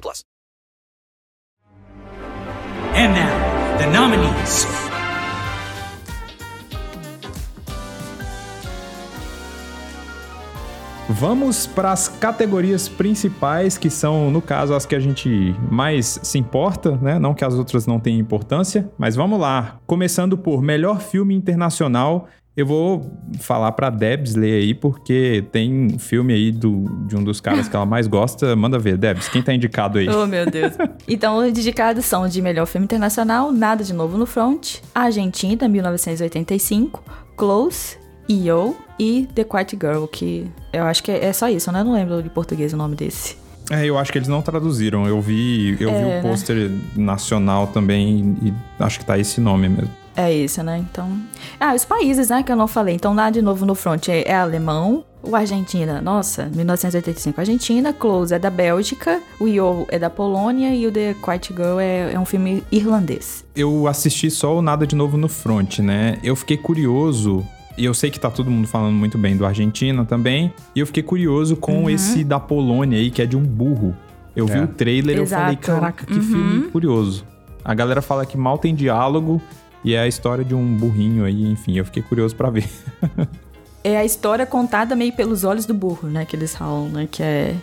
plus. And now, the nominees. Vamos para as categorias principais, que são, no caso, as que a gente mais se importa, né? Não que as outras não tenham importância, mas vamos lá. Começando por melhor filme internacional. Eu vou falar pra Debs ler aí, porque tem um filme aí do, de um dos caras que ela mais gosta. Manda ver, Debs, quem tá indicado aí? Oh, meu Deus. Então, os indicados são de melhor filme internacional, Nada de Novo no Front, Argentina, 1985, Close, E.O. e The Quiet Girl, que eu acho que é só isso, né? Eu não lembro de português o nome desse. É, eu acho que eles não traduziram. Eu vi, eu vi É, o né? pôster nacional também e acho que tá esse nome mesmo. É isso, né? Então. Ah, os países, né, que eu não falei. Então, lá de novo no front é, é alemão. O Argentina, nossa, 1985 Argentina, Close é da Bélgica, o Yo é da Polônia e o The Quiet Girl é, é um filme irlandês. Eu assisti só o Nada de Novo no Front, né? Eu fiquei curioso. E eu sei que tá todo mundo falando muito bem do Argentina também. E eu fiquei curioso com Uhum. esse da Polônia aí, que é de um burro. Eu vi É. o trailer e eu falei, caraca, que Uhum. filme curioso. A galera fala que mal tem diálogo e é a história de um burrinho aí, enfim, eu fiquei curioso pra ver. É a história contada meio pelos olhos do burro, né? Que eles falam, né? Que é.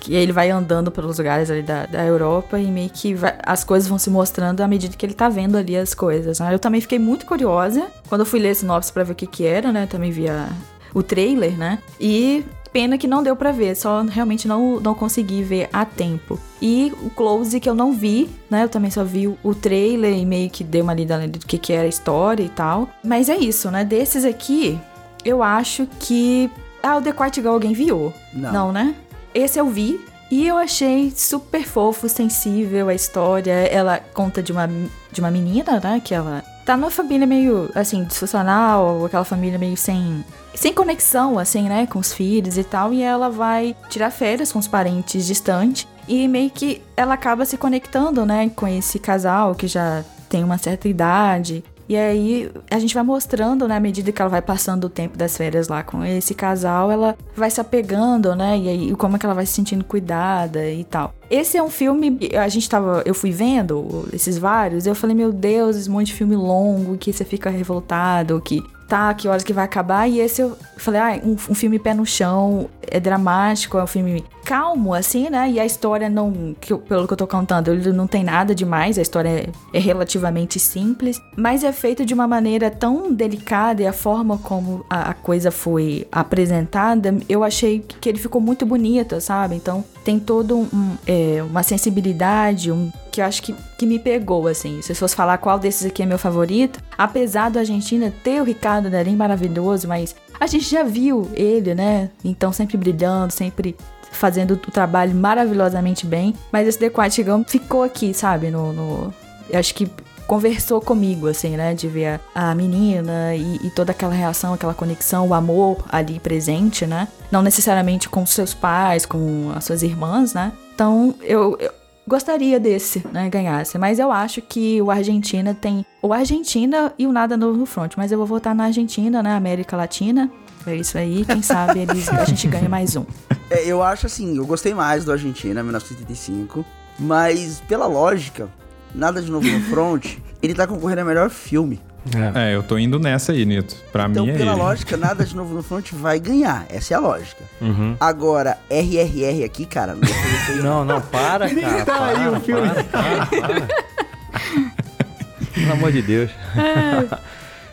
Que ele vai andando pelos lugares ali da, da Europa e meio que vai- as coisas vão se mostrando à medida que ele tá vendo ali as coisas. Né? Eu também fiquei muito curiosa quando eu fui ler a sinopse pra ver o que que era, né? Também vi a- o trailer, né? E pena que não deu pra ver, só realmente não, não consegui ver a tempo. E o Close que eu não vi, né? Eu também só vi o, trailer e meio que dei uma lida do que que era a história e tal. Mas é isso, né? Desses aqui, eu acho que. Ah, o The Quiet Girl alguém viu? Não. né? Esse eu vi. E eu achei super fofo, sensível a história. Ela conta de uma, de uma menina, né? Que ela tá numa família meio, assim, disfuncional, aquela família meio sem. Sem conexão, assim, né? Com os filhos e tal. E ela vai tirar férias com os parentes distantes. E meio que ela acaba se conectando, né? Com esse casal que já tem uma certa idade. E aí a gente vai mostrando, né, à medida que ela vai passando o tempo das férias lá com esse casal, ela vai se apegando, né? E aí como é que ela vai se sentindo cuidada e tal. Esse é um filme, a gente tava, eu fui vendo esses vários, e eu falei, meu Deus, esse monte de filme longo que você fica revoltado, que tá, que horas que vai acabar. E esse eu falei, ah, um, um filme pé no chão, é dramático, é um filme calmo, assim, né? E a história não, que eu- pelo que eu tô contando, ele não tem nada demais, a história é, é relativamente simples, mas é feito de uma maneira tão delicada e a forma como a, a coisa foi apresentada, eu achei que ele ficou muito bonito, sabe? Então tem todo um, é, uma sensibilidade, um que eu acho que, que me pegou, assim. Se eu fosse falar qual desses aqui é meu favorito, apesar do Argentina ter o Ricardo Darim maravilhoso, mas a gente já viu ele, né? Então sempre brilhando, sempre fazendo o trabalho maravilhosamente bem. Mas esse The Quiet ficou aqui, sabe? No, no- eu acho que conversou comigo, assim, né? De ver a, a menina e, e toda aquela reação, aquela conexão, o amor ali presente, né? Não necessariamente com seus pais, com as suas irmãs, né? Então, eu, eu gostaria desse, né, ganhasse. Mas eu acho que o Argentina tem o Argentina e o Nada Novo no Front. Mas eu vou votar na Argentina, né? América Latina. É isso aí. Quem sabe eles, a gente ganha mais um. É, eu acho assim, eu gostei mais do Argentina, 1985, mas pela lógica, nada de novo no front, ele tá concorrendo a melhor filme. É, eu tô indo nessa aí, Nito. Pra Então, mim é pela ele. lógica, nada de novo no front vai ganhar. Essa é a lógica. Uhum. Agora, RRR aqui, cara, não, Não, não, para, cara. Tá aí para, o filme. para, para, para. Pelo amor de Deus.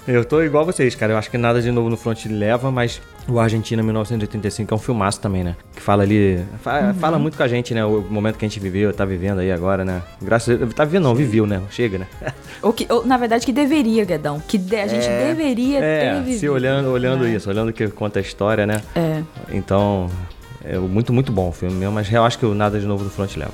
Eu tô igual vocês, cara. Eu acho que nada de novo no front leva, mas o Argentina 1985 é um filmaço também, né? Que fala ali. fa- Uhum. Fala muito com a gente, né? O momento que a gente viveu, tá vivendo aí agora, né? Graças a Deus. Tá vivendo, não, viveu, né? Chega, né? Ou que, ou, na verdade, que deveria, Guedão. Que de- a gente É. deveria ter É, vivido. se olhando, olhando né? isso, olhando o que conta a história, né? É. Então, é muito, muito bom o filme mesmo, mas eu acho que o Nada de Novo no Front leva.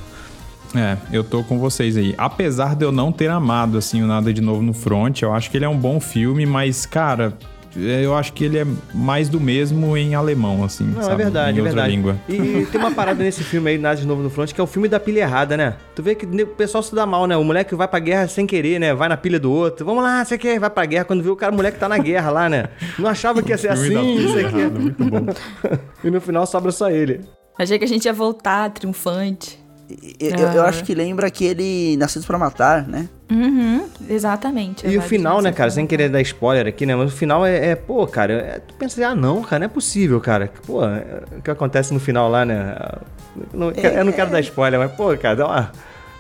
É, eu tô com vocês aí. Apesar de eu não ter amado, assim, o Nada de Novo no Front, eu acho que ele é um bom filme, mas, cara, eu acho que ele é mais do mesmo em alemão, assim, Não, sabe? é verdade, em é outra verdade. língua. E tem uma parada nesse filme aí, Nada de Novo no Front, que é o filme da pilha errada, né? Tu vê que o pessoal se dá mal, né? O moleque vai pra guerra sem querer, né? Vai na pilha do outro. Vamos lá, você quer? Vai pra guerra. Quando vê o cara, o moleque tá na guerra lá, né? Não achava que ia ser assim, isso aqui. errada, muito bom. e no final sobra só ele. Achei que a gente ia voltar triunfante. Eu, eu- eu acho que lembra aquele Nascidos pra Matar, né? Uhum, exatamente. E o final, né, cara? Sem querer dar spoiler aqui, né? Mas o final é, é, pô, cara, é- tu pensa, ah, não, cara, não é possível, cara. Pô, é- o que acontece no final lá, né? Não- eu não quero dar spoiler, mas, pô, cara, dá uma,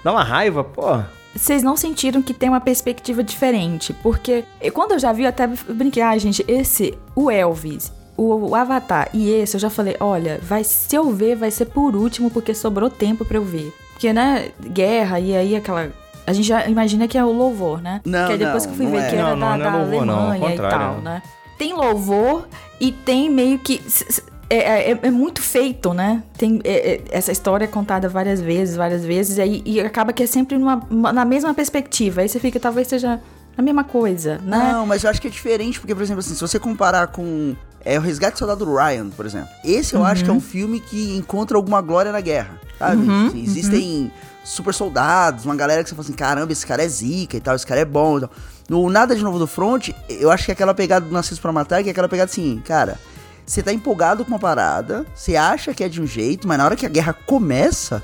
dá uma raiva, pô. Vocês não sentiram que tem uma perspectiva diferente? Porque quando eu já vi, eu até brinquei, ah, gente, esse, o Elvis, o, o Avatar e esse, eu já falei, olha, vai, se eu ver, vai ser por último, porque sobrou tempo pra eu ver. Porque, né, guerra e aí aquela. A gente já imagina que é o louvor, né? Não, que aí depois não, que eu fui ver é. que era Não, não, da, não é da louvor, não, ao Alemanha e tal, né? Tem louvor e tem meio que. s- É, é- é muito feito, né? Tem é, é, essa história é contada várias vezes, várias vezes, e, aí, e acaba que é sempre numa, uma- na mesma perspectiva. Aí você fica, talvez seja a mesma coisa, né? Não, mas eu acho que é diferente, porque, por exemplo, assim, se você comparar com é, o Resgate do Soldado Ryan, por exemplo. Esse eu acho que é um filme que encontra alguma glória na guerra, sabe? Uhum, Assim, existem super soldados, uma galera que você fala assim, caramba, esse cara é zica e tal, esse cara é bom e tal. No Nada de Novo do Front, eu acho que é aquela pegada do Nascidos pra Matar, que é aquela pegada assim, cara, você tá empolgado com uma parada, você acha que é de um jeito, mas na hora que a guerra começa,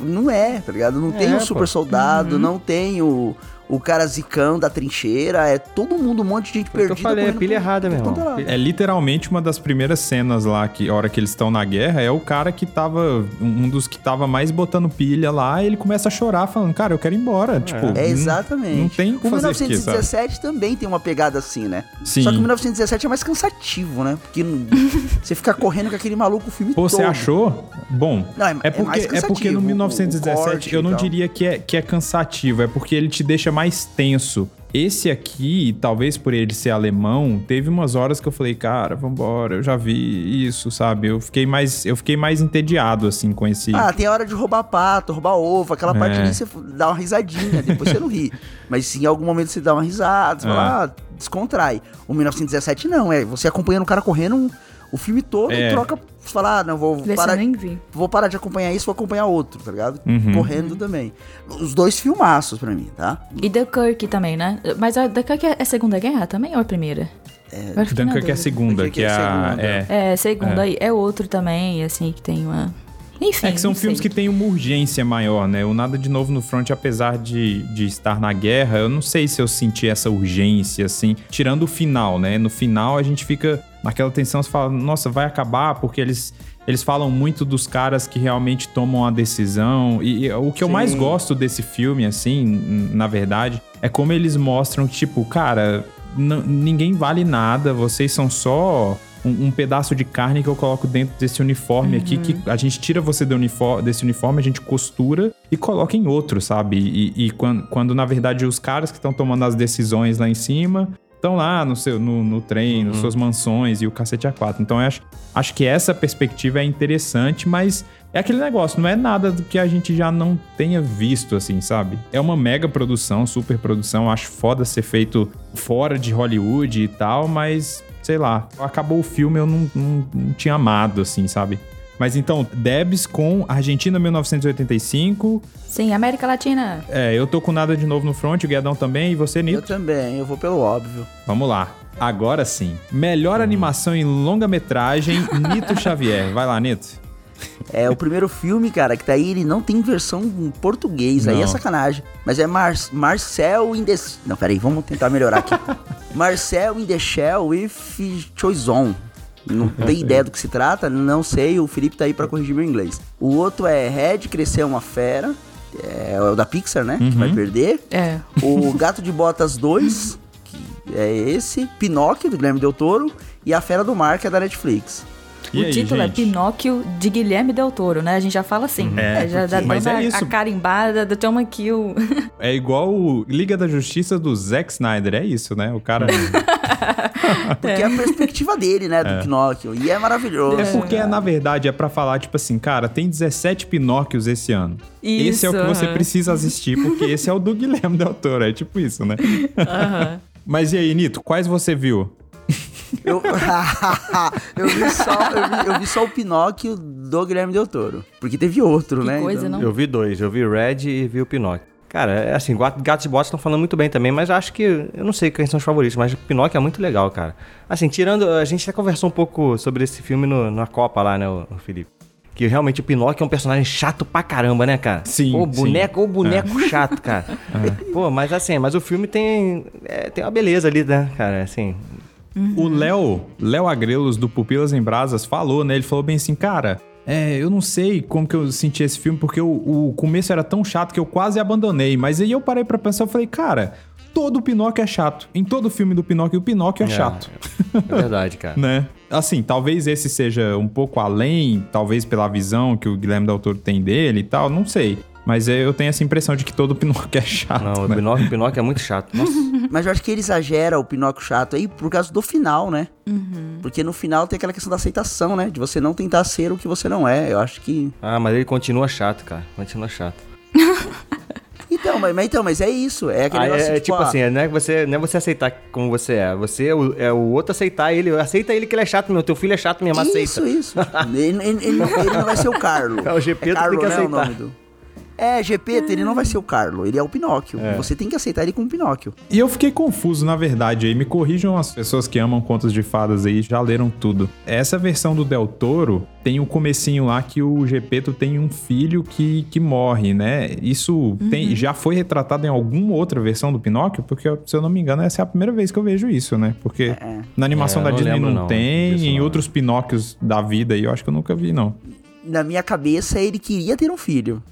não é, tá ligado? Não tem É, o pô. super soldado, Uhum. não tem o, o cara zicão da trincheira, é todo mundo, um monte de gente Foi o que perdida. eu falei, é pilha por- errada, por meu todo irmão. lado. É literalmente uma das primeiras cenas lá, que a hora que eles estão na guerra, é o cara que tava. Um dos que tava mais botando pilha lá, e ele começa a chorar, falando, cara, eu quero ir embora. Tipo, É, não- exatamente. Não, tem o que fazer aqui, sabe? 1917 também tem uma pegada assim, né? Sim. Só que o 1917 é mais cansativo, né? Porque não- você fica correndo com aquele maluco o filme Pô, todo. você achou? Bom, Não, é- é, é porque, mais é porque no o- o 1917 corte eu não diria que é, que é cansativo, é porque ele te deixa mais tenso. Esse aqui, talvez por ele ser alemão, teve umas horas que eu falei, cara, vambora, eu já vi isso, sabe? Eu fiquei mais, eu fiquei mais entediado, assim, com esse... Ah, tem a hora de roubar pato, roubar ovo, aquela parte É. ali você dá uma risadinha, depois você não ri. Mas se em algum momento você dá uma risada, você É. fala, ah, descontrai. O 1917 não, é você acompanhando o cara correndo o filme todo É. e troca, você fala, ah, não, vou Desse parar, nem vi. vou parar de acompanhar isso, vou acompanhar outro, tá ligado? Uhum. Correndo também. Os dois filmaços pra mim, tá? E Dunkirk também, né? Mas a Dunkirk é a Segunda Guerra também ou a primeira? Na Dunkirk é a dúvida. segunda, que é é a segunda. É, É, segunda É. aí. É outro também, assim, que tem uma... Enfim, É que são filmes sei. que têm uma urgência maior, né? O Nada de Novo no Front, apesar de, de estar na guerra, eu não sei se eu senti essa urgência, assim, tirando o final, né? No final a gente fica naquela tensão, você fala, nossa, vai acabar, porque eles, eles falam muito dos caras que realmente tomam a decisão. E, e o que eu Sim. mais gosto desse filme, assim, na verdade, é como eles mostram que, tipo, cara, ninguém vale nada, vocês são só um, um pedaço de carne que eu coloco dentro desse uniforme aqui, que a gente tira você do unifor- desse uniforme, a gente costura e coloca em outro, sabe? E, e quando, quando, na verdade, os caras que estão tomando as decisões lá em cima estão lá no, seu, no, no trem, nas suas mansões e o cacete A4. Então, eu acho, acho que essa perspectiva é interessante, mas é aquele negócio, não é nada do que a gente já não tenha visto, assim, sabe? É uma mega produção, super produção, acho foda ser feito fora de Hollywood e tal, mas sei lá, acabou o filme, eu não, não, não tinha amado, assim, sabe? Mas então, Debs com Argentina 1985. Sim, América Latina. É, eu tô com nada de novo no front, o Guedão também, e você, Eu Nito? também, eu vou pelo óbvio. Vamos lá. Agora sim. Melhor animação em longa-metragem, Nito Xavier. Vai lá, Nito. É o primeiro filme, cara, que tá aí, ele não tem versão em português, aí Não. é sacanagem. Mas é Mar Marcel in the... Não, peraí, vamos tentar melhorar aqui. Marcel in the Shell with Choison. Não tenho ideia do que se trata, não sei, o Felipe tá aí pra corrigir meu inglês. O outro é Red, Crescer uma Fera, é o da Pixar, né, que vai perder. É. O Gato de Botas 2, que é esse. Pinóquio, do Guilherme Del Toro. E A Fera do Mar, que é da Netflix. E o aí, título gente? é Pinóquio de Guilherme Del Toro, né? A gente já fala assim. É, já dá mas toda é a- isso. a carimbada do Toma Kill. É igual o Liga da Justiça do Zack Snyder, é isso, né? O cara. Porque é a perspectiva dele, né, do Pinóquio. E é maravilhoso. É porque, na verdade, é pra falar, tipo assim, cara, tem 17 Pinóquios esse ano. esse é o que Isso, você aham. precisa assistir, porque esse é o do Guilherme Del Toro, é tipo isso, né? Mas e aí, Nito, quais você viu? Eu, eu, vi só, eu, vi, eu vi só o Pinóquio do Guilherme Del Toro. Porque teve outro, Que né? coisa, então- não? Eu vi dois, eu vi Red e vi o Pinóquio. Cara, é assim, Gat- Gatos e Botas estão falando muito bem também, mas acho que. Eu não sei quem são os favoritos, mas o Pinóquio é muito legal, cara. Assim, tirando. A gente até conversou um pouco sobre esse filme no- na Copa lá, né, o, o Felipe? Que realmente o Pinóquio é um personagem chato pra caramba, né, cara? Sim, Pô, sim. boneco, ô boneco chato, cara. Pô, mas assim, mas o filme tem. é, tem uma beleza ali, né, cara? Assim. O Léo, Léo Agrelos do Pupilas em Brasas falou, né? Ele falou bem assim, cara, é, eu não sei como que eu senti esse filme, porque o, o começo era tão chato que eu quase abandonei. Mas aí eu parei pra pensar, eu falei, cara, todo Pinóquio é chato. Em todo filme do Pinóquio, o Pinóquio é, chato. É verdade, cara. né? Assim, talvez esse seja um pouco além, talvez pela visão que o Guilherme Del Toro tem dele e tal, não sei. Mas eu tenho essa impressão de que todo Pinóquio é chato, Não, o né? Pinóquio, o Pinóquio é muito chato. Nossa. Mas eu acho que ele exagera o Pinóquio chato aí por causa do final, né? Porque no final tem aquela questão da aceitação, né? De você não tentar ser o que você não é. Eu acho que. Ah, mas ele continua chato, cara. Continua chato. Então, mas, mas então, mas é isso. É aquele Aí negócio é, tipo ah, assim, não é, você, não é você aceitar como você é. Você é o, é o outro aceitar ele. Aceita ele que ele é chato, meu. Teu filho é chato mesmo, aceita. Isso, isso. ele, ele- ele não, ele não vai ser o Carlo. É, o Gepeto Carlo, tem que né, o aceitar. nome do- É, Gepeto, ele não vai ser o Carlo, ele é o Pinóquio. Você tem que aceitar ele como Pinóquio. E eu fiquei confuso, na verdade, aí me corrijam as pessoas que amam contos de fadas aí, já leram tudo. Essa versão do Del Toro tem um comecinho lá que o Gepeto tem um filho que, que morre, né? Isso Uhum. tem, já foi retratado em alguma outra versão do Pinóquio? Porque, se eu não me engano, essa é a primeira vez que eu vejo isso, né? Porque na animação É, da não Disney lembro não, não tem, disso em não. outros Pinóquios da vida aí eu acho que eu nunca vi, não. Na minha cabeça, ele queria ter um filho.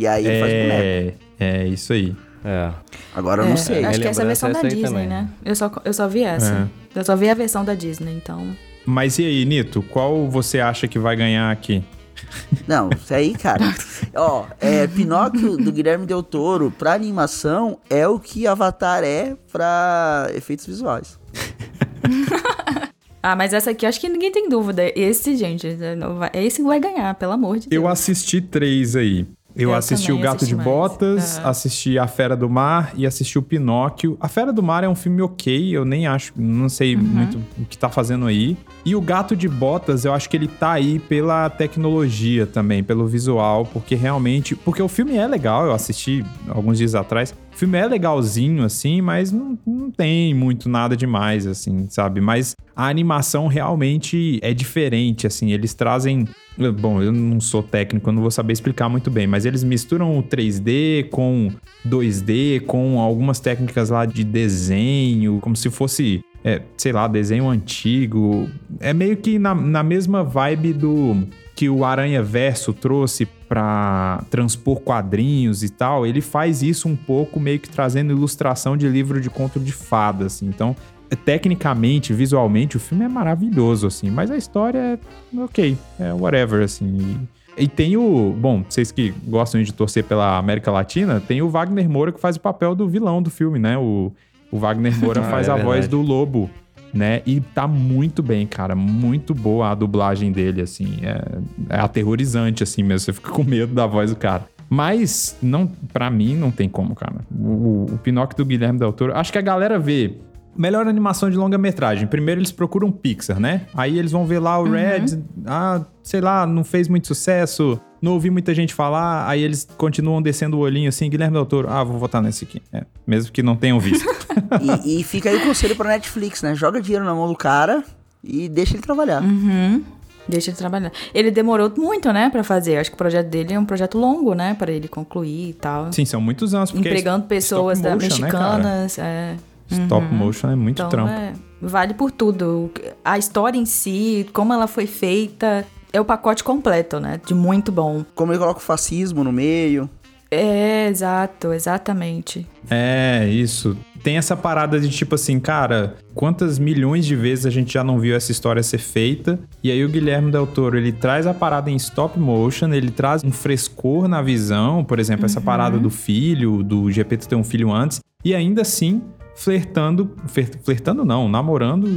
E aí ele faz boneco. É, é isso aí. É. Agora eu não É, sei. Acho que essa é a versão da essa aí Disney, também. né? Eu só, eu só vi essa. Eu só vi a versão da Disney, então. Mas e aí, Nito, qual você acha que vai ganhar aqui? Não, isso aí, cara. Ó, é, Pinóquio do Guilherme Del Toro pra animação é o que Avatar é pra efeitos visuais. Ah, mas essa aqui eu acho que ninguém tem dúvida. Esse, gente, é esse que vai ganhar, pelo amor de Deus. Eu assisti três aí. Eu, Eu assisti o Gato assisti de mais. Botas, Aham. assisti A Fera do Mar e assisti o Pinóquio. A Fera do Mar é um filme ok, eu nem acho, não sei Uhum. muito o que tá fazendo aí. E o Gato de Botas, eu acho que ele tá aí pela tecnologia também, pelo visual, porque realmente. Porque o filme é legal, eu assisti alguns dias atrás. Filme é legalzinho, assim, mas não, não tem muito nada demais, assim, sabe? Mas a animação realmente é diferente, assim. Eles trazem. Bom, eu não sou técnico, eu não vou saber explicar muito bem, mas eles misturam o 3D com 2D, com algumas técnicas lá de desenho, como se fosse, é, sei lá, desenho antigo. É meio que na, na mesma vibe do que o Aranha Verso trouxe pra transpor quadrinhos e tal. Ele faz isso um pouco meio que trazendo ilustração de livro de conto de fada, assim. Então, tecnicamente, visualmente, o filme é maravilhoso, assim, mas a história é ok, é whatever, assim. E tem o. Bom, vocês que gostam de torcer pela América Latina, tem o Wagner Moura que faz o papel do vilão do filme, né? O, o Wagner Moura Ah, faz é a voz do lobo, né? E tá muito bem, cara. Muito boa a dublagem dele, assim. É, é aterrorizante, assim mesmo. Você fica com medo da voz do cara. Mas, não, para mim, não tem como, cara. O, o Pinóquio do Guilherme Del Toro. Acho que a galera vê. Melhor animação de longa-metragem. Primeiro eles procuram Pixar, né? Aí eles vão ver lá o Red. Ah, sei lá, não fez muito sucesso. Não ouvi muita gente falar. Aí eles continuam descendo o olhinho assim. Guilherme Del Toro. Ah, vou votar nesse aqui. É, mesmo que não tenham visto. E, e fica aí o conselho pra Netflix, né? Joga dinheiro na mão do cara e deixa ele trabalhar. Uhum. Deixa ele trabalhar. Ele demorou muito, né, pra fazer. Acho que o projeto dele é um projeto longo, né, pra ele concluir e tal. Sim, são muitos anos. porque é Empregando pessoas stop da, motion, né, cara? mexicanas. é. Stop Uhum. motion é muito Então, trampo. é, vale por tudo. A história em si, como ela foi feita, é o pacote completo, né? De muito bom. Como ele coloca o fascismo no meio. É, exato, exatamente. É, isso. Tem essa parada de tipo assim, cara, quantas milhões de vezes a gente já não viu essa história ser feita? E aí o Guilherme Del Toro, ele traz a parada em stop motion, ele traz um frescor na visão, por exemplo, essa parada do filho, do Gepeto ter um filho antes, e ainda assim flertando, fler- flertando não, namorando,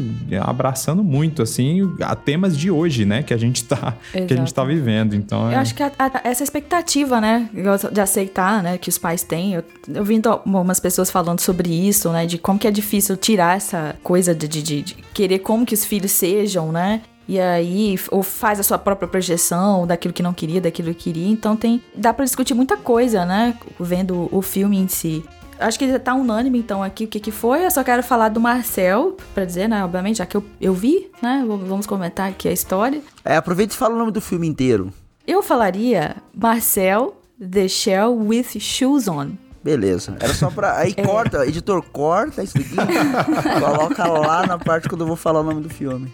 abraçando muito assim a temas de hoje, né, que a gente tá que a gente tá vivendo. Então, é... Eu acho que a- a- essa expectativa, né, de aceitar, né, que os pais têm. Eu, eu vi umas pessoas falando sobre isso, né, de como que é difícil tirar essa coisa de, de, de- querer como que os filhos sejam, né. E aí, ou faz a sua própria projeção daquilo que não queria, daquilo que queria. Então tem. Dá pra discutir muita coisa, né? Vendo o filme em si. Acho que tá unânime, então, aqui o que, que foi. Eu só quero falar do Marcel, pra dizer, né? Obviamente, já que eu, eu vi, né? Vamos comentar aqui a história. É, aproveita e fala o nome do filme inteiro. Eu falaria Marcel The Shell with Shoes On. Beleza. Era só pra. Aí corta, editor, corta isso daqui. coloca lá na parte quando eu vou falar o nome do filme.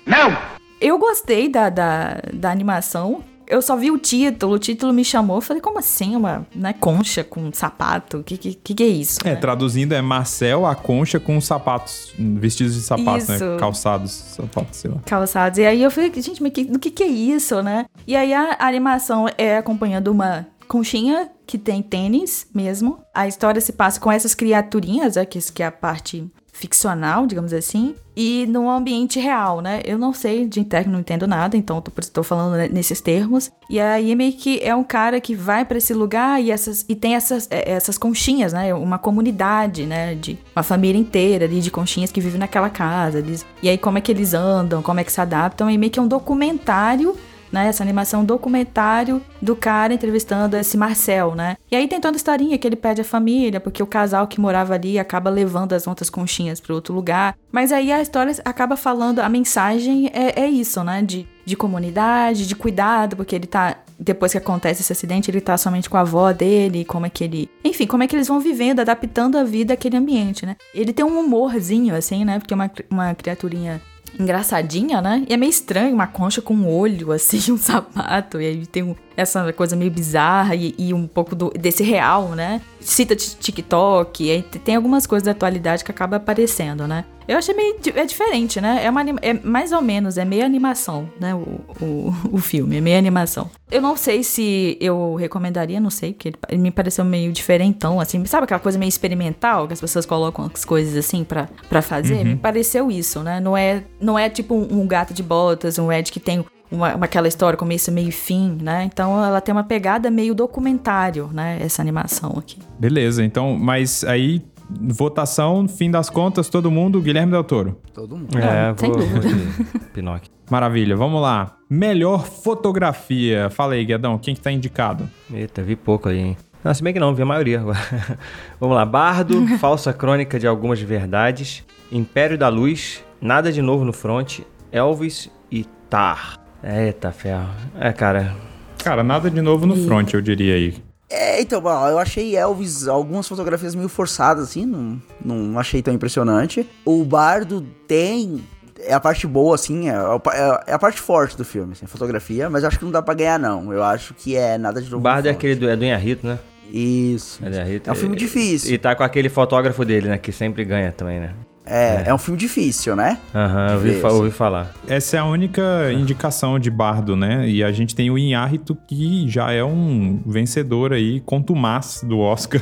Eu gostei da, da, da animação. Eu só vi o título, o título me chamou. Eu falei, como assim? Uma né, concha com sapato? O que, que, que é isso? É, traduzindo é Marcel a concha com sapatos, vestidos de sapatos, né? Calçados, sapatos, sei lá. calçados. E aí eu falei, gente, mas que, do que que é isso, né? E aí a animação é acompanhando uma conchinha que tem tênis mesmo. A história se passa com essas criaturinhas, né, que, que é a parte ficcional, digamos assim, e num ambiente real, né? Eu não sei de interno, não entendo nada, então tô, tô falando né, nesses termos. E aí meio que é um cara que vai para esse lugar e, essas, e tem essas, é, essas conchinhas, né? Uma comunidade, né? De uma família inteira ali de conchinhas que vive naquela casa. Eles, e aí como é que eles andam, como é que se adaptam, e meio que é um documentário né? Essa animação documentário do cara entrevistando esse Marcel, né? E aí tem toda a historinha que ele pede a família, porque o casal que morava ali acaba levando as outras conchinhas para outro lugar. Mas aí a história acaba falando, a mensagem é, é isso, né? De, de comunidade, de cuidado, porque ele tá depois que acontece esse acidente, ele tá somente com a avó dele, como é que ele. Enfim, como é que eles vão vivendo, adaptando a vida àquele ambiente, né? Ele tem um humorzinho, assim, né? Porque é uma, uma criaturinha engraçadinha, né? E é meio estranho, uma concha com um olho, assim, um sapato. E aí tem essa coisa meio bizarra e, e um pouco do, desse real, né? Cita TikTok, tem algumas coisas da atualidade que acaba aparecendo, né? Eu achei meio. É diferente, né? É, uma, é mais ou menos, é meio animação, né? O, o, o filme, é meio animação. Eu não sei se eu recomendaria, não sei, porque ele, ele, me pareceu meio diferentão, assim. Sabe aquela coisa meio experimental que as pessoas colocam as coisas assim para fazer? Uhum. Me pareceu isso, né? Não é, não é tipo um, um gato de botas, um Ed que tem uma, uma, aquela história começo, meio e fim, né? Então ela tem uma pegada meio documentário, né? Essa animação aqui. Beleza, então, mas aí votação, fim das contas, todo mundo, Guilherme Del Toro. Todo mundo. É, sem vou, dúvida. vou Pinóquio. Maravilha, vamos lá. Melhor fotografia. Fala aí, Guedão, quem que tá indicado? Eita, vi pouco aí, hein? Não, se bem que não, vi a maioria agora. Vamos lá. Bardo, Falsa Crônica de Algumas Verdades, Império da Luz, Nada de Novo no Front, Elvis e Tar. Eita, ferro. É, cara. Cara, nada de novo no front, eu diria aí. É, então, bom, eu achei Elvis, algumas fotografias meio forçadas, assim, não, não achei tão impressionante. O Bardo tem. É a parte boa, assim, é, a- é a parte forte do filme, assim, a fotografia, mas acho que não dá pra ganhar, não. Eu acho que é nada de novo. O Bardo é no aquele do, é do Inharrito, né? Isso. É. É um filme difícil. E tá com aquele fotógrafo dele, né? Que sempre ganha também, né? É, é um filme difícil, né? Aham, ouvi, ver, fa- assim. ouvi falar. Essa é a única indicação de Bardo, né? E a gente tem o Inhárrito, que já é um vencedor aí, contumaz do Oscar.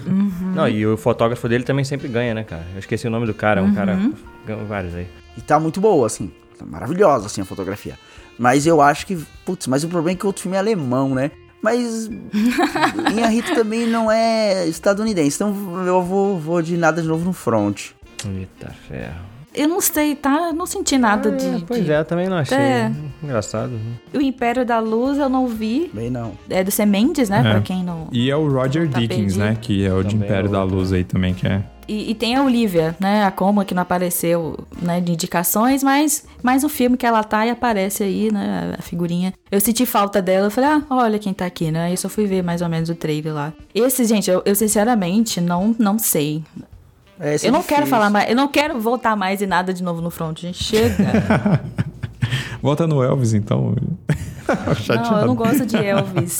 Não, e o fotógrafo dele também sempre ganha, né, cara? Eu esqueci o nome do cara, um cara. ganhou Vários aí. E tá muito boa, assim. Tá maravilhosa, assim, a fotografia. Mas eu acho que. Putz, mas o problema é que o outro filme é alemão, né? Mas. Inharito também não é estadunidense. Então eu vou, vou de nada de novo no front. Eita ferro. Eu não sei, tá? Eu não senti nada de. Pois de- é, também não achei É. engraçado. né? O Império da Luz eu não vi. Bem não. É do Semendes, né? É. Pra quem não. E é o Roger Tá Dickens, perdido. né? Que é o de Também Império é da. Luz aí também, que é. E, e tem a Olivia, né? A Coma que não apareceu, né? De indicações, mas mais um filme que ela tá e aparece aí, né? A figurinha. Eu senti falta dela. Eu falei, ah, olha quem tá aqui, né? Aí eu só fui ver mais ou menos o trailer lá. Esse, gente, eu, eu sinceramente não, não sei. É, esse eu é não quero difícil. falar mais, eu não quero voltar mais e nada de novo no front, gente. Chega. Volta no Elvis, então. não, eu não gosto de Elvis.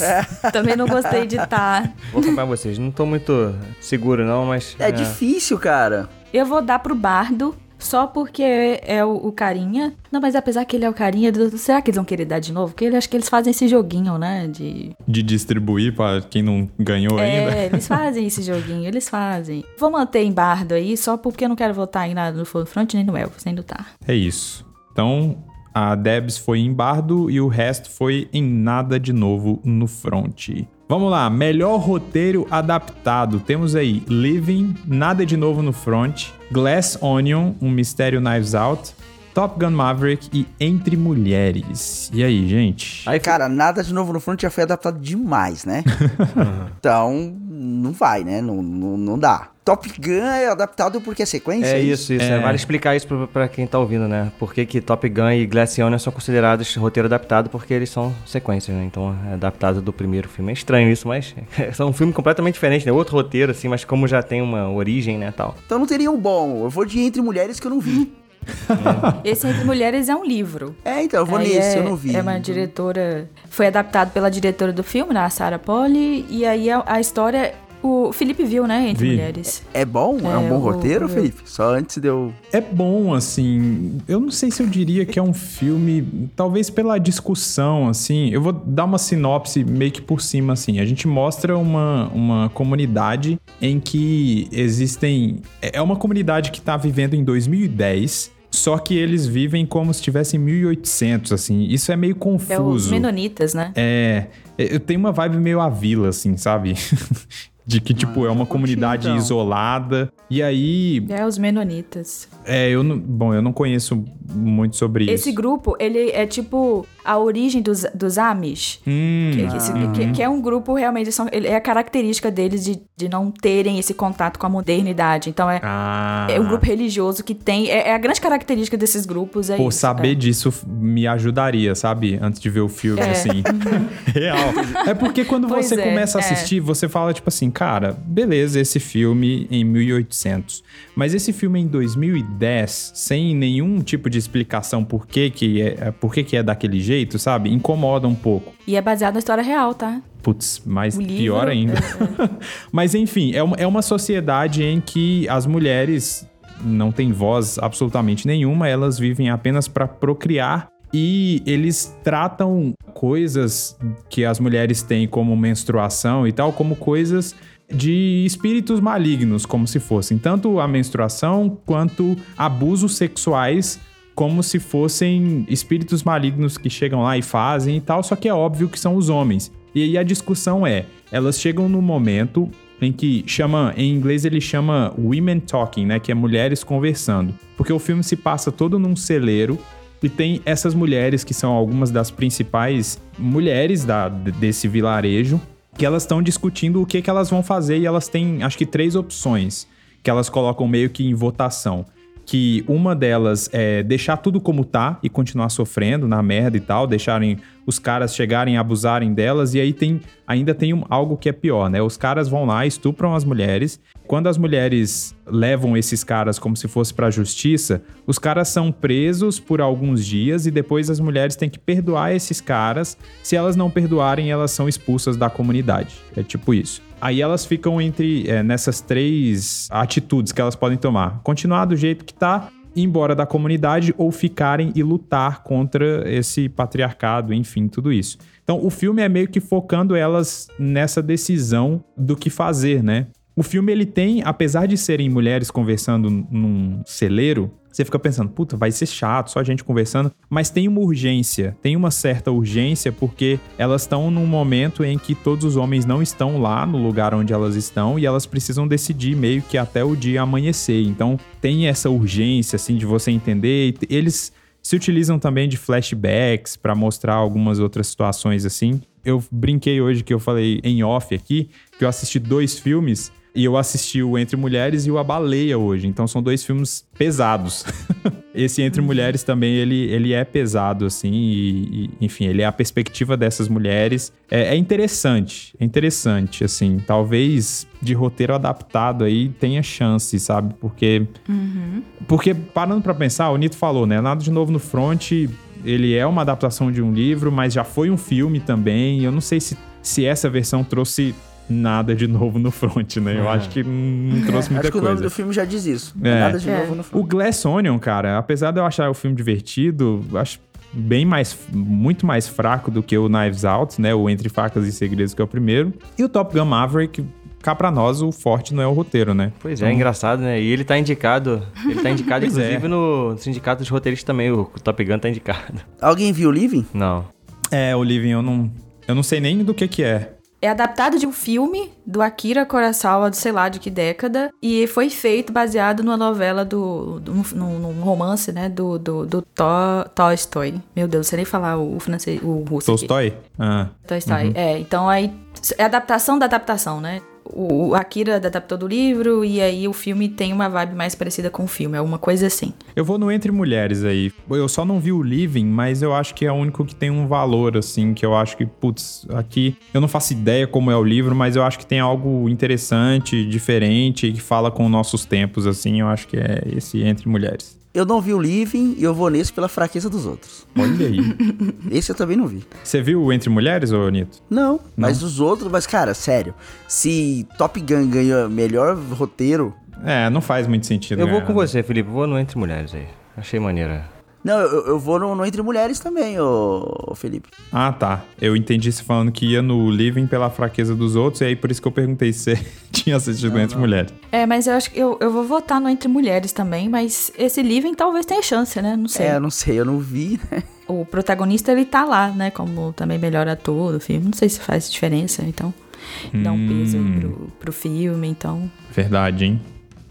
Também não gostei de tá. Vou acompanhar vocês. Não tô muito seguro, não, mas. É difícil, cara. Eu vou dar pro Bardo. Só porque é o, o carinha. Não, mas apesar que ele é o carinha, será que eles vão querer dar de novo? Porque ele, acho que eles fazem esse joguinho, né? De. De distribuir pra quem não ganhou ainda. É, eles fazem esse joguinho, eles fazem. Vou manter em Bardo aí, só porque eu não quero votar em nada no Front, nem no Elvis, nem no Tar. É isso. Então, a Debs foi em Bardo e o resto foi em nada de novo no front. Vamos lá, melhor roteiro adaptado. Temos aí Living, Nada de Novo no Front, Glass Onion, Um Mistério Knives Out, Top Gun Maverick e Entre Mulheres. E aí, gente? Aí, Cara, nada de novo no front já foi adaptado demais, né? então, não vai, né? Não, não, não dá. Top Gun é adaptado porque é sequência? É isso, isso. É. É. Vale explicar isso pra, pra quem tá ouvindo, né? Por que, que Top Gun e Glass Onion são considerados roteiro adaptado, porque eles são sequências, né? Então é adaptado do primeiro filme. É estranho isso, mas são um filme completamente diferente, né? Outro roteiro, assim, mas como já tem uma origem, né, tal. Então não teria um bom. Eu vou de Entre Mulheres que eu não vi. Esse Entre Mulheres é um livro. É, então, eu vou Aí nesse, é, eu não vi. É uma diretora. Foi adaptado pela diretora do filme, né, a Sarah Polly. E aí a, a história O Felipe viu, né? Entre Vi. Mulheres. É bom? É, um É, bom o- roteiro, o- Felipe? Só antes de eu. É bom, assim. Eu não sei se eu diria que é um filme, talvez pela discussão, assim. Eu vou dar uma sinopse meio que por cima, assim. A gente mostra uma, uma comunidade em que existem. É uma comunidade que tá vivendo em 2010. Só que eles vivem como se estivessem em 1800, assim. Isso é meio É os confuso. Menonitas, né? É, eu tenho uma vibe meio a vila, assim, sabe? De que, tipo, é uma comunidade então. isolada. E aí, É os Menonitas. é, eu não. Bom, eu não conheço muito sobre Esse isso. grupo, ele é tipo a origem dos, dos Amish. Hum, Que, uhum. que- que é um grupo realmente, são, é a característica deles de, de não terem esse contato com a modernidade. Então é, Ah, é um grupo religioso que tem. É, é a grande característica desses grupos. É Pô, isso, saber é. disso me ajudaria, sabe? Antes de ver o filme, É. assim. Real. É porque quando Pois você é, começa a é. assistir, você fala, tipo assim, cara, beleza, esse filme em 1800. Mas esse filme em 2010, sem nenhum tipo de explicação por que que é, por que que é daquele jeito, sabe? Incomoda um pouco. E é baseado na história real, tá? Putz, mas pior ainda. mas enfim, é uma, é uma sociedade em que as mulheres não têm voz absolutamente nenhuma, elas vivem apenas para procriar e eles tratam coisas que as mulheres têm como menstruação e tal como coisas de espíritos malignos, como se fossem tanto a menstruação quanto abusos sexuais como se fossem espíritos malignos que chegam lá e fazem e tal, só que é óbvio que são os homens. E aí a discussão é, elas chegam no momento em que chama, em inglês ele chama women talking, né, que é mulheres conversando, porque o filme se passa todo num celeiro e tem essas mulheres que são algumas das principais mulheres da, desse vilarejo, que elas estão discutindo o que, que elas vão fazer e elas têm, acho que três opções que elas colocam meio que em votação que uma delas é deixar tudo como tá e continuar sofrendo na merda e tal, deixarem os caras chegarem abusarem delas, e aí tem ainda tem um- algo que é pior, né? Os caras vão lá, estupram as mulheres. Quando as mulheres levam esses caras como se fosse pra justiça, os caras são presos por alguns dias e depois as mulheres têm que perdoar esses caras. Se elas não perdoarem, elas são expulsas da comunidade. É tipo isso. Aí elas ficam entre é, nessas três atitudes que elas podem tomar: continuar do jeito que tá, ir embora da comunidade ou ficarem e lutar contra esse patriarcado, enfim, tudo isso. Então o filme é meio que focando elas nessa decisão do que fazer, né? O filme ele tem, apesar de serem mulheres conversando num celeiro, você fica pensando, puta, vai ser chato, só a gente conversando, mas tem uma urgência, tem uma certa urgência porque elas estão num momento em que todos os homens não estão lá no lugar onde elas estão e elas precisam decidir meio que até o dia amanhecer. Então tem essa urgência assim de você entender, eles se utilizam também de flashbacks pra mostrar algumas outras situações assim. Eu brinquei hoje que eu falei em off aqui que eu assisti dois filmes e eu assisti o Entre Mulheres e o A Baleia hoje. Então são dois filmes pesados. Esse Entre Mulheres também, ele, ele é pesado, assim, e, e, enfim, ele é a perspectiva dessas mulheres. É, é interessante, é interessante, assim. Talvez de roteiro adaptado aí tenha chance, sabe? Porque porque, parando pra pensar, o Nito falou, né? Nada de novo no front, ele é uma adaptação de um livro, mas já foi um filme também. Eu não sei se, se essa versão trouxe nada de novo no front, né? Eu É. acho que não trouxe muita Acho que o nome coisa. do filme já diz isso. É. Nada de É. novo no filme. O Glass Onion, cara, apesar de eu achar o filme divertido, eu acho bem mais, muito mais fraco do que o Knives Out, né? O Entre Facas e Segredos, que é o primeiro. E o Top Gun Maverick, cá pra nós, o forte não é o roteiro, né? Pois é, engraçado, né? E ele tá indicado. Ele tá indicado, é. inclusive, no sindicato de roteiristas também. O Top Gun tá indicado. Alguém viu Living? Não. É, o Living, eu não, eu não sei nem do que que é. É adaptado de um filme do Akira Kurosawa, sei lá de que década, e foi feito baseado numa novela do. do- num, num romance, né? Do, do, do To- Tolstói. Meu Deus, não sei nem falar o francês, o russo. Tolstói? Ah. Tolstói. É, então aí. É adaptação da adaptação, né? O, Akira adaptou do livro, e aí o filme tem uma vibe mais parecida com o filme, é uma coisa assim. Eu vou no Entre Mulheres aí. Eu só não vi o Living, mas eu acho que é o único que tem um valor, assim, que eu acho que, putz, aqui. Eu não faço ideia como é o livro, mas eu acho que tem algo interessante, diferente, que fala com nossos tempos, assim. Eu acho que é esse Entre Mulheres. Eu não vi o Living e eu vou nesse pela fraqueza dos outros. Olha aí. Esse eu também não vi. Você viu Entre Mulheres, ô Nito? Não, mas os outros, mas cara, sério, se Top Gun ganha melhor roteiro, É, não faz muito sentido. Eu vou com né? você, Felipe. Vou no Entre Mulheres aí. Achei maneira. Não, eu, eu vou no, no Entre Mulheres também, ô, ô Felipe. Ah, tá. Eu entendi você falando que ia no Living pela fraqueza dos outros, e aí por isso que eu perguntei se você tinha assistido Entre Mulheres. É, mas eu acho que eu, eu vou votar no Entre Mulheres também, mas esse Living talvez tenha chance, né? Não sei. É, não sei, eu não vi, né? O protagonista, ele tá lá, né? Como também melhor ator do filme. Não sei se faz diferença, então... Dá um peso aí Hum. pro, pro filme, então... Verdade, hein?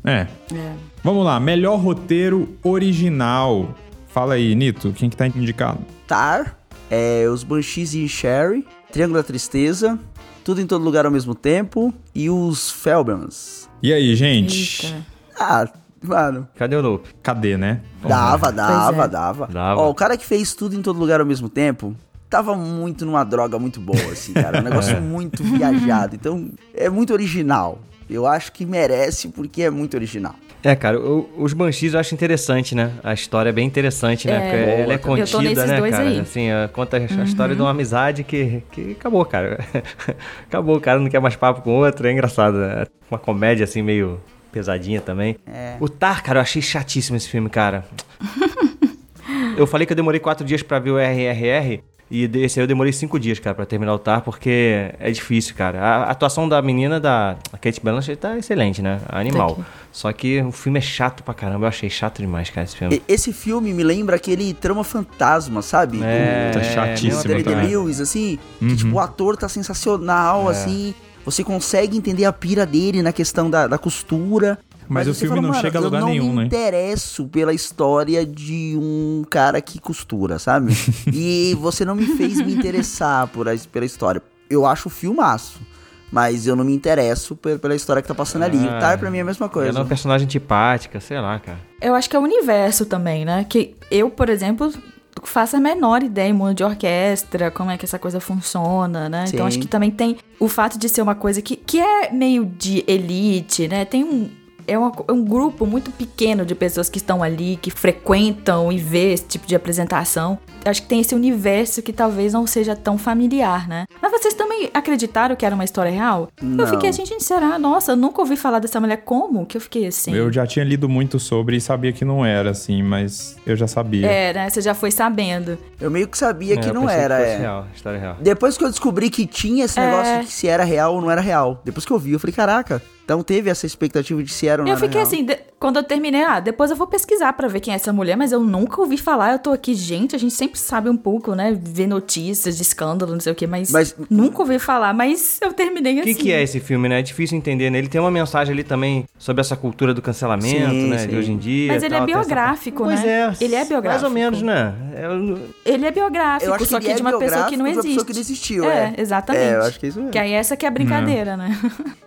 É. É. Vamos lá, melhor roteiro original. Fala aí, Nito, quem que tá indicado? Tar, é, os Banshees e Sherry, Triângulo da Tristeza, Tudo em Todo Lugar ao Mesmo Tempo e os Felbans. E aí, gente? Eita. Ah, mano, Cadê o Nope? Cadê, né? dava, dava, é. dava. Dava. Ó, o cara que fez Tudo em Todo Lugar ao Mesmo Tempo tava muito numa droga muito boa, assim, cara. Um negócio muito viajado. Então, é muito original. Eu acho que merece porque é muito original. É, cara, o- os Banshees eu acho interessante, né? A história é bem interessante, né? É, Porque ela é boa. Eu tô contida, nesses né, dois cara? aí. Assim, é, conta a história de uma amizade que, que acabou, cara. acabou, o cara não quer mais papo com o outro, é engraçado. É uma comédia, assim, meio pesadinha também. É. O Tar, cara, eu achei chatíssimo esse filme, cara. eu falei que eu demorei quatro dias pra ver o RRR. E desse aí eu demorei cinco dias, cara, pra terminar o Tar, porque é difícil, cara. A atuação da menina, da Kate Blanchett, tá excelente, né? Animal. aqui. Só que o filme é chato pra caramba. Eu achei chato demais, cara, esse filme. E- Esse filme me lembra aquele Trama Fantasma, sabe? É, Tá é, chatíssimo também. DeLewis, assim, que tipo, o ator tá sensacional, assim. Você consegue entender a pira dele na questão da, da costura. Mas o você filme não "Mano, chega a lugar eu nenhum, não me né?" interesso pela história de um cara que costura, sabe? e você não me fez me interessar por a- pela história. Eu acho o filmaço. Mas eu não me interesso pe- pela história que tá passando ali. O Ah, Tar pra mim é a mesma Ela coisa. é uma personagem antipática, sei lá, cara. Eu acho que é o universo também, né? Que eu, por exemplo, faço a menor ideia em mundo de orquestra, como é que essa coisa funciona, né? Então Sim. acho que também tem o fato de ser uma coisa que, que é meio de elite, né? Tem um. É, uma- é um grupo muito pequeno de pessoas que estão ali, que frequentam e vê esse tipo de apresentação. Acho que tem esse universo que talvez não seja tão familiar, né? Mas vocês também acreditaram que era uma história real? Eu Não. fiquei assim, gente, será? Nossa, eu nunca ouvi falar dessa mulher. Como? Que eu fiquei assim. Eu já tinha lido muito sobre e sabia que não era, assim, mas eu já sabia. É, né? Você já foi sabendo. Eu meio que sabia É, que eu não era, fosse é. real, história real. Depois que eu descobri que tinha esse É. negócio de que se era real ou não era real. Depois que eu vi, eu falei, caraca. Então teve essa expectativa de se era ou não Eu fiquei real. assim, de- quando eu terminei, ah, depois eu vou pesquisar pra ver quem é essa mulher, mas eu nunca ouvi falar. Eu tô aqui, gente, a gente sempre sabe um pouco, né? Ver notícias de escândalo, não sei o quê, mas, Mas- nunca ouvi falar. Mas eu terminei O assim. que, que é esse filme, né? É difícil entender, né? Ele tem uma mensagem ali também sobre essa cultura do cancelamento, Sim, né? sim. De hoje em dia. Mas ele tal, é tem essa- biográfico, Pois né? é. Ele é biográfico. Mais ou menos, né? É, eu- Ele é biográfico, Eu acho que só que é de uma pessoa que não biográfico de uma existe. pessoa que não existiu, é. é. exatamente. É, eu acho que é isso mesmo. Que aí essa que é a brincadeira, né?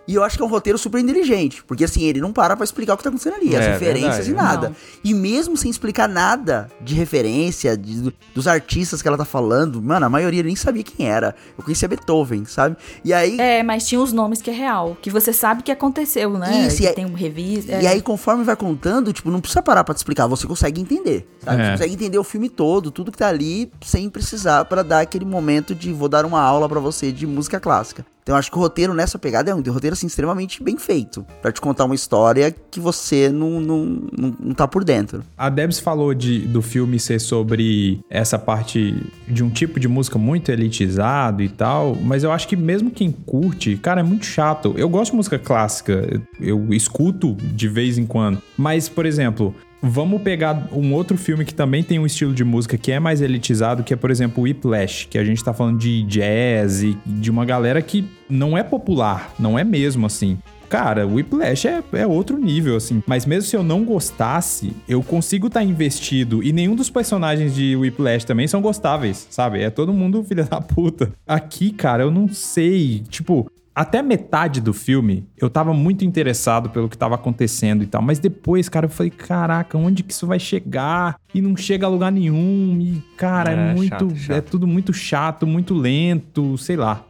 E eu acho que é um roteiro super inteligente. Porque assim, ele não para pra explicar o que tá acontecendo ali. As É, referências verdade. e nada. Não. E mesmo sem explicar nada de referência, de- dos artistas que ela tá falando, mano, a maioria nem sabia quem era. Eu conhecia Beethoven, sabe? E aí. É, mas tinha os nomes que é real, que você sabe que aconteceu, né? Isso, que e aí- tem um revista. E aí, conforme vai contando, tipo, não precisa parar pra te explicar, você consegue entender, sabe? É. Você consegue entender o filme todo, tudo que tá ali, sem precisar pra dar aquele momento de vou dar uma aula pra você de música clássica. Então, eu acho que o roteiro nessa pegada é um roteiro, assim, extremamente bem feito. Pra te contar uma história que você não, não, não, não tá por dentro. A Debs falou de, do filme ser sobre essa parte de um tipo de música muito elitizado e tal, mas eu acho que mesmo quem curte, cara, é muito chato. Eu gosto de música clássica, eu escuto de vez em quando, mas, por exemplo. Vamos pegar um outro filme que também tem um estilo de música que é mais elitizado, que é, por exemplo, o Whiplash, que a gente tá falando de jazz e de uma galera que não é popular, não é mesmo assim. Cara, o Whiplash é, é outro nível, assim. Mas mesmo se eu não gostasse, eu consigo estar investido. E nenhum dos personagens de Whiplash também são gostáveis, sabe? É todo mundo filha da puta. Aqui, cara, eu não sei. Tipo, até metade do filme, eu tava muito interessado pelo que tava acontecendo e tal. Mas depois, cara, eu falei, caraca, onde que isso vai chegar? E não chega a lugar nenhum. E, cara, é, É, muito. chato, chato. É tudo muito chato, muito lento, sei lá.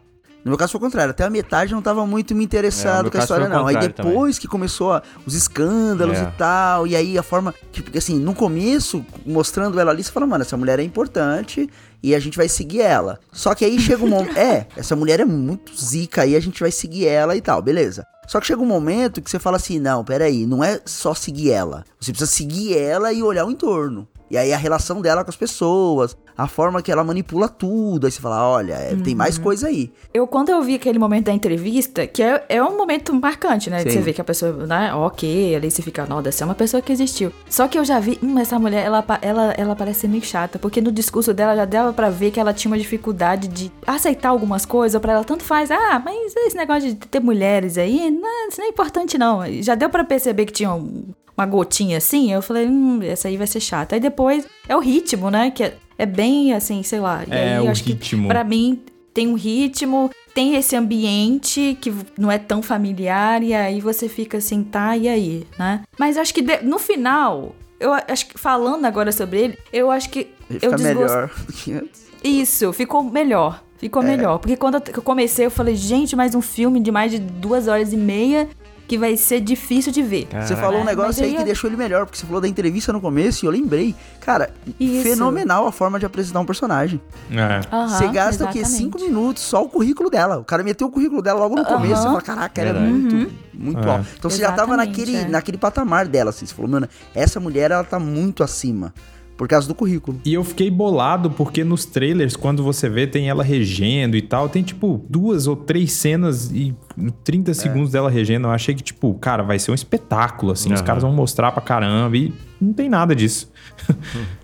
No meu caso foi o contrário, até a metade eu não tava muito me É, interessado meu com a história, não. Aí depois que começou a- os escândalos É. e tal, e aí a forma. Que, porque, assim, no começo, mostrando ela ali, você fala, mano, essa mulher é importante e a gente vai seguir ela. Só que aí chega um momento. é, essa mulher é muito zica aí, a gente vai seguir ela e tal, beleza. Só que chega um momento que você fala assim: não, peraí, não é só seguir ela. Você precisa seguir ela e olhar o entorno. E aí a relação dela com as pessoas, a forma que ela manipula tudo. Aí você fala: olha, é, tem mais Uhum. coisa aí. Eu, quando eu vi aquele momento da entrevista, que é, é um momento marcante, né? Sim. Você vê que a pessoa, né? Ok, ali você fica, não, deve ser uma pessoa que existiu. Só que eu já vi, hum, essa mulher, ela, ela, ela parece ser meio chata, porque no discurso dela já dava pra ver que ela tinha uma dificuldade de aceitar algumas coisas, pra ela tanto faz, ah, mas esse negócio de ter mulheres aí, não, isso não é importante não. Já deu pra perceber que tinha um- uma gotinha assim, eu falei, hum, essa aí vai ser chata. Aí depois é o ritmo, né? Que é, é bem assim, sei lá. E É, aí, o acho ritmo. Que, pra mim, tem um ritmo, tem esse ambiente que não é tão familiar, e aí você fica assim, tá, e aí, né? Mas acho que de- no final, eu acho que falando agora sobre ele, eu acho que Ele eu fica desgosto- melhor do que antes. Isso, ficou melhor. Ficou É. melhor. Porque quando eu comecei, eu falei, gente, mais um filme de mais de duas horas e meia que vai ser difícil de ver. Você falou um negócio aí que eu- deixou ele melhor, porque você falou da entrevista no começo e eu lembrei. Cara, Isso. fenomenal a forma de apresentar um personagem. É. Você gasta o quê? exatamente. Cinco minutos só o currículo dela. O cara meteu o currículo dela logo no começo. Você fala, caraca, ela é muito, Uhum. muito É. alta. Então você já tava Exatamente, naquele, é. naquele patamar dela, assim. Você falou, mano, essa mulher, ela tá muito acima. Por causa do currículo. E eu fiquei bolado porque nos trailers, quando você vê, tem ela regendo e tal. Tem, tipo, duas ou três cenas e 30 segundos dela regendo. Eu achei que, tipo, cara, vai ser um espetáculo, assim. Os Aham. caras vão mostrar pra caramba e não tem nada disso.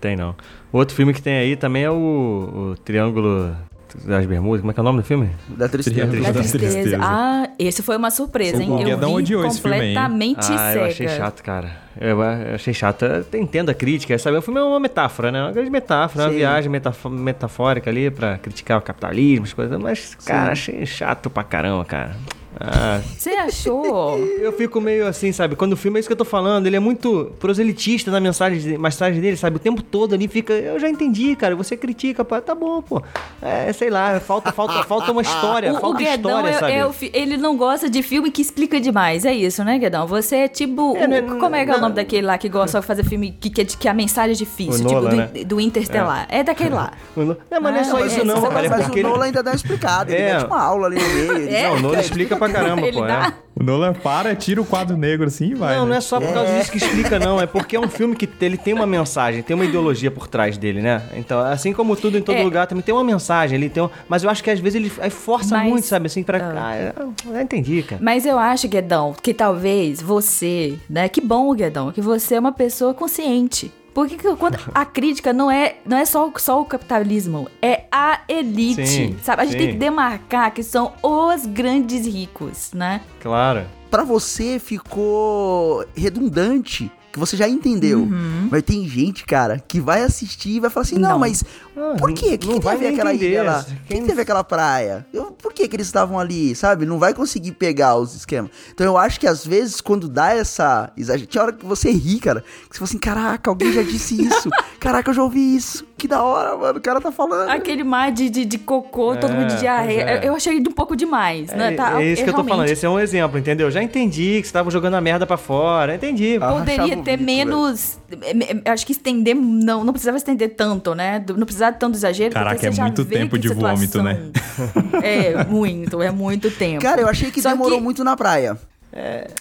Tem não. Outro filme que tem aí também é o, o Triângulo das Bermudas. Como é que é o nome do filme? Da tristeza. Triângulo Da da tristeza. tristeza. Ah, esse foi uma surpresa, hein? O eu Guedão vi odiou esse filme completamente ah, cega. eu achei chato, cara. Eu, achei chato. Eu entendo a crítica, sabe? O filme é uma metáfora, né? Uma grande metáfora, uma Sim. viagem metafo- metafórica ali pra criticar o capitalismo, as coisas. Mas, cara, achei chato pra caramba, cara. Ah, Você achou? eu fico meio assim, sabe? Quando o filme é isso que eu tô falando, ele é muito proselitista na mensagem, mensagem dele, sabe? O tempo todo ali fica. Eu já entendi, cara. Você critica, pô. Tá bom, pô. É, sei lá, falta, falta, falta uma história. O, o falta Guedão, história, é- sabe? é o fi- ele não gosta de filme que explica demais. É isso, né, Guedão? Você é tipo. É, o- né, como é que é o não- nome daquele lá que gosta de fazer filme que, que, que a mensagem é difícil? O tipo Nolan, do, né? do Interstellar. É. daquele lá. Não, mas não é só Ah, isso, é, não, cara. É Mas porque o ele. Nolan ainda dá uma explicada. Ele É. mete uma aula ali no meio. É? Não, o "Cara, explica pra caramba, Ele pô. é. dá. O Nolan para, tira o quadro negro assim e vai. Não, né? não é só por causa disso que explica, não. É porque é um filme que ele tem uma mensagem, tem uma ideologia por trás dele, né? Então, assim como tudo em todo É. lugar, também tem uma mensagem, ele tem um... Mas eu acho que às vezes ele força Mas- muito, sabe? Assim, pra... Ah, eu já entendi, cara. Mas eu acho, Guedão, que talvez você, né? Que bom, Guedão, que você é uma pessoa consciente. Porque que- quando a crítica não é, não é só, só o capitalismo, é a elite, Sim, sabe? A gente sim. tem que demarcar que são os grandes ricos, né? Claro. Pra você ficou redundante. Que você já entendeu. Uhum. Mas tem gente, cara, que vai assistir e vai falar assim: não, Não. mas Ah, por quê? O que, ver nem aquela ilha lá? O que, Quem- que teve aquela praia? Eu- por que, que eles estavam ali, sabe? Não vai conseguir pegar os esquemas. Então eu acho que às vezes, quando dá essa exagero, tinha hora que você ri, cara. Que você fala assim: caraca, alguém já disse isso. caraca, eu já ouvi isso. Que da hora, mano. O cara tá falando. Aquele mar de, de, de cocô, todo É, mundo de diarreia. pois é. Eu achei um pouco demais, né? É, Tá, é isso que eu tô realmente falando. Esse é um exemplo, entendeu? Já entendi que você tava jogando a merda pra fora. Entendi. Ah, Poderia ter bico, menos. é, é, Acho que estender. Não, não precisava estender tanto, né? Não precisava de tanto exagero. porque Caraca, você é muito tempo de situação- vômito, né? É, muito, é muito tempo. Cara, eu achei que Só demorou que- muito na praia.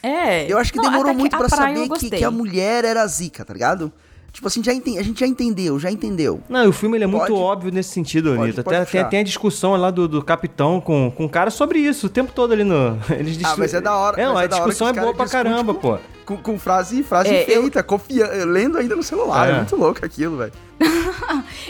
É. Eu acho que Não, demorou muito a pra praia eu saber que, que a mulher era zica, tá ligado? Tipo assim, já enten- a gente já entendeu, já entendeu. Não, e o filme ele é muito Pode- óbvio nesse sentido, Anitta. Até tem, tem a discussão lá do, do capitão com, com o cara sobre isso, o tempo todo ali no. Eles Ah, mas é da hora. É, mas a é discussão é boa pra caramba, com- pô. Com, com frase, frase É, eu- feita, confia, lendo ainda no celular. É. É. muito louco aquilo, velho.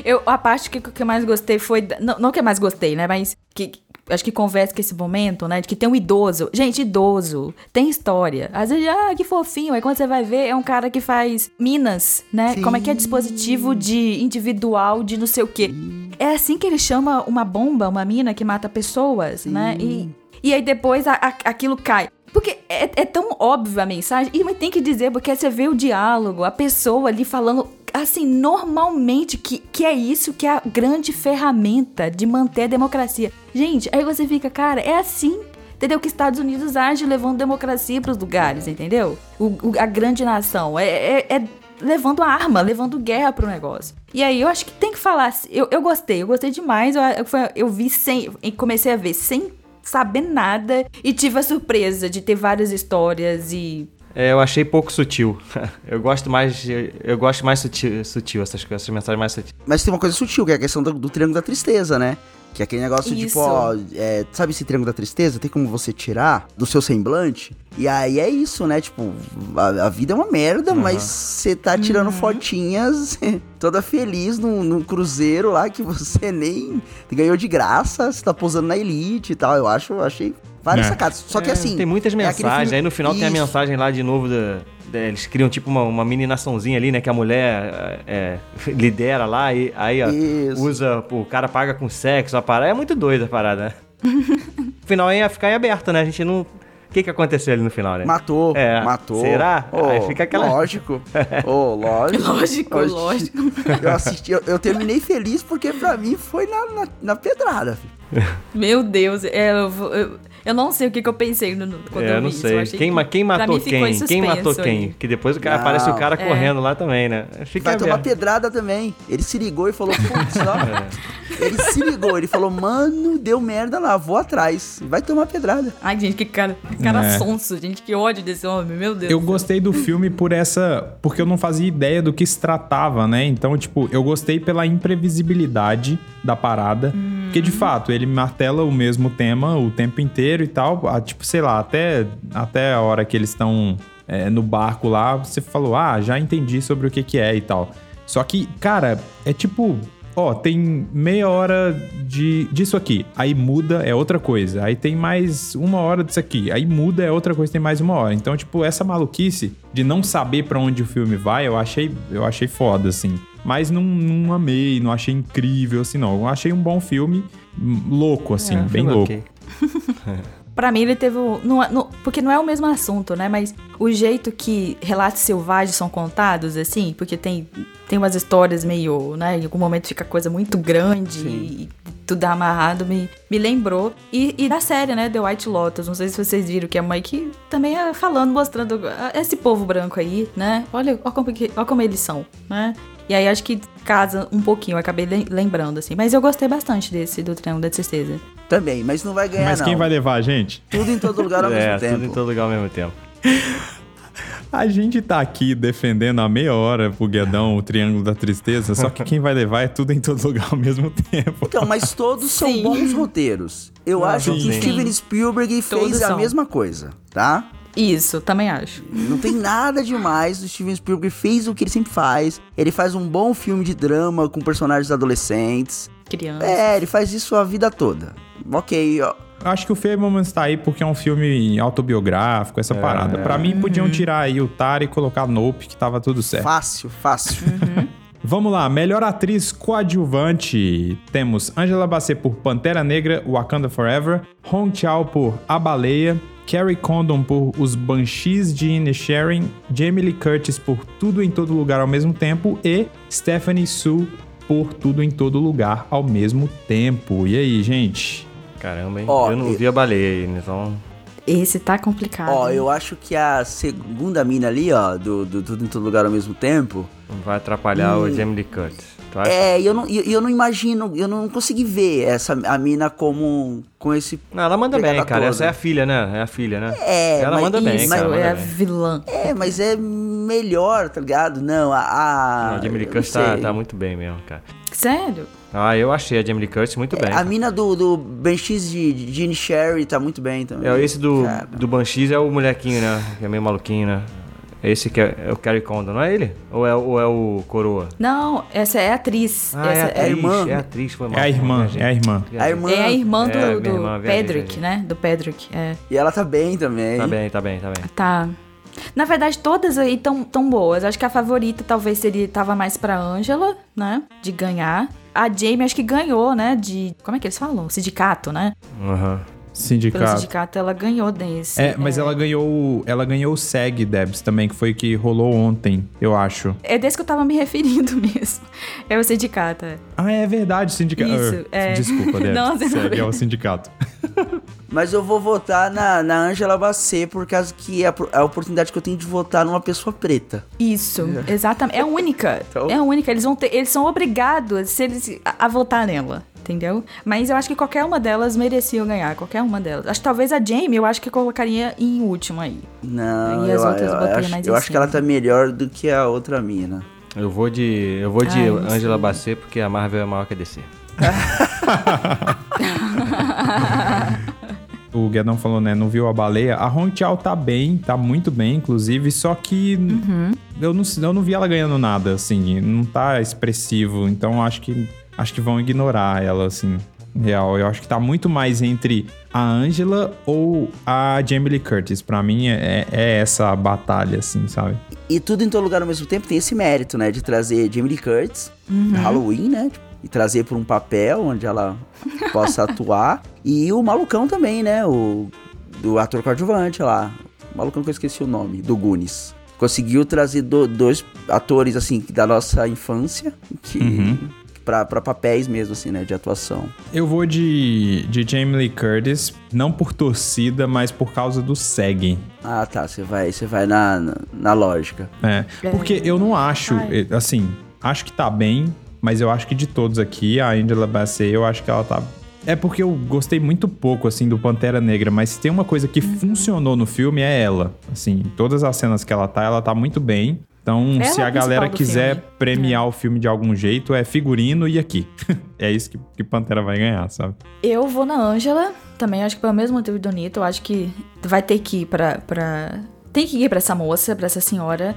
Eu, a parte que, que eu mais gostei foi. Não, não que eu mais gostei, né? Mas que. Acho que conversa com esse momento, né? De que tem um idoso. Gente, idoso. Tem história. Às vezes, ah, que fofinho. Aí quando você vai ver, é um cara que faz minas, né? Sim. Como é que é dispositivo de individual, de não sei o quê. É assim que ele chama uma bomba, uma mina que mata pessoas, né? E, e aí depois a- a- aquilo cai. Porque é, é tão óbvio a mensagem, e tem que dizer, porque você vê o diálogo, a pessoa ali falando assim, normalmente, que, que é isso que é a grande ferramenta de manter a democracia. Gente, aí você fica, cara, é assim. Entendeu? Que Estados Unidos age levando democracia para os lugares, entendeu? O, o- a grande nação. É, é- é levando arma, levando guerra pro negócio. E aí eu acho que tem que falar. Eu, eu gostei, eu gostei demais. Eu, eu, eu vi sem. Comecei a ver sem saber nada. E tive a surpresa de ter várias histórias e. É, eu achei pouco sutil. Eu gosto mais. Eu, eu gosto mais sutil, sutil essas coisas, essas mensagens mais sutis. Mas tem uma coisa sutil, que é a questão do, do triângulo da tristeza, né? Que é aquele negócio Isso. tipo, ó, é, sabe esse triângulo da tristeza? Tem como você tirar do seu semblante? E aí é isso, né? Tipo, a, a vida é uma merda, mas você tá tirando fotinhas toda feliz num, num cruzeiro lá que você nem ganhou de graça, você tá posando na elite e tal. Eu acho, eu achei várias É. sacadas. Só que É, assim. Tem muitas é mensagens. filme- Aí no final tem a Isso. mensagem lá de novo da. eles criam tipo uma, uma mini naçãozinha ali, né? Que a mulher é, lidera lá e aí ó, Isso. usa. O cara paga com sexo, a parada. É muito doida a parada, né? no final ia ficar em aberto, né? A gente não. O que, que aconteceu ali no final, né? Matou, É, matou. será? Ô, Aí fica aquela- Lógico. Ô, lógico. Lógico, lógico. Eu assisti, eu, eu terminei feliz porque pra mim foi na, na, na pedrada. filho. Meu Deus, é, eu, vou- eu, eu não sei o que, que eu pensei no, quando É, eu eu não vi isso. Eu sei. achei Quem, que- quem matou quem? Quem matou suspenso quem? aí. Que depois o cara Não. aparece o cara É. correndo lá também, né? Fica Vai tomar aberto. pedrada também. Ele se ligou e falou, putz, ó. É. Ele se ligou, ele falou, mano, deu merda lá, vou atrás. Vai tomar pedrada. Ai, gente, que cara, que cara É. sonso, gente, que ódio desse homem, meu Deus. Eu céu. gostei do filme por essa. Porque eu não fazia ideia do que se tratava, né? Então, tipo, eu gostei pela imprevisibilidade da parada. Porque, de fato, ele martela o mesmo tema o tempo inteiro e tal. Ah, Tipo, sei lá, até, até a hora que eles estão é, no barco lá, você falou, ah, já entendi sobre o que, que é e tal. Só que, cara, é tipo. Ó, tem meia hora de, disso aqui. Aí muda, é outra coisa. Aí tem mais uma hora disso aqui. Aí muda, é outra coisa, tem mais uma hora. Então, tipo, essa maluquice de não saber pra onde o filme vai, eu achei, eu achei foda, assim. Mas não, não amei, não achei incrível, assim, não. Eu achei um bom filme, louco, assim, É, bem louco. ok. Pra mim, ele teve. Não, é- não- porque não é o mesmo assunto, né? Mas o jeito que relatos selvagens são contados, assim, porque tem, tem umas histórias meio, né? Em algum momento fica coisa muito grande e tudo amarrado, me, me lembrou. E, e da série, né? The White Lotus. Não sei se vocês viram que a mãe que também é falando, mostrando esse povo branco aí, né? Olha, olha, como, que- olha como eles são, né? E aí acho que casa um pouquinho, eu acabei lem- lembrando, assim. Mas eu gostei bastante desse, do Triângulo da Tristeza. Também, mas não vai ganhar, Mas não. quem vai levar a gente? Tudo em todo lugar ao É, mesmo tempo. tudo em todo lugar ao mesmo tempo. A gente tá aqui defendendo há meia hora pro Guedão o Triângulo da Tristeza, só que quem vai levar é tudo em todo lugar ao mesmo tempo. Então, mas todos são Sim. bons roteiros. Eu Não, acho sim, que sim. Steven Spielberg Todos fez a são. mesma coisa, tá? Isso, também acho. Não tem nada demais. O Steven Spielberg fez o que ele sempre faz. Ele faz um bom filme de drama com personagens adolescentes. Criança. É, ele faz isso a vida toda. Ok, ó. Eu Acho que o Feio Moments tá aí porque é um filme autobiográfico, essa parada. Pra mim, podiam tirar aí o Tara e colocar Nope, que tava tudo certo. Fácil, fácil. Vamos lá, melhor atriz coadjuvante. Temos Angela Bassett por Pantera Negra, Wakanda Forever, Hong Chao por A Baleia, Carrie Condon por Os Banshees de Inisherin, Jamie Lee Curtis por Tudo em Todo Lugar ao mesmo tempo e Stephanie Su por Tudo em Todo Lugar ao mesmo tempo. E aí, gente? Caramba, hein? Ó, eu não vi a baleia aí, então. Esse tá complicado. ó, eu acho que a segunda mina ali, ó, do, do Tudo em Todo Lugar ao mesmo tempo. Vai atrapalhar o Jamie Lee Curtis. Tu acha? É, e eu não, e eu não imagino, eu não consegui ver essa a mina como com esse. Não, ela manda bem, cara. toda. Essa é a filha, né? É a filha, né? É, Ela mas manda bem, isso, cara. Isso, manda é a bem. vilã. É, mas é melhor, tá ligado? Não, a. a Não, a Jamie Lee eu Curtis tá, tá muito bem mesmo, cara. Sério? Ah, eu achei a Jamie Lee Curtis muito bem. A mina do, do Banshees de, de Gene Sherry tá muito bem também. É, esse do, Cara. do Banshees é o molequinho, né? Que é meio maluquinho, né? Esse que é, é o Carrie Condon, não é ele? Ou é, ou é o Coroa? Não, essa é a atriz. Ah, essa é a atriz, irmã. É a atriz, foi mal. É a irmã, é a irmã. A irmã. é a irmã do, É, do irmã, Pedrick, né? Do Pedrick, é. E ela tá bem também. Tá bem, tá bem, tá bem. Tá. Na verdade, todas aí tão, tão boas. Acho que a favorita talvez seria tava mais pra Angela, né? De ganhar. A Jamie acho que ganhou, né? De. Como é que eles falam? Sindicato, né? Aham. Sindicato. Pelo sindicato, ela ganhou desse. É, mas ela ganhou. Ela ganhou o SEG, Debs, também, que foi que rolou ontem, eu acho. É desse que eu tava me referindo mesmo. É o sindicato. é. Ah, é verdade, sindicato. Isso, é. Desculpa, Debs. Não, SEG é o sindicato. Mas eu vou votar na, na Angela Bassett por causa que é a, a oportunidade que eu tenho de votar numa pessoa preta. Isso, exatamente. É a única. Então- É a única. Eles, vão ter, eles são obrigados se eles, a, a votar nela. Entendeu? Mas eu acho que qualquer uma delas merecia ganhar. Qualquer uma delas. Acho que talvez a Jamie, eu acho que colocaria em último aí. Não, E as eu, outras eu botaria acho, mais eu acho que ela tá melhor do que a outra mina. Eu vou de. Eu vou de Ai, Angela sei. Bassett porque a Marvel é maior que a DC. O Guedão falou, né? Não viu a baleia. A Hong Chao tá bem, tá muito bem, inclusive, só que Uhum. eu, não, eu não vi ela ganhando nada, assim. Não tá expressivo. Então acho que acho que vão ignorar ela, assim. Real. Eu acho que tá muito mais entre a Angela ou a Jamie Lee Curtis. Pra mim é, é essa a batalha, assim, sabe? E tudo em todo lugar ao mesmo tempo tem esse mérito, né? De trazer Jamie Lee Curtis, Uhum. Halloween, né? E trazer por um papel onde ela possa atuar. E o malucão também, né? O do ator coadjuvante lá. O malucão que eu esqueci o nome, do Goonies. Conseguiu trazer do- dois atores, assim, da nossa infância, que... Uhum. Pra, pra papéis mesmo, assim, né? De atuação. Eu vou de, de Jamie Lee Curtis, não por torcida, mas por causa do SEG. Ah, tá. Você vai, você vai na, na, na lógica. É, porque eu não acho, assim, acho que tá bem, mas eu acho que de todos aqui, a Angela Bassett, eu acho que ela tá... É porque eu gostei muito pouco, assim, do Pantera Negra, mas se tem uma coisa que funcionou no filme é ela. Assim, todas as cenas que ela tá, ela tá muito bem. Então, Ela se é a galera quiser filme. premiar o filme de algum jeito, é figurino e aqui. é isso que, que Pantera vai ganhar, sabe? Eu vou na Angela, também acho que pelo mesmo motivo do Nito, eu acho que vai ter que ir pra, pra... Tem que ir pra essa moça, pra essa senhora.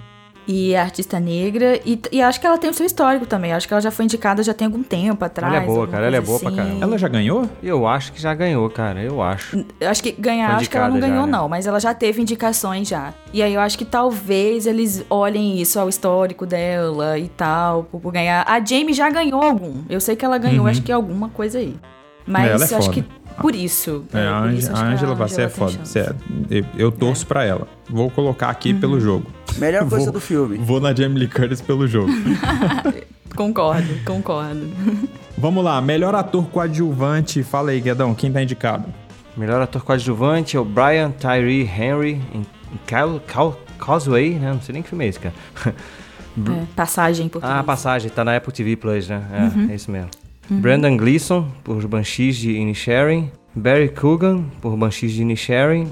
E é artista negra. E, e acho que ela tem o seu histórico também. Acho que ela já foi indicada já tem algum tempo atrás. Ela é boa, cara, ela é boa pra assim. caramba. Ela já ganhou? Eu acho que já ganhou, cara. Eu acho. Acho que ganhar, acho que ela não já, ganhou, né? não, mas ela já teve indicações já. E aí eu acho que talvez eles olhem isso ao histórico dela e tal, por, por ganhar. A Jamie já ganhou algum. Eu sei que ela ganhou, Uhum. acho que alguma coisa aí. Mas ela é acho foda. que por isso. É, a, por isso, a Angela Bassett é foda. chance. sério. Eu, torço pra ela. Vou colocar aqui Uhum. pelo jogo. Melhor coisa Vou- do filme. Vou na Jamie Lee Curtis pelo jogo. Concordo, concordo. Vamos lá, melhor ator coadjuvante. Fala aí, Guedão, quem tá indicado? Melhor ator coadjuvante é o Brian Tyree Henry em, Cal, Cal- Causeway, né? Não sei nem que filme é esse, cara. É, passagem por Ah, passagem, tá na Apple TV Plus, né? É, Uhum. é isso mesmo. Uhum. Brandon Gleeson, por Banshees de Inisherin. Barry Coogan, por Banshees de Inisherin.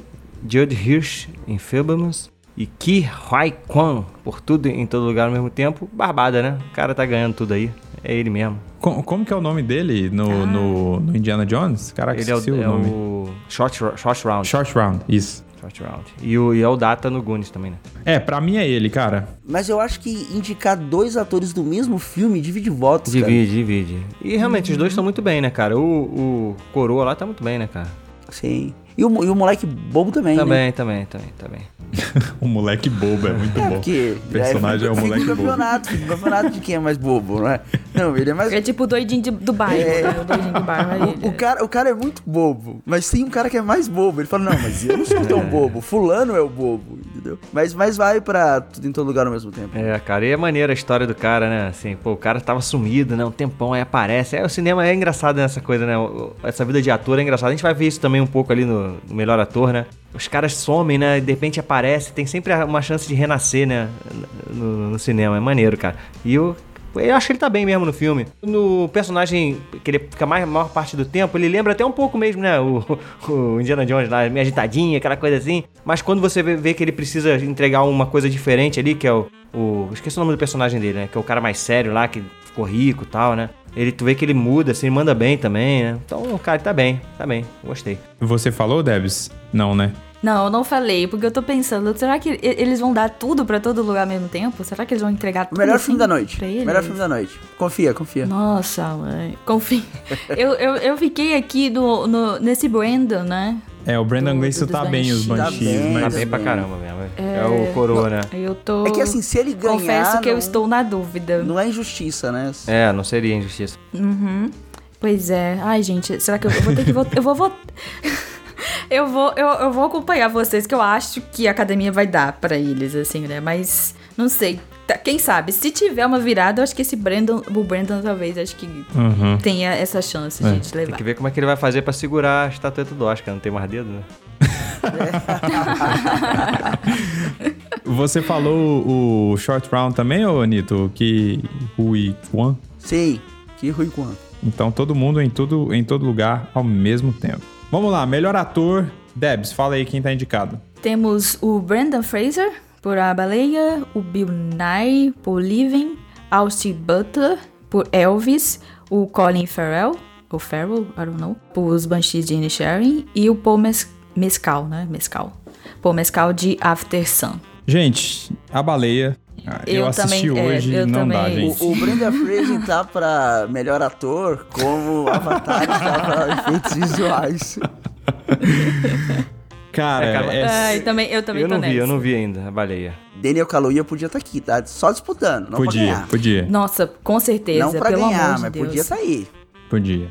Judd Hirsch, em Fabulous. E Ki Huai Kwan, por Tudo em Todo Lugar ao mesmo tempo. Barbada, né? O cara tá ganhando tudo aí. É ele mesmo. Co- Como, que é o nome dele no, no, no Indiana Jones? Caraca, ele é o, o, é nome. o Short, Short Round. Short Round, isso. Short Round. E, o, e é o Data no Goonies também, né? É, pra mim é ele, cara. Mas eu acho que indicar dois atores do mesmo filme divide votos, cara. Divide, divide. E realmente, os dois estão muito bem, né, cara? O, o Coroa lá tá muito bem, né, cara? Sim. E o, e o moleque bobo também, né? Também, também, também, também. o moleque bobo é muito bom. Porque O personagem é, o fica moleque bobo. campeonato, fica um campeonato de quem é mais bobo, não é? Não, ele é mais... É tipo o doidinho de- do bairro, É. né? O doidinho do bairro é ele. O cara, o cara é muito bobo, mas tem um cara que é mais bobo. Ele fala, não, mas eu não sou tão bobo, fulano é o bobo, entendeu? Mas, mas vai pra tudo em todo lugar ao mesmo tempo. É, cara, e é maneira a história do cara, né? Assim, pô, o cara tava sumido, né? Um tempão, aí aparece. É, o cinema é engraçado nessa coisa, né? O- o- Essa vida de ator é engraçada. A gente vai ver isso também um pouco ali no, Melhor Ator, né? Os caras somem, né? De repente aparece. Tem sempre uma chance de renascer, né? No, no cinema. É maneiro, cara. E eu, eu acho que ele tá bem mesmo no filme. No personagem, que ele fica mais, a maior parte do tempo, ele lembra até um pouco mesmo, né? O, o Indiana Jones lá, meio agitadinho, aquela coisa assim. Mas quando você vê, que ele precisa entregar uma coisa diferente ali, que é o, o. Esqueci o nome do personagem dele, né? Que é o cara mais sério lá, que ficou rico e tal, né? Ele, tu vê que ele muda, assim, manda bem também, né? Então, cara tá bem, tá bem. Gostei. Você falou, Debs? Não, né? Não, eu não falei, porque eu tô pensando, será que eles vão dar tudo pra todo lugar ao mesmo tempo? Será que eles vão entregar tudo Melhor assim filme da noite. pra eles? Melhor filme da noite. Confia, confia. Nossa, mãe. Confia. eu, eu, eu fiquei aqui no, no- nesse Brandon, né? É, o Brandon Do- Gleeson tá bem, os Banshees. Tá bem, mas... Tá bem pra caramba mesmo. É, o coroa, né? Eu tô. É que assim, se ele ganhar. Confesso que eu não- estou na dúvida. Não é injustiça, né? É, não seria injustiça. Uhum. Pois é. Ai, gente, será que eu, eu vou ter que votar? Eu vou votar. Eu vou, eu, eu vou acompanhar vocês, que eu acho que a academia vai dar pra eles, assim, né? Mas não sei. Tá, Quem sabe? Se tiver uma virada, eu acho que esse Brandon, o Brandon talvez, acho que Uhum. tenha essa chance É. de gente Tem levar. que ver como é que ele vai fazer pra segurar a estatueta do Oscar. Não tem mais dedo, né? Você falou o short round também, ô Nito? Que Rui Kwan? Sei, que Rui Kwan. Então todo mundo em, tudo, em todo lugar ao mesmo tempo. Vamos lá, melhor ator. Debs, fala aí quem tá indicado. Temos o Brandon Fraser por A Baleia, o Bill Nye por Living, Austin Butler por Elvis, o Colin Farrell, ou Farrell, I don't know, por Os Banshees de Inisherin e o Paul Mes Mescal, né? Mescal. Paul Mescal de After Sun. Gente, a baleia. Ah, Eu, Eu assisti também- é, hoje, eu não dá, também- gente. O, o Brenda Fraser tá pra melhor ator, como o Avatar tá pra efeitos visuais. Cara, É, cara, é- Ai, também, eu também eu tô não vi, nessa. eu não vi ainda a baleia. Daniel Kaluuya podia estar aqui, tá? Só disputando, não pra podia, ganhar. podia, Nossa, com certeza, Não pra pelo ganhar, amor de mas Deus. podia estar aí. podia.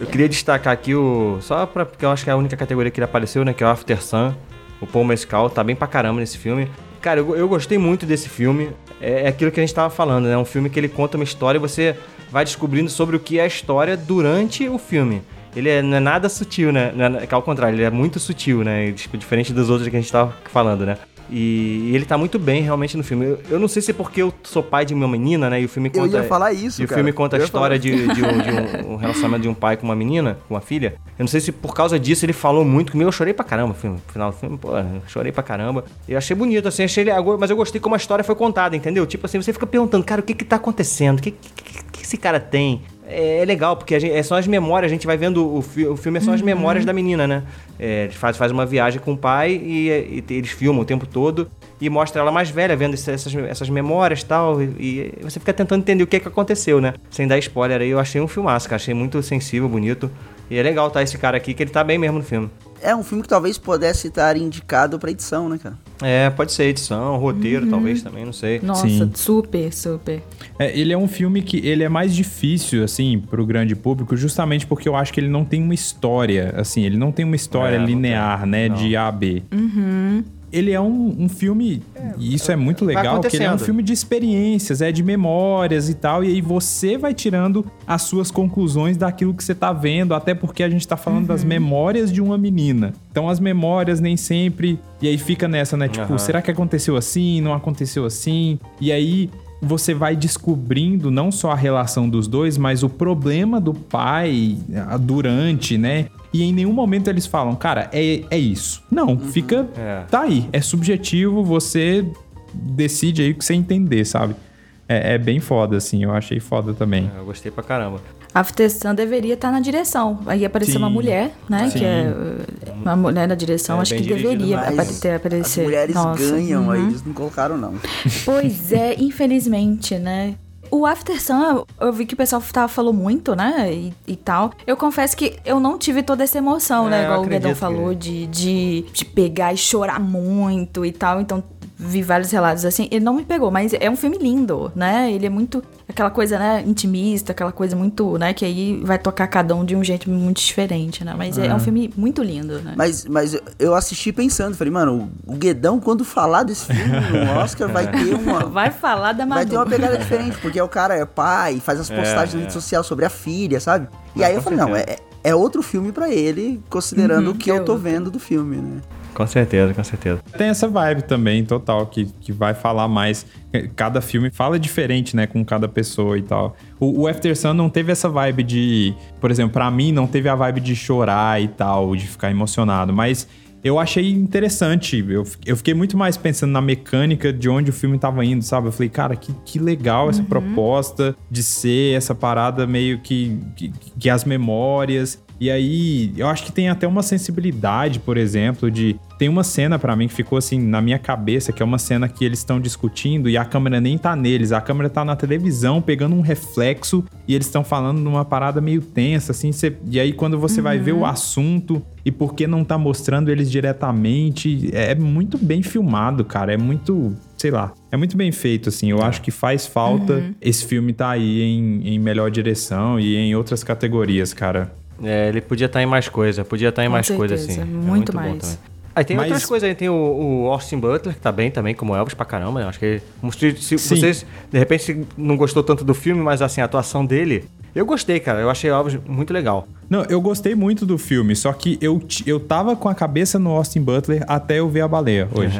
Eu queria destacar aqui o. Só pra, porque eu acho que é a única categoria que ele apareceu, né? Que é o After Sun. O Paul Mescal tá bem pra caramba nesse filme. Cara, eu, eu gostei muito desse filme. É, é aquilo que a gente tava falando, né? Um filme que ele conta uma história e você vai descobrindo sobre o que é a história durante o filme. Ele é, não é nada sutil, né? É, que ao contrário, ele é muito sutil, né? Tipo, diferente dos outros que a gente tava falando, né? E, e ele tá muito bem realmente no filme. Eu, eu não sei se é porque eu sou pai de uma menina, né? E o filme Eu conta. ia falar isso, E o cara. filme conta a Eu ia história de, de um, de um- um relacionamento de um pai com uma menina, com uma filha. Eu não sei se por causa disso ele falou muito comigo. Eu chorei pra caramba no final do filme, pô, eu chorei pra caramba. Eu achei bonito, assim, achei ele. Mas eu gostei como a história foi contada, entendeu? Tipo assim, você fica perguntando, cara, o que que tá acontecendo? O que, que, que- que esse cara tem? É, é legal, porque gente, é só as memórias, a gente vai vendo o, fi- o filme, é só as Uhum. memórias da menina, né? É, eles faz, faz uma viagem com o pai e, e eles filmam o tempo todo e mostra ela mais velha, vendo essas, essas memórias e tal. E, e você fica tentando entender o que, que aconteceu, né? Sem dar spoiler aí, eu achei um filmaço, cara. Achei muito sensível, bonito. E é legal tá esse cara aqui, que ele tá bem mesmo no filme. É um filme que talvez pudesse estar indicado pra edição, né, cara? É, pode ser edição, roteiro, Uhum. talvez também, não sei. Nossa, Sim. super, super. É, ele é um filme que ele é mais difícil, assim, pro grande público, justamente porque eu acho que ele não tem uma história, assim, ele não tem uma história É, não linear, né, Não. de A a B. Uhum. Ele é um, um filme, e isso é muito legal, que ele é um filme de experiências, é de memórias e tal, e aí você vai tirando as suas conclusões daquilo que você tá vendo, até porque a gente tá falando das memórias de uma menina. Então as memórias nem sempre, e aí fica nessa, né, tipo, Aham. será que aconteceu assim, não aconteceu assim? E aí você vai descobrindo não só a relação dos dois, mas o problema do pai durante, né? E em nenhum momento eles falam, cara, é, é isso. Não, fica. É. Tá aí. É subjetivo, você decide aí o que você entender, sabe? É, é bem foda, assim. Eu achei foda também. É, Eu gostei pra caramba. After Sun deveria estar na direção. Aí apareceu Sim. uma mulher, né? Sim. Que é uh, uma mulher na direção. É, acho que deveria né? ter aparecido. As mulheres Nossa, ganham, uhum. aí eles não colocaram, não. Pois é, infelizmente, né? O After Sun, eu vi que o pessoal tava, falou muito, né? E, e tal. Eu confesso que eu não tive toda essa emoção, É, né? Igual o Guedão falou, que- de, de, de pegar e chorar muito e tal. Então, vi vários relatos assim. Ele não me pegou, mas é um filme lindo, né? Ele é muito. Aquela coisa, né? Intimista, aquela coisa muito, né? Que aí vai tocar cada um de um jeito muito diferente, né? Mas é, é um filme muito lindo, né? Mas, mas eu assisti pensando, falei, mano, o Guedão, quando falar desse filme no Oscar, vai ter uma. Vai falar da Manu. Vai ter uma pegada diferente, porque o cara é pai, faz as É, postagens na é. rede social sobre a filha, sabe? E Ah, aí eu falei, não, é, é outro filme pra ele, considerando Uhum, o que eu é tô outro. vendo do filme, né? Com certeza, com certeza. Tem essa vibe também, total, que, que vai falar mais. Cada filme fala diferente, né, com cada pessoa e tal. O, o After Sun não teve essa vibe de. Por exemplo, pra mim, não teve a vibe de chorar e tal, de ficar emocionado, mas. Eu achei interessante. Eu, eu fiquei muito mais pensando na mecânica de onde o filme tava indo, sabe? Eu falei, cara, que, que legal essa proposta de ser essa parada meio que, que, que as memórias. E aí, eu acho que tem até uma sensibilidade, por exemplo, de. Tem uma cena pra mim que ficou assim na minha cabeça, que é uma cena que eles estão discutindo e a câmera nem tá neles, a câmera tá na televisão pegando um reflexo e eles estão falando numa parada meio tensa, assim. cê- e aí, quando você vai ver o assunto e por que não tá mostrando eles diretamente, é muito bem filmado, cara. É muito. Sei lá. É muito bem feito, assim. Eu acho que faz falta esse filme tá aí em, em melhor direção e em outras categorias, cara. É, ele podia estar em mais coisa, podia estar em Com mais coisa, assim. certeza, É muito mais. Aí tem Mas- outras coisas aí, tem o, o Austin Butler, que tá bem também, como Elvis pra caramba, né? Acho que se, se vocês, de repente, não gostou tanto do filme, mas assim, a atuação dele, eu gostei, cara. Eu achei Elvis muito legal. Não, eu gostei muito do filme, só que eu, eu tava com a cabeça no Austin Butler até eu ver a baleia hoje.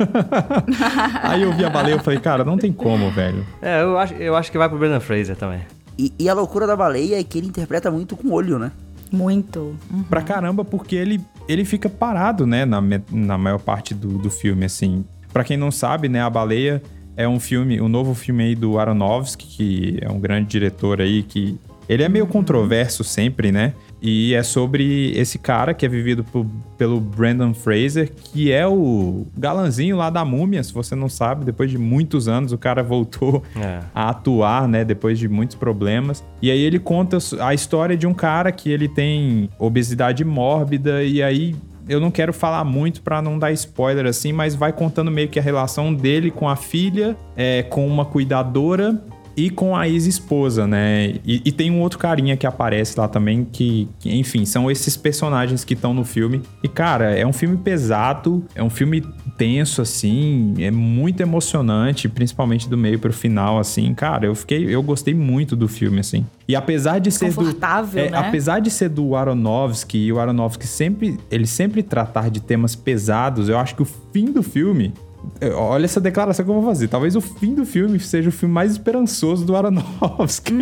Aí eu vi a baleia e falei, cara, não tem como, velho. É, eu acho, eu acho que vai pro Brendan Fraser também. E, e a loucura da baleia é que ele interpreta muito com o olho, né? Muito. Uhum. Pra caramba, porque ele, ele fica parado, né, na, na maior parte do, do filme, assim. Pra quem não sabe, né, A Baleia é um filme, um novo filme aí do Aronofsky, que é um grande diretor aí, que ele é meio controverso sempre, né? E é sobre esse cara que é vivido por- pelo Brandon Fraser, que é o galanzinho lá da múmia, se você não sabe, depois de muitos anos o cara voltou É. a atuar, né, depois de muitos problemas. E aí ele conta a história de um cara que ele tem obesidade mórbida e aí eu não quero falar muito pra não dar spoiler assim, mas vai contando meio que a relação dele com a filha, é, com uma cuidadora e com a ex-esposa, né? E, e tem um outro carinha que aparece lá também, que, que, enfim, são esses personagens que estão no filme. E, cara, é um filme pesado, é um filme tenso, assim, é muito emocionante, principalmente do meio pro final, assim. Cara, eu fiquei, eu gostei muito do filme, assim. E apesar de ser do, é, né? apesar de ser do Aronofsky, e o Aronofsky sempre, ele sempre tratar de temas pesados, eu acho que o fim do filme Olha essa declaração que eu vou fazer. Talvez o fim do filme seja o filme mais esperançoso do Aronofsky.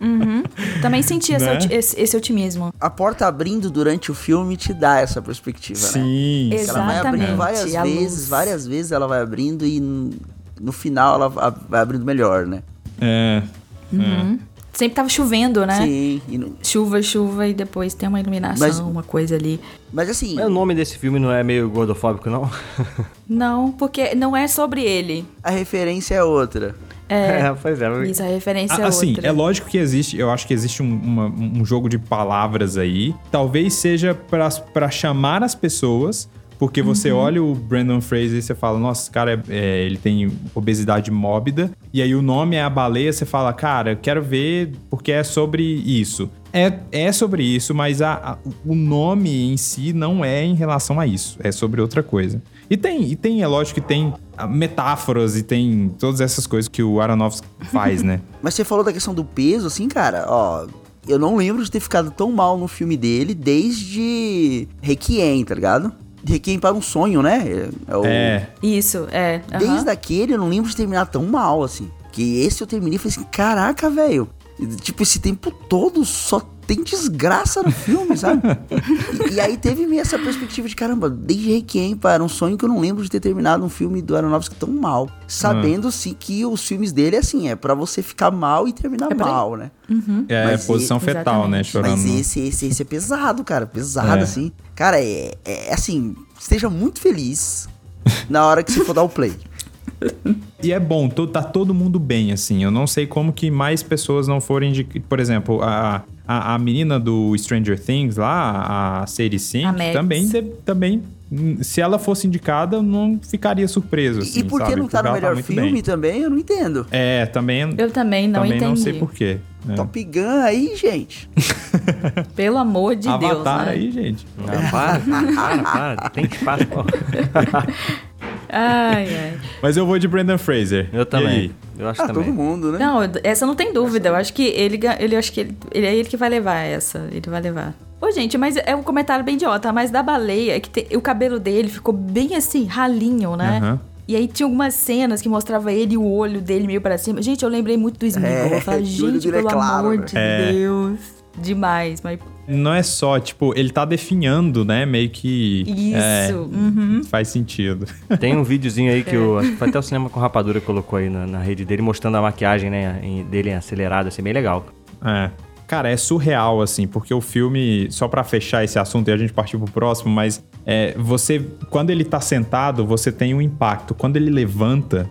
Uhum. Também senti esse, Né? esse- esse otimismo. A porta abrindo durante o filme te dá essa perspectiva, né? Sim. Que Ela vai abrindo Exatamente, várias a vezes, luz. várias vezes ela vai abrindo e no final ela va- vai abrindo melhor, né? É. Uhum. Sempre tava chovendo, né? Sim. e no- Chuva, chuva e depois tem uma iluminação, Mas- uma coisa ali. Mas assim, Mas o nome desse filme não é meio gordofóbico, não? Não, porque não é sobre ele. a referência é outra. É, pois é. isso, a referência é Ah, Assim, outra. é lógico que existe, eu acho que existe um, uma- um jogo de palavras aí. Talvez seja pra chamar as pessoas, porque você Uhum. olha o Brandon Fraser e você fala, nossa, esse cara, é- é, ele tem obesidade mórbida. E aí o nome é a baleia, você fala, cara, eu quero ver porque é sobre isso. É, é sobre isso, mas a- a- o nome em si não é em relação a isso. É sobre outra coisa. E tem, e tem, é lógico que tem ah, metáforas e tem todas essas coisas que o Aronofsky faz, né? Mas você falou da questão do peso, assim, cara, ó. Eu não lembro de ter ficado tão mal no filme dele desde Requiem, tá ligado? Requiem para um sonho, né? É, o- É. Isso, é. aham. Desde aquele eu não lembro de terminar tão mal, assim. Que esse eu terminei e falei assim, caraca, velho. Tipo, esse tempo todo só tem desgraça no filme, sabe? e, e aí teve meio essa perspectiva de, caramba, desde Requiem para um sonho que eu não lembro de ter terminado um filme do Aronofsky tão mal. Sabendo, sim, que os filmes dele, assim, é pra você ficar mal e terminar É mal, né? Uhum. É, Mas posição e- fetal, né? exatamente. Chorando. Mas esse, esse, esse é pesado, cara. Pesado, É. assim. Cara, é, é assim, esteja muito feliz na hora que você for dar o play. E é bom, to- tá todo mundo bem, assim. Eu não sei como que mais pessoas não forem de. Por exemplo, a, a, a menina do Stranger Things lá, a Sadie Sink, A também, de- também. Se ela fosse indicada, eu não ficaria surpreso. Assim, e por que sabe? não tá Porque no ela melhor muito filme bem. também? Eu não entendo. É, também. Eu também não também não entendi. sei porquê. É. Top Gun aí, gente. Pelo amor de Deus, Avatar né? aí, gente. Não, para, para, para. Tem espaço. Ai, ai. Mas eu vou de Brendan Fraser. Eu também. Eu acho Ah, também. todo mundo, né? Não, essa não tem dúvida. Eu acho que ele, ele acho que ele, ele é ele que vai levar essa. Ele vai levar. Ô, gente, mas é um comentário bem idiota, mas da baleia, é que tem- o cabelo dele ficou bem assim, ralinho, né? Aham. E aí tinha algumas cenas que mostrava ele e o olho dele meio pra cima. Gente, eu lembrei muito do Smigol. É, eu falei, gente, é pelo claro, amor né? de É. Deus. Demais, mas Não é só, tipo, ele tá definhando, né? Meio que. isso. É, uhum. faz sentido. Tem um videozinho aí que o, acho que foi até o Cinema com Rapadura colocou aí na, na rede dele, mostrando a maquiagem né, em- dele acelerada, assim, bem legal. É. Cara, é surreal, assim, porque o filme, só pra fechar esse assunto e a gente partir pro próximo, mas é, você, quando ele tá sentado, você tem um impacto. Quando ele levanta,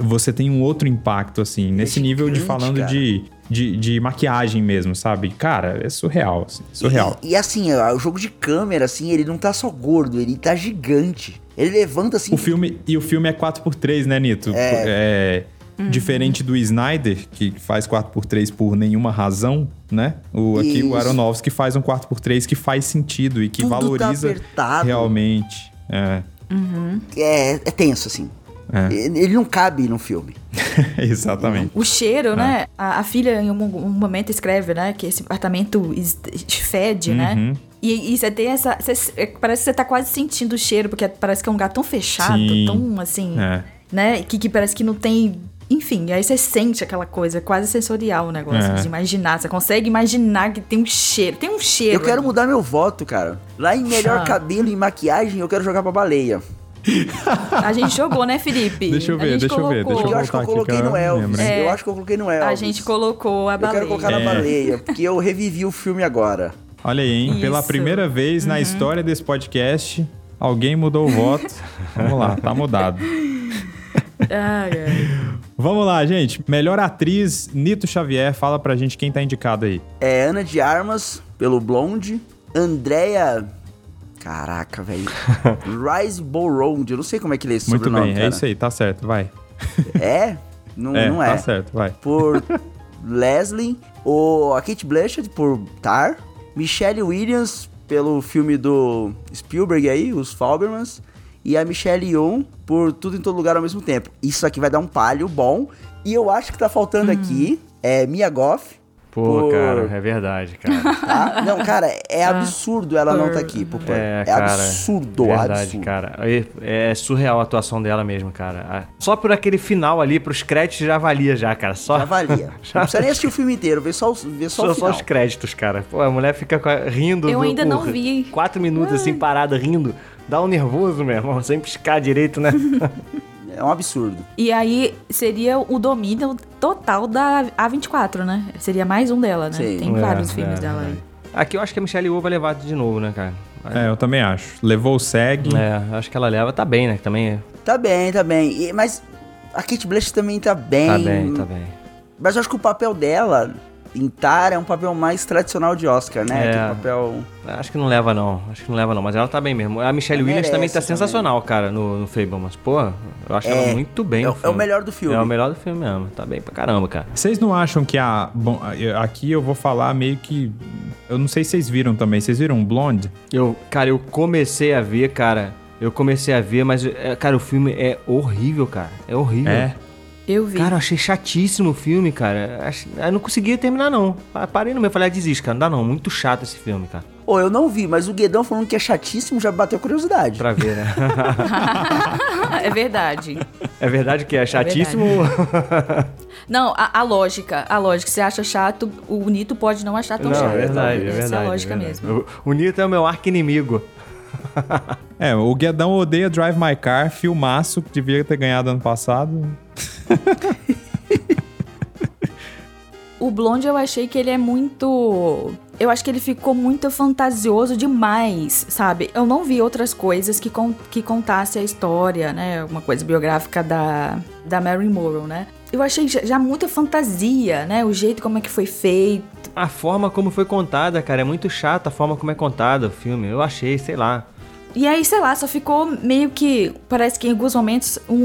você tem um outro impacto, assim, nesse nível de falando cara. de, de, de maquiagem mesmo, sabe? Cara, é surreal, assim, surreal. E, e assim, ó, o jogo de câmera, assim, ele não tá só gordo, ele tá gigante. Ele levanta assim. O filme, e o filme é 4x3, né, Nito? É. É, Diferente do Snyder, que faz 4x3 por nenhuma razão, né? O, aqui o. Aronofsky faz um 4x3 que faz sentido e que Tudo tá valoriza apertado. realmente. É, É, é tenso, assim. É. Ele ele não cabe no filme. exatamente. O cheiro, É. né? A, a filha, em um, um momento, escreve, né? Que esse apartamento fede, né? Uhum. E, e você tem essa. você- é, parece que você tá quase sentindo o cheiro, porque parece que é um lugar tão fechado, Sim. tão assim. É. Né? Que, que parece que não tem. Enfim, aí você sente aquela coisa, quase sensorial o negócio, É. de imaginar. Você consegue imaginar que tem um cheiro. Tem um cheiro. Eu quero mudar meu voto, cara. Lá em melhor Ah. cabelo e maquiagem, eu quero jogar pra baleia. A gente jogou, né, Felipe? Deixa eu ver, deixa eu ver, colocou. deixa Eu acho que eu coloquei que eu no Elvis. É. Eu acho que eu coloquei no Elvis. A gente colocou a Eu baleia. quero colocar na É. baleia, porque eu revivi o filme agora. Olha aí, hein? Pela Isso. primeira vez Uhum. na história desse podcast, alguém mudou o voto. Vamos lá, tá mudado. Ai, ai. Vamos lá, gente. Melhor atriz, Nito Xavier. Fala pra gente quem tá indicado aí. É Ana de Armas, pelo Blonde. Andrea... Caraca, velho. Rise Bowround. Eu não sei como é que lê esse Muito sobrenome, bem, cara. é isso aí, tá certo, vai. É? Não é, não é. tá certo, vai. Por Leslie. O, a Kate Blanchett por Tar. Michelle Williams pelo filme do Spielberg aí, Os Fabelmans. E a Michelle Yeoh por Tudo em Todo Lugar ao mesmo tempo. Isso aqui vai dar um palho bom. E eu acho que tá faltando aqui é Mia Goff. Pô, por- cara, é verdade, cara. tá? Não, cara, é absurdo ela não tá aqui. Por... É, É, cara, absurdo, verdade, absurdo. cara. É, é surreal a atuação dela mesmo, cara. A- Só por aquele final ali, pros créditos já valia já, cara. Só, Já valia. Não precisa nem assistir o filme inteiro, vê só, vê só, só, o só final. os créditos, cara. Pô, a mulher fica rindo. Eu do- ainda por não vi. Quatro minutos assim, parada, rindo. Dá um nervoso, meu irmão, sem piscar direito, né? É um absurdo. E aí seria o domínio total da A24, né? Seria mais um dela, né? Sim. Tem É, vários é, filmes dela aí. Aqui eu acho que a Michelle Yeoh vai levar de novo, né, cara? É, eu também acho. Levou o SEG. É, acho que ela leva. Tá bem, né? Também é- Tá bem, tá bem. E- mas a Kate Blanchett também tá bem. tá bem, tá bem. Mas eu acho que o papel dela em Tar é um papel mais tradicional de Oscar, né? É. Aquele papel... Acho que não leva, não. Acho que não leva, não. Mas ela tá bem mesmo. A Michelle Ela Williams também tá também. sensacional, cara, no, no Fable. Mas, pô, eu acho É. ela muito bem É é o melhor do filme. É o melhor do filme mesmo. Tá bem pra caramba, cara. Vocês não acham que a. Bom, aqui eu vou falar meio que. Eu não sei se vocês viram também. Vocês viram Blonde? Eu, cara, eu comecei a ver, cara. Eu comecei a ver, mas, é, cara, o filme é horrível, cara. É horrível. É. Eu vi. Cara, eu achei chatíssimo o filme, cara. Eu não conseguia terminar, não. Pa- Parei no meio, falei, ah, desiste, cara. Não dá não. Muito chato esse filme, cara. Ô, eu não vi, mas o Guedão falando que é chatíssimo já bateu curiosidade. Pra ver, né? é verdade. é verdade que é chatíssimo. Não, a, a lógica, a lógica. Você acha chato, o Nito pode não achar tão não, chato. é verdade, é Essa verdade. é a é lógica verdade. mesmo. O, o Nito é o meu arqui-inimigo. É, o Guedão odeia Drive My Car, filmaço, que devia ter ganhado ano passado. O Blonde eu achei que ele é muito. Eu acho que ele ficou muito fantasioso demais, sabe? Eu não vi outras coisas que, con que contasse a história, né? Uma coisa biográfica da, da Mary Morrow, né? Eu achei já, muita fantasia, né? O jeito como é que foi feito. A forma como foi contada, cara, é muito chata a forma como é contada o filme. Eu achei, sei lá. E aí, sei lá, só ficou meio que. Parece que em alguns momentos, um,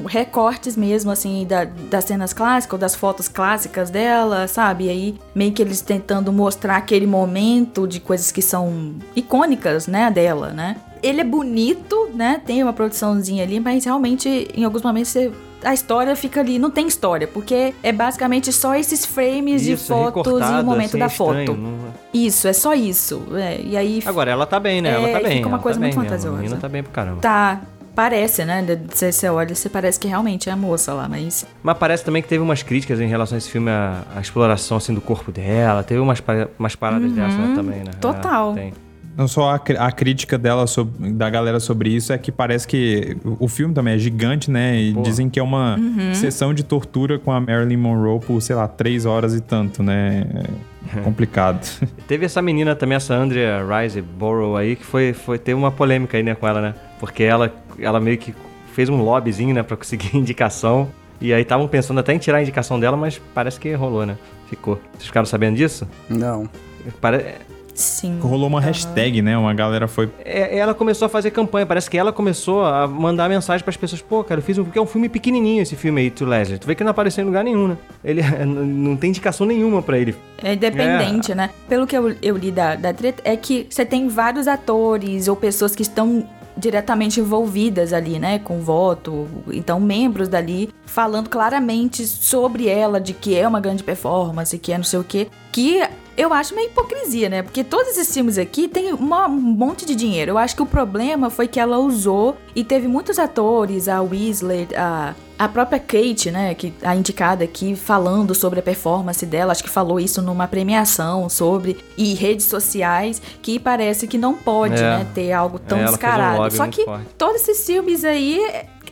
um recortes mesmo, assim, da, das cenas clássicas, ou das fotos clássicas dela, sabe? E aí, meio que eles tentando mostrar aquele momento de coisas que são icônicas, né, dela, né? Ele é bonito, né? Tem uma produçãozinha ali, mas realmente, em alguns momentos, você- a história fica ali. Não tem história, porque é basicamente só esses frames de Isso, fotos e o momento assim, da é estranho, foto. não- Isso, é só isso. é. E aí. Agora, ela tá bem, né? É, ela tá e bem. fica uma ela coisa tá muito bem mesmo. fantasiosa. A menina tá bem pro caramba. Tá. Parece, né? Você, você olha, você parece que realmente é a moça lá, mas. Mas parece também que teve umas críticas em relação a esse filme, a, a exploração assim, do corpo dela. Teve umas, umas paradas Uhum, dessas né, também, né? total. É, tem. Não só a, a crítica dela sobre- da galera sobre isso é que parece que o filme também é gigante, né? E Pô. dizem que é uma Uhum. sessão de tortura com a Marilyn Monroe por, sei lá, três horas e tanto, né? É complicado. Teve essa menina também, essa Andrea Rise Borough aí, que foi, foi teve uma polêmica aí, né, com ela, né? Porque ela, ela meio que fez um lobbyzinho, né, pra conseguir indicação. E aí estavam pensando até em tirar a indicação dela, mas parece que rolou, né? Ficou. Vocês ficaram sabendo disso? Não. Pare- Sim. Rolou uma hashtag, né? Uma galera foi. É, ela começou a fazer campanha, parece que ela começou a mandar mensagem pras pessoas, pô, cara, eu fiz um, porque é um filme pequenininho esse filme aí, To Leslie. Tu vê que não apareceu em lugar nenhum, né? Ele não tem indicação nenhuma pra ele. É independente, né? Pelo que eu, eu li da, da treta, é que você tem vários atores ou pessoas que estão diretamente envolvidas ali, né, com voto, então membros dali falando claramente sobre ela, de que é uma grande performance, que é não sei o quê, que eu acho meio hipocrisia, né? Porque todos esses filmes aqui tem uma- um monte de dinheiro. Eu acho que o problema foi que ela usou e teve muitos atores, a Weasley, a, a própria Kate, né? Que a indicada aqui, falando sobre a performance dela. Acho que falou isso numa premiação sobre. E redes sociais, que parece que não pode, É. né? Ter algo tão É, um descarado. lobby Só que forte. todos esses filmes aí.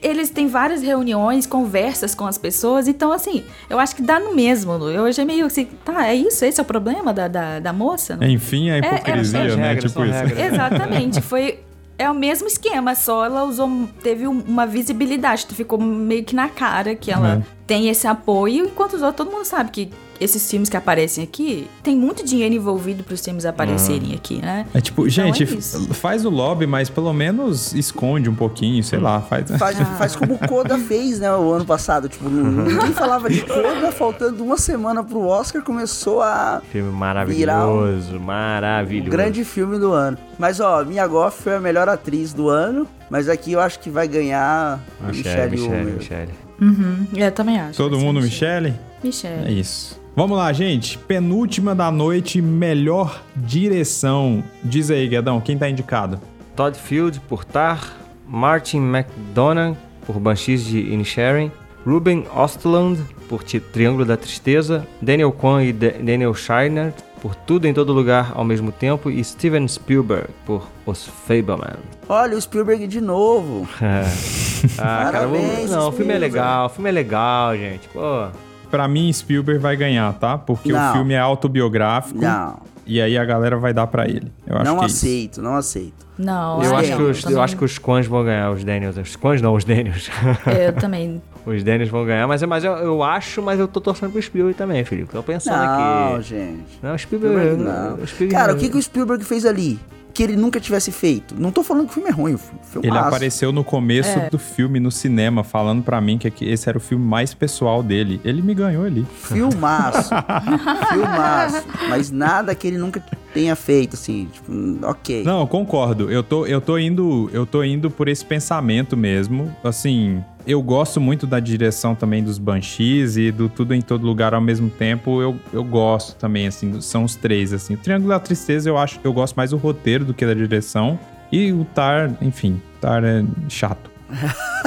Eles têm várias reuniões, conversas com as pessoas, então assim, eu acho que dá no mesmo. Eu achei meio assim, tá, é isso? Esse é o problema da, da, da moça? Enfim, a É, é, hipocrisia, são né? regras, tipo isso. regras. Exatamente, foi. É o mesmo esquema, só ela usou. Teve um- uma visibilidade, ficou meio que na cara que ela Uhum. tem esse apoio, enquanto os outros, todo mundo sabe que esses filmes que aparecem aqui, tem muito dinheiro envolvido para os filmes aparecerem aqui, né? É tipo, Então gente, é faz o lobby, mas pelo menos esconde um pouquinho, sei lá, faz. Faz, faz como o Koda fez, né, o ano passado. Tipo, ninguém falava de Koda, faltando uma semana pro Oscar, começou a. Filme maravilhoso, maravilhoso. O grande filme do ano. Mas, ó, Mia Goff foi a melhor atriz do ano, mas aqui eu acho que vai ganhar Michelle, Michelle Michelle. Michelle. Uhum, eu também acho. Todo mundo, Michelle. Michele? É Michelle. isso. Vamos lá, gente. Penúltima da noite, melhor direção. Diz aí, Guedão, quem tá indicado? Todd Field por Tar, Martin McDonagh por Banshees de Inisherin, Ruben Ostland por Triângulo da Tristeza, Daniel Kwan e Da- Daniel Scheinert por Tudo em Todo Lugar ao mesmo tempo e Steven Spielberg por Os Fableman. Olha o Spielberg de novo. ah, cara, vamos- Parabéns, não, o filme é legal, o filme é legal, gente. Pô, Pra mim, Spielberg vai ganhar, tá? Porque Não. o filme é autobiográfico. Não. E aí a galera vai dar pra ele. Eu acho não que é isso. aceito, não aceito. Não, eu, acho não, que os, eu acho que os Quans vão ganhar, os Daniels. Os Quans não, os Daniels. Eu também. os Daniels vão ganhar, mas, mas eu, eu acho, mas eu tô torcendo pro Spielberg também, Felipe. Tô pensando Não, aqui. gente. Não, o Spielberg, Spielberg não. o Spielberg Cara, o não. que, que o Spielberg fez ali? Que ele nunca tivesse feito. Não tô falando que o filme é ruim, o filme Ele apareceu no começo É. do filme no cinema, falando pra mim que esse era o filme mais pessoal dele. Ele me ganhou ali. Filmaço. Filmaço. Mas nada que ele nunca tenha feito, assim. Tipo, ok. Não, eu concordo. Eu tô, eu tô indo, eu tô indo por esse pensamento mesmo. Assim, eu gosto muito da direção também dos Banshees e do Tudo em Todo Lugar ao mesmo tempo. Eu, eu gosto também, assim, são os três, assim. O Triângulo da Tristeza, eu acho que eu gosto mais do roteiro do que da direção. E o Tar, enfim, Tar é chato.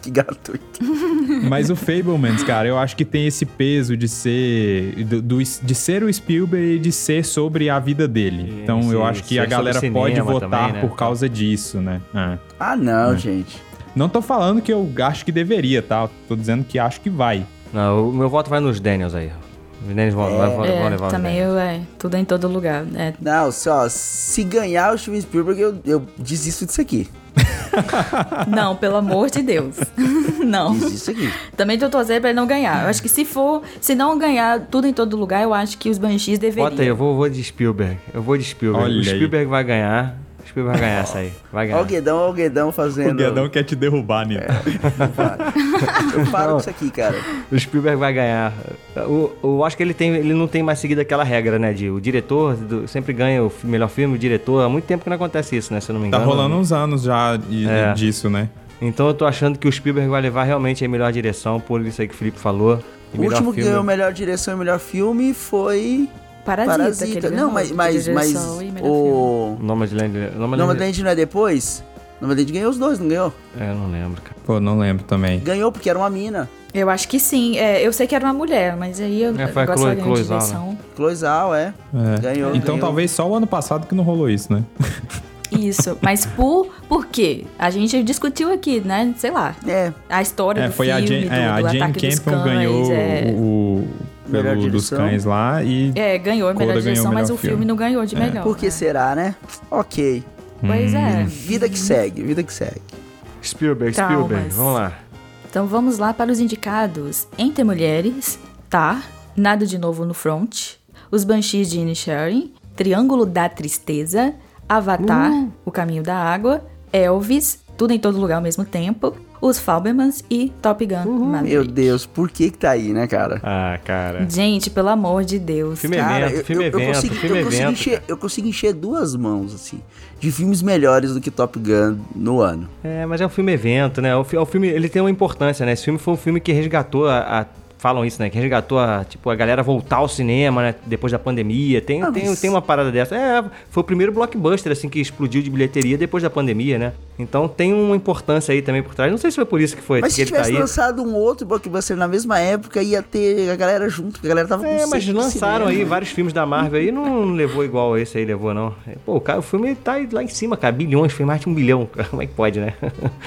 Que gratuito. Mas o Fablemans, cara, eu acho que tem esse peso de ser do, do- de ser o Spielberg e de ser sobre a vida dele. Então sim, eu acho que a galera sobre pode votar também, né? por causa disso, né? É. Ah, não, É. gente. Não tô falando que eu acho que deveria, tá? Tô dizendo que acho que vai. Não, o meu voto vai nos Daniels aí. Os Daniels vão, vão- vão É, levar os também Daniels. eu, é, tudo em todo lugar. É, Não, só, se ganhar o Steven Spielberg, eu, eu desisto disso aqui. Não, pelo amor de Deus. não. Desisto aqui. Também tô torcendo pra ele não ganhar. Eu acho que se for, se não ganhar tudo em todo lugar, eu acho que os Banshees deveriam. Bota aí, eu vou, vou de Spielberg. Eu vou de Spielberg. Olha o aí. Spielberg vai ganhar. O Spielberg vai ganhar essa aí. Vai Olha ganhar. o Guedão, olha o Guedão fazendo. O Guedão quer te derrubar, Nito. Eu paro com isso aqui, cara. O Spielberg vai ganhar. O, eu acho que ele, tem, ele não tem mais seguido aquela regra, né? De o diretor do- sempre ganha o melhor filme, o diretor. Há muito tempo que não acontece isso, né? Se eu não me Tá engano. rolando uns anos já de- É. disso, né? Então eu tô achando que o Spielberg vai levar realmente a melhor direção, por isso aí que o Felipe falou. O último que filme- ganhou melhor direção e melhor filme foi. Parasita, que ele Não, mas, mas, mas o. Nomadland. Nomadland. Nomadland não é depois? Nomadland ganhou os dois, não ganhou? É, eu não lembro, cara. Pô, não lembro também. Ganhou porque era uma mina. Eu acho que sim. É, eu sei que era uma mulher, mas aí eu É, foi a agora Chloe- Chloe Zhao, né? direção. Cloizal, é. É. Ganhou, Então ganhou. talvez só o ano passado que não rolou isso, né? Isso, mas por, por quê? A gente discutiu aqui, né? Sei lá. É. A história É, do foi a filme, Jane, do, é, a do Jane ataque dos Campion cães, ganhou é. o, o- Melhor pelo dos direção. cães lá e É, ganhou a melhor ganhou direção, mas o filme filme. não ganhou de melhor. Por que né? será, né? Ok. Pois é. Vida que segue, vida que segue. Spielberg, Traumas. Spielberg. Vamos lá. Então vamos lá para os indicados. Entre Mulheres, Tá, Nada de Novo no Front, Os Banshees de Inisherin, Triângulo da Tristeza, Avatar, Uh. O Caminho da Água, Elvis, Tudo em Todo Lugar ao mesmo tempo, Os Fabelmans e Top Gun Maverick. Meu Deus, por que que tá aí, né, cara? Ah, cara. Gente, pelo amor de Deus. Filme Cara, evento, eu, filme eu, eu evento, consigo, filme eu consigo evento. encher, eu consigo encher duas mãos, assim, de filmes melhores do que Top Gun no ano. É, mas é um filme evento, né? O, o filme, ele tem uma importância, né? Esse filme foi um filme que resgatou a... a- falam isso, né? Que resgatou a, tipo, a galera voltar ao cinema, né? Depois da pandemia. Tem, Ah, tem, tem uma parada dessa. É, foi o primeiro blockbuster, assim, que explodiu de bilheteria depois da pandemia, né? Então tem uma importância aí também por trás. Não sei se foi por isso que foi Mas que se ele tá tivesse aí. lançado um outro blockbuster na mesma época, ia ter a galera junto, porque a galera tava com É, mas lançaram aí cinema. vários filmes da Marvel aí, não levou igual esse aí levou, não. Pô, o, cara, o filme tá aí lá em cima, cara. Bilhões, foi mais de um bilhão. Como é que pode, né?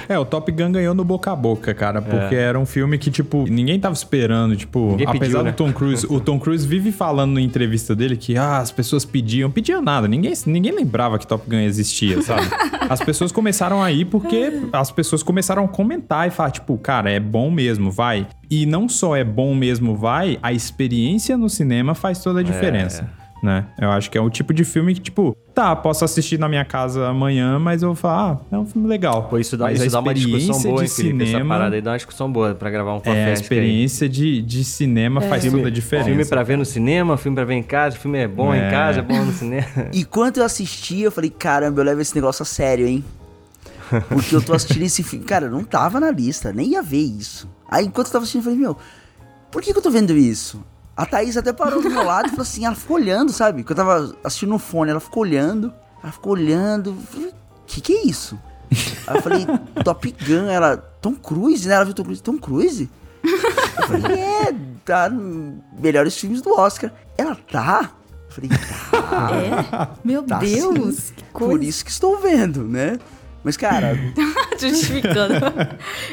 É, o Top Gun ganhou no boca a boca, cara, porque era um filme que, tipo, ninguém tava esperando, tipo, Ninguém apesar pediu, do né? Tom Cruise, o Tom Cruise vive falando na entrevista dele que, ah, as pessoas pediam, pediam nada, ninguém, ninguém lembrava que Top Gun existia, sabe? As pessoas começaram a ir porque as pessoas começaram a comentar e falar, tipo, cara, é bom mesmo, vai. E não só é bom mesmo, vai, a experiência no cinema faz toda a diferença. Né? Eu acho que é o tipo de filme que, tipo, tá, posso assistir na minha casa amanhã, mas eu vou falar, ah, é um filme legal. Pô, isso dá, Mas isso a dá uma discussão boa, de Felipe? Essa cinema- parada aí dá uma discussão boa pra gravar um É, a aí. experiência de, de cinema faz toda a diferença. Filme pra ver no cinema, filme pra ver em casa, filme é bom É. em casa, é bom no cinema. E quando eu assisti, eu falei, caramba, eu levo esse negócio a sério, hein? Porque eu tô assistindo esse filme. Cara, não tava na lista, nem ia ver isso. Aí enquanto eu tava assistindo, eu falei, meu, por que, que eu tô vendo isso? A Thaís até parou do meu lado e falou assim, ela ficou olhando, sabe? Que eu tava assistindo no fone, ela ficou olhando, ela ficou olhando. Que que é isso? Aí eu falei, Top Gun, ela, Tom Cruise, né? Ela viu Tom Cruise, Tom Cruise? Eu falei, é, tá melhores filmes do Oscar. Ela tá? Eu falei, tá. É? Meu Tá Deus, sim. que coisa. Por isso que estou vendo, né? Mas, cara, Justificando.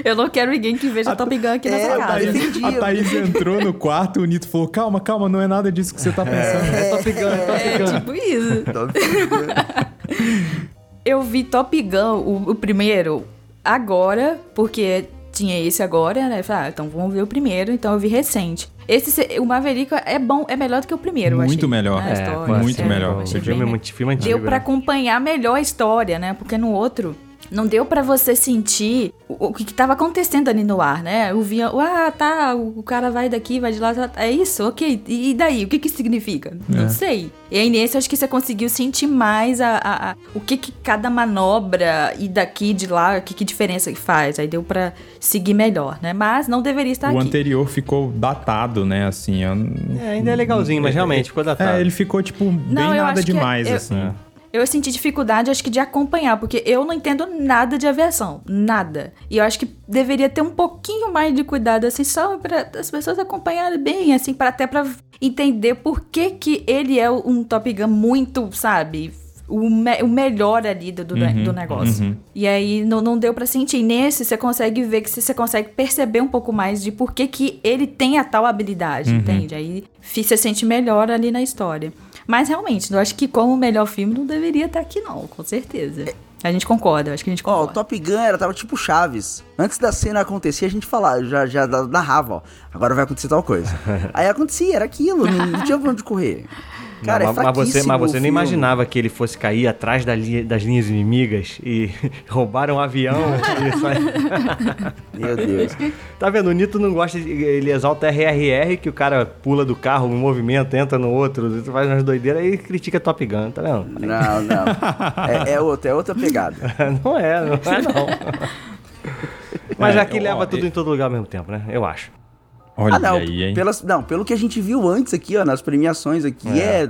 Eu não quero ninguém que veja Top Gun aqui É, nessa eu casa. entendi, A Thaís entrou no quarto, o Nito falou: calma, calma, não é nada disso que você tá pensando. É Top Gun, é Top É, Gun. tipo isso. Top Gun. Eu vi Top Gun, o, o primeiro, agora, porque tinha esse agora, né? Falei, ah, então vamos ver o primeiro, então eu vi recente. Esse, se- o Maverick é bom, é melhor do que o primeiro, eu Muito achei, melhor. né, É, história, muito assim, melhor. Esse filme é muito filme antigo. Deu pra né? acompanhar melhor a história, né? Porque no outro não deu pra você sentir o, o que, que tava acontecendo ali no ar, né? Eu via, ah, tá, o, o cara vai daqui, vai de lá, tá, é isso, ok. E, e daí? O que que significa? Não sei. E aí nesse acho que você conseguiu sentir mais a, a- a- o que que cada manobra e daqui de lá, o que que diferença que faz. Aí deu pra seguir melhor, né? Mas não deveria estar O aqui. anterior ficou datado, né? Assim, eu... É, ainda é legalzinho, mas realmente ficou datado. É, ele ficou, tipo, bem Não, eu nada que demais, eu- assim. Eu senti dificuldade, acho que, de acompanhar, porque eu não entendo nada de aviação. Nada. E eu acho que deveria ter um pouquinho mais de cuidado, assim, só para as pessoas acompanharem bem, assim, para até para entender por que, que ele é um Top Gun muito, sabe? O, me- o melhor ali do, do, Uhum, do negócio. uhum. E aí não, não deu pra sentir. Nesse, você consegue ver que você consegue perceber um pouco mais de por que, que ele tem a tal habilidade, Uhum. entende? Aí você sente melhor ali na história. Mas realmente, eu acho que como melhor filme não deveria estar aqui, não, com certeza. A gente concorda, eu acho que a gente Ó, o concorda. Top Gun era, tava tipo Chaves. Antes da cena acontecer, a gente falava, já, já narrava, ó. Agora vai acontecer tal coisa. Aí acontecia, era aquilo, não, não tinha pra onde correr. Cara, Não, é mas, você, mas você o nem filme. imaginava que ele fosse cair atrás da linha- das linhas inimigas e roubaram um avião. e sai- Meu Deus. Tá vendo? O Nito não gosta de. Ele exalta RRR, que o cara pula do carro, um movimento, entra no outro, faz umas doideiras e critica Top Gun, tá vendo? Não, não. É, é outra, é outra pegada. não é, não é não. Mas É, aqui ó, leva é- tudo em todo lugar ao mesmo tempo, né? Eu acho. Olha ah, não, aí, hein? pelas, não, pelo que a gente viu antes aqui, ó, nas premiações aqui, é,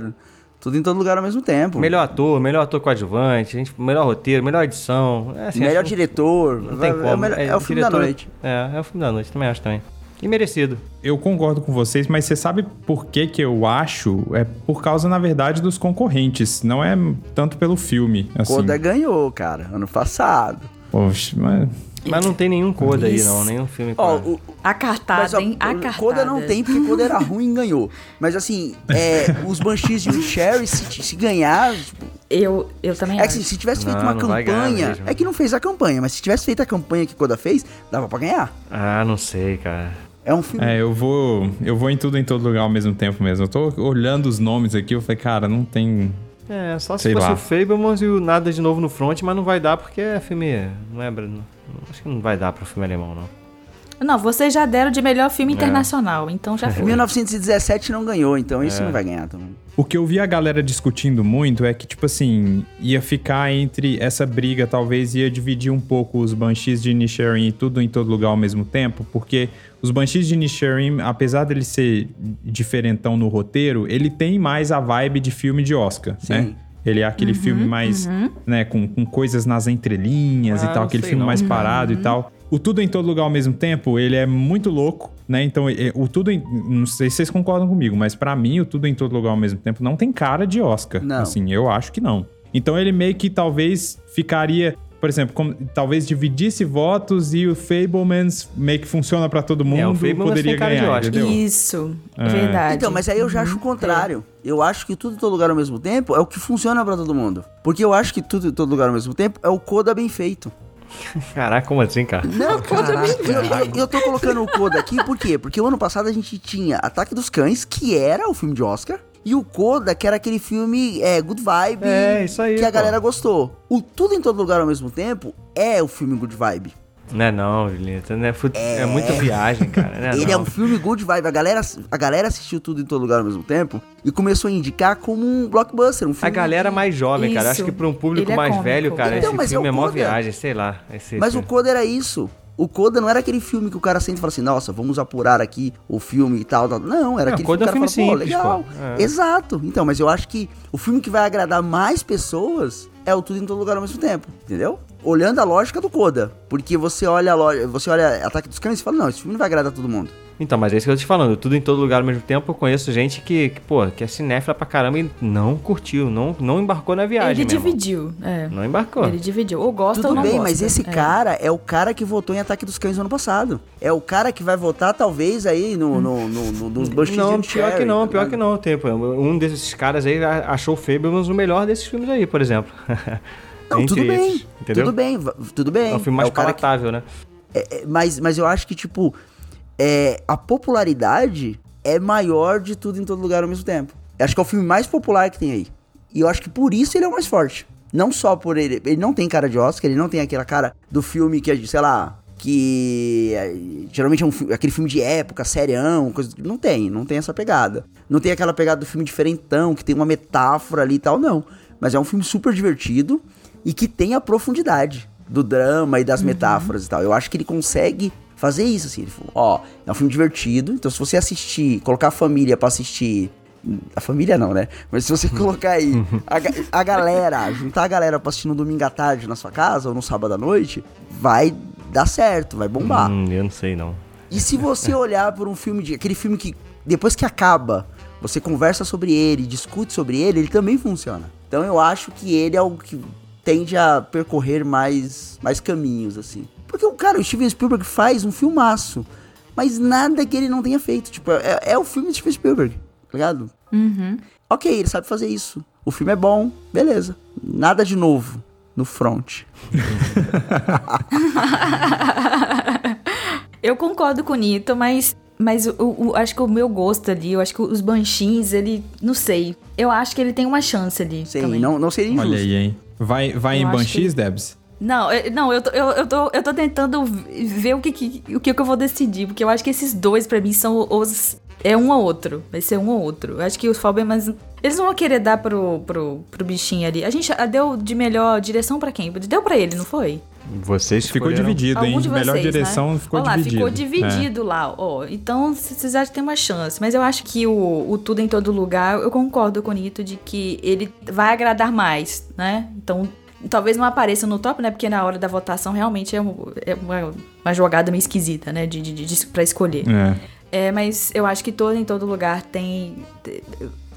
tudo em todo lugar ao mesmo tempo. Melhor ator, melhor ator coadjuvante, gente, melhor roteiro, melhor edição. É, assim, Melhor acho- diretor. Não tem é, como. é o melhor- é o filme da diretor- noite. É, é o filme da noite, também acho também. E merecido. Eu concordo com vocês, mas você sabe por que que eu acho? É por causa, na verdade, dos concorrentes. Não é tanto pelo filme, assim. Coda ganhou, cara, ano passado. Poxa, mas... Mas não tem nenhum coda aí, não. Nenhum filme com. Ó, o, A cartada, Mas, ó, hein? A o cartada. Coda não tem, porque Coda era ruim e ganhou. Mas assim, é, os Banshees e o Sherry, se, se ganhar. tipo, Eu, eu também É que se, se tivesse feito Não, uma não campanha. É que não fez a campanha, mas se tivesse feito a campanha que Coda fez, dava pra ganhar. Ah, não sei, cara. É um filme. É, eu vou, eu vou em tudo em todo lugar ao mesmo tempo mesmo. Eu tô olhando os nomes aqui, eu falei, cara, não tem É, só se Sei fosse lá. o Fablemans e o Nada de Novo no Front, mas não vai dar porque é filme. Não é. não- acho que não vai dar pro filme alemão, não. Não, vocês já deram de melhor filme É. internacional, então já foi. 1917 não ganhou, então isso É. não vai ganhar também. O que eu vi a galera discutindo muito é que, tipo assim, ia ficar entre essa briga, talvez ia dividir um pouco os Banshees de Inisherin e tudo em todo lugar ao mesmo tempo, porque os Banshees de Inisherin, apesar dele ser diferentão no roteiro, ele tem mais a vibe de filme de Oscar, né? Ele é aquele filme mais, uhum. né, com, com coisas nas entrelinhas Ah, e tal, aquele filme não. mais parado e tal. O Tudo em Todo Lugar ao mesmo tempo, ele é muito louco, né? Então, o Tudo em... Não sei se vocês concordam comigo, mas pra mim, o Tudo em Todo Lugar ao mesmo tempo não tem cara de Oscar. Não. Assim, eu acho que não. Então, ele meio que talvez ficaria... Por exemplo, como- talvez dividisse votos e o Fablemans meio que funciona pra todo mundo, É, o Fablemans poderia tem cara de ganhar, entendeu? Isso, É. verdade. Então, mas aí eu já acho o contrário. Eu acho que tudo em todo lugar ao mesmo tempo é o que funciona pra todo mundo. Porque eu acho que tudo em todo lugar ao mesmo tempo é o coda bem feito. Caraca, como assim, cara? Não, coda bem feito. Eu tô colocando o coda aqui por quê? Porque o ano passado a gente tinha Ataque dos Cães, que era o filme de Oscar. E o Coda, que era aquele filme é, Good Vibe, É, isso aí, que a pô. galera gostou. O Tudo em Todo Lugar ao mesmo tempo é o filme Good Vibe. Não é não, Julieta. Não é, fut- é muita viagem, cara. Não é Ele é não. um filme good vibe. A galera, a galera assistiu tudo em todo lugar ao mesmo tempo e começou a indicar como um blockbuster, um filme. A galera mais jovem, cara. Isso. Acho que pra um público Ele é mais cômico. velho, cara, Então, esse mas é filme é mó Coda. viagem, sei lá. Esse Mas o. Coda era isso. O Coda não era aquele filme que o cara sente e fala assim, nossa, vamos apurar aqui o filme e tal. tal. Não, era Não, aquele Coda filme é um que o cara filme fala, pô, simples, legal. É. Exato. Então, mas eu acho que o filme que vai agradar mais pessoas é o Tudo em Todo Lugar ao mesmo tempo, entendeu? Olhando a lógica do Coda. Porque você olha a loja, você olha Ataque dos Cães e fala, não, esse filme não vai agradar todo mundo. Então, mas é isso que eu tô te falando. Tudo em todo lugar ao mesmo tempo. Eu conheço gente que, que pô, que é cinéfila pra caramba e não curtiu, não, não embarcou na viagem. Ele mesmo. dividiu, é. Não embarcou. Ele dividiu. Ou gosta Tudo ou não bem, gosta. mas esse É. cara é o cara que votou em Ataque dos Cães no ano passado. É o cara que vai votar, talvez, aí no, no, no, no, nos Bush Não, pior que não, pior que não. Tempo. Um desses caras aí achou o Fablemans o melhor desses filmes aí, por exemplo. Não, tudo bem, esses, entendeu? tudo bem, va- tudo bem. É um filme mais o cara que- palatável, né? é, é, mas, mas eu acho que, tipo, é, a popularidade é maior de tudo em todo lugar ao mesmo tempo. Eu acho que é o filme mais popular que tem aí. E eu acho que por isso ele é o mais forte. Não só por ele. Ele não tem cara de Oscar, ele não tem aquela cara do filme que, sei lá. Que é, geralmente é um, aquele filme de época, serião, coisa. Não tem, não tem essa pegada. Não tem aquela pegada do filme diferentão, que tem uma metáfora ali e tal, não. Mas é um filme super divertido e que tem a profundidade do drama e das metáforas e tal. Eu acho que ele consegue fazer isso, assim. Ele falou, ó, é um filme divertido, então se você assistir, colocar a família pra assistir. A família não, né? Mas se você colocar aí a, a galera, juntar a galera pra assistir no domingo à tarde na sua casa ou no sábado à noite, vai dar certo, vai bombar. Hum, eu não sei não. E se você olhar por um filme de. aquele filme que depois que acaba, você conversa sobre ele, discute sobre ele, ele também funciona. Então eu acho que ele é o que tende a percorrer mais, mais caminhos, assim. Porque o cara, o Steven Spielberg faz um filmaço, mas nada que ele não tenha feito. Tipo, é, é o filme de Steven Spielberg, tá ligado? Uhum. Ok, ele sabe fazer isso. O filme é bom, beleza. Nada de novo no front. Eu concordo com o Nito, mas, mas o, o- acho que o meu gosto ali, eu acho que os Banshees, ele. Não sei. Eu acho que ele tem uma chance ali. Sim, também. não, não seria injusto. Olha aí, hein? Vai, vai Eu em Banshees, que- Debs? Não, eu, não eu, tô, eu, eu, tô, eu tô tentando ver o que, que, o que que eu vou decidir, porque eu acho que esses dois, pra mim, são os. É um ou outro. Vai ser um ou outro. Eu acho que os Fablemans. Eles não vão querer dar pro, pro, pro bichinho ali. A gente deu de melhor direção pra quem? Deu pra ele, não foi? Vocês Ficou dividido, hein? De Melhor vocês, direção né? ficou Olha lá, dividido. ficou É. dividido lá, ó. Então, vocês acham que tem uma chance. Mas eu acho que o, o Tudo em Todo Lugar, eu concordo com o Nito de que ele vai agradar mais, né? Então, talvez não apareça no top, né? Porque na hora da votação realmente é, um- é uma, uma jogada meio esquisita, né? De, de, de, pra escolher. É. É, mas eu acho que todo em todo lugar tem.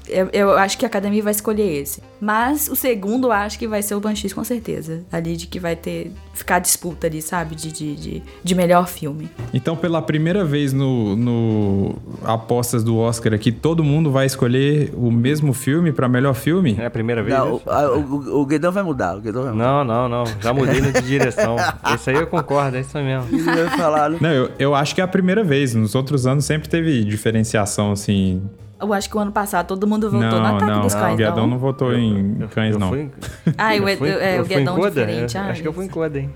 Eu, eu acho que a academia vai escolher esse. Mas o segundo eu acho que vai ser o Banshees, com certeza. Ali de que vai ter. Ficar a disputa ali, sabe? De, de, de, de melhor filme. Então, pela primeira vez no, no apostas do Oscar aqui, todo mundo vai escolher o mesmo filme pra melhor filme? É a primeira vez? Não, né? o, a- o, o Guedão vai mudar, o Guedão vai mudar. Não, não, não. Já mudei no de direção. Esse aí eu concordo, é isso mesmo. Né? Não, eu, eu acho que é a primeira vez. Nos outros anos sempre teve diferenciação, assim. Eu acho que o ano passado todo mundo votou no Não, Ataque não, dos Cães, o Guedão não. não votou em cães, eu não. fui- o, eu fui- é, eu o fui em Guedão Coda? diferente. Eu ai, acho que eu fui em Coda, hein?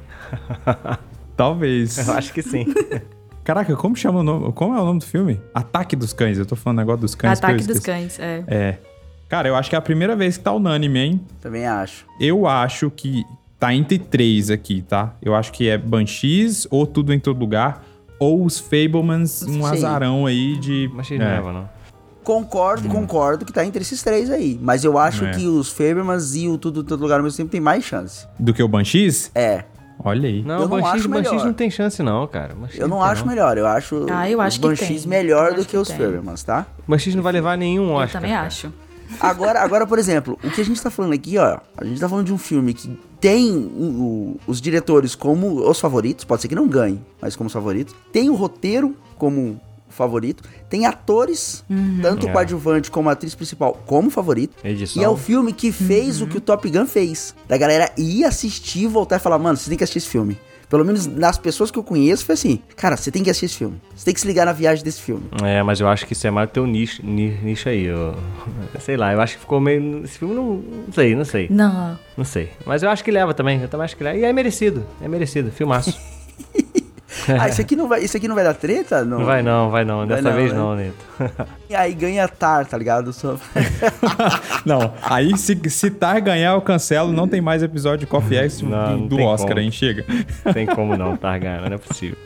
Talvez. Eu acho que sim. Caraca, como chama o nome? Como é o nome do filme? Ataque dos Cães. Eu tô falando negócio dos cães. que eu Ataque dos. Cães, é. É. Cara, eu acho que é a primeira vez que tá unânime, hein? Também acho. Eu acho que tá entre três aqui, tá? Eu acho que é Banshees, ou Tudo em Todo Lugar, ou os Fablemans, um Sim. azarão aí de... Mas é. não leva, não. Concordo, concordo que tá entre esses três aí. Mas eu acho É. que os Fabermans e o Tudo Todo Lugar ao mesmo tempo tem mais chance. Do que o Banshees? É. Olha aí. Não, Eu o não Banshees, acho Banshees melhor. não tem chance, não, cara. Banshees Eu não tem, acho melhor. Eu acho Ah, eu acho os que Banshees melhor Eu do que, que os tem. Fabermans, tá? Banshees não vai levar nenhum Eu Oscar. também cara. acho. Agora, agora, por exemplo, o que a gente tá falando aqui, ó, a gente tá falando de um filme que tem o- o- os diretores como os favoritos, pode ser que não ganhe, mas como os favoritos. Tem o roteiro como favorito, tem atores, tanto É. o coadjuvante como a atriz principal, como favorito. Edição. E é o filme que fez o que o Top Gun fez. Da galera ir assistir, voltar e falar, mano, você tem que assistir esse filme. Pelo menos nas pessoas que eu conheço, foi assim, cara, você tem que assistir esse filme. Você tem que se ligar na viagem desse filme. É, mas eu acho que isso é mais teu nicho, ni- nicho aí. Eu, sei lá, eu acho que ficou meio. Esse filme não. Não sei, não sei. Não. Não sei. Mas eu acho que leva também. Eu também acho que leva. E é merecido. É merecido. Filmaço. ah, isso aqui não vai, isso aqui não vai dar treta? Não vai não, vai não. Vai Dessa não, vez né? não, Neto. E aí ganha Tar, tá ligado? Só... Não, aí se, se Tar ganhar, eu cancelo. Não tem mais episódio de Coffee X do, Não, não do Oscar, como. hein? Chega. Tem como não, tá ganhando, não é possível.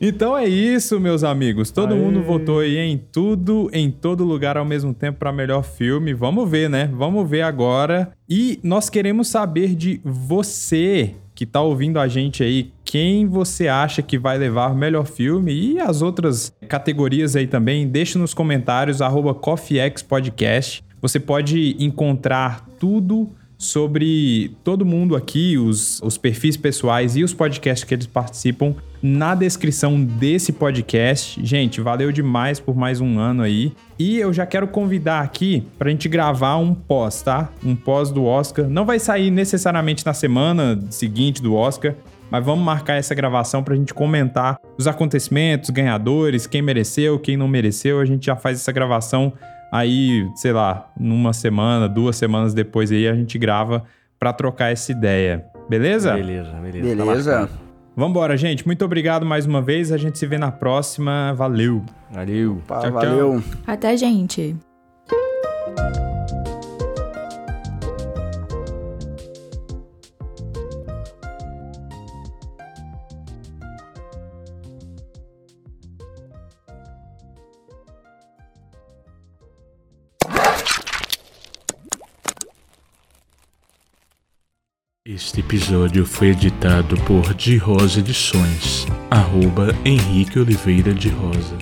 Então é isso, meus amigos. Todo Aê. mundo votou aí em tudo, em todo lugar ao mesmo tempo para melhor filme. Vamos ver, né? Vamos ver agora. E nós queremos saber de você que tá ouvindo a gente aí, quem você acha que vai levar o melhor filme e as outras categorias aí também. Deixa nos comentários arroba Podcast. Você pode encontrar tudo sobre todo mundo aqui, os, os perfis pessoais e os podcasts que eles participam na descrição desse podcast. Gente, valeu demais por mais um ano aí. E eu já quero convidar aqui pra gente gravar um pós, tá? Um pós do Oscar. Não vai sair necessariamente na semana seguinte do Oscar, mas vamos marcar essa gravação pra gente comentar os acontecimentos, ganhadores, quem mereceu, quem não mereceu. A gente já faz essa gravação aí, sei lá, numa semana, duas semanas depois aí a gente grava pra trocar essa ideia. Beleza? Beleza, beleza. tá Beleza. marcado. Vambora, gente. Muito obrigado mais uma vez. A gente se vê na próxima. Valeu. Valeu. Pá, Tchau, tchau. valeu. Até, gente. Este episódio foi editado por De Rosa Edições, arroba Henrique Oliveira de Rosa.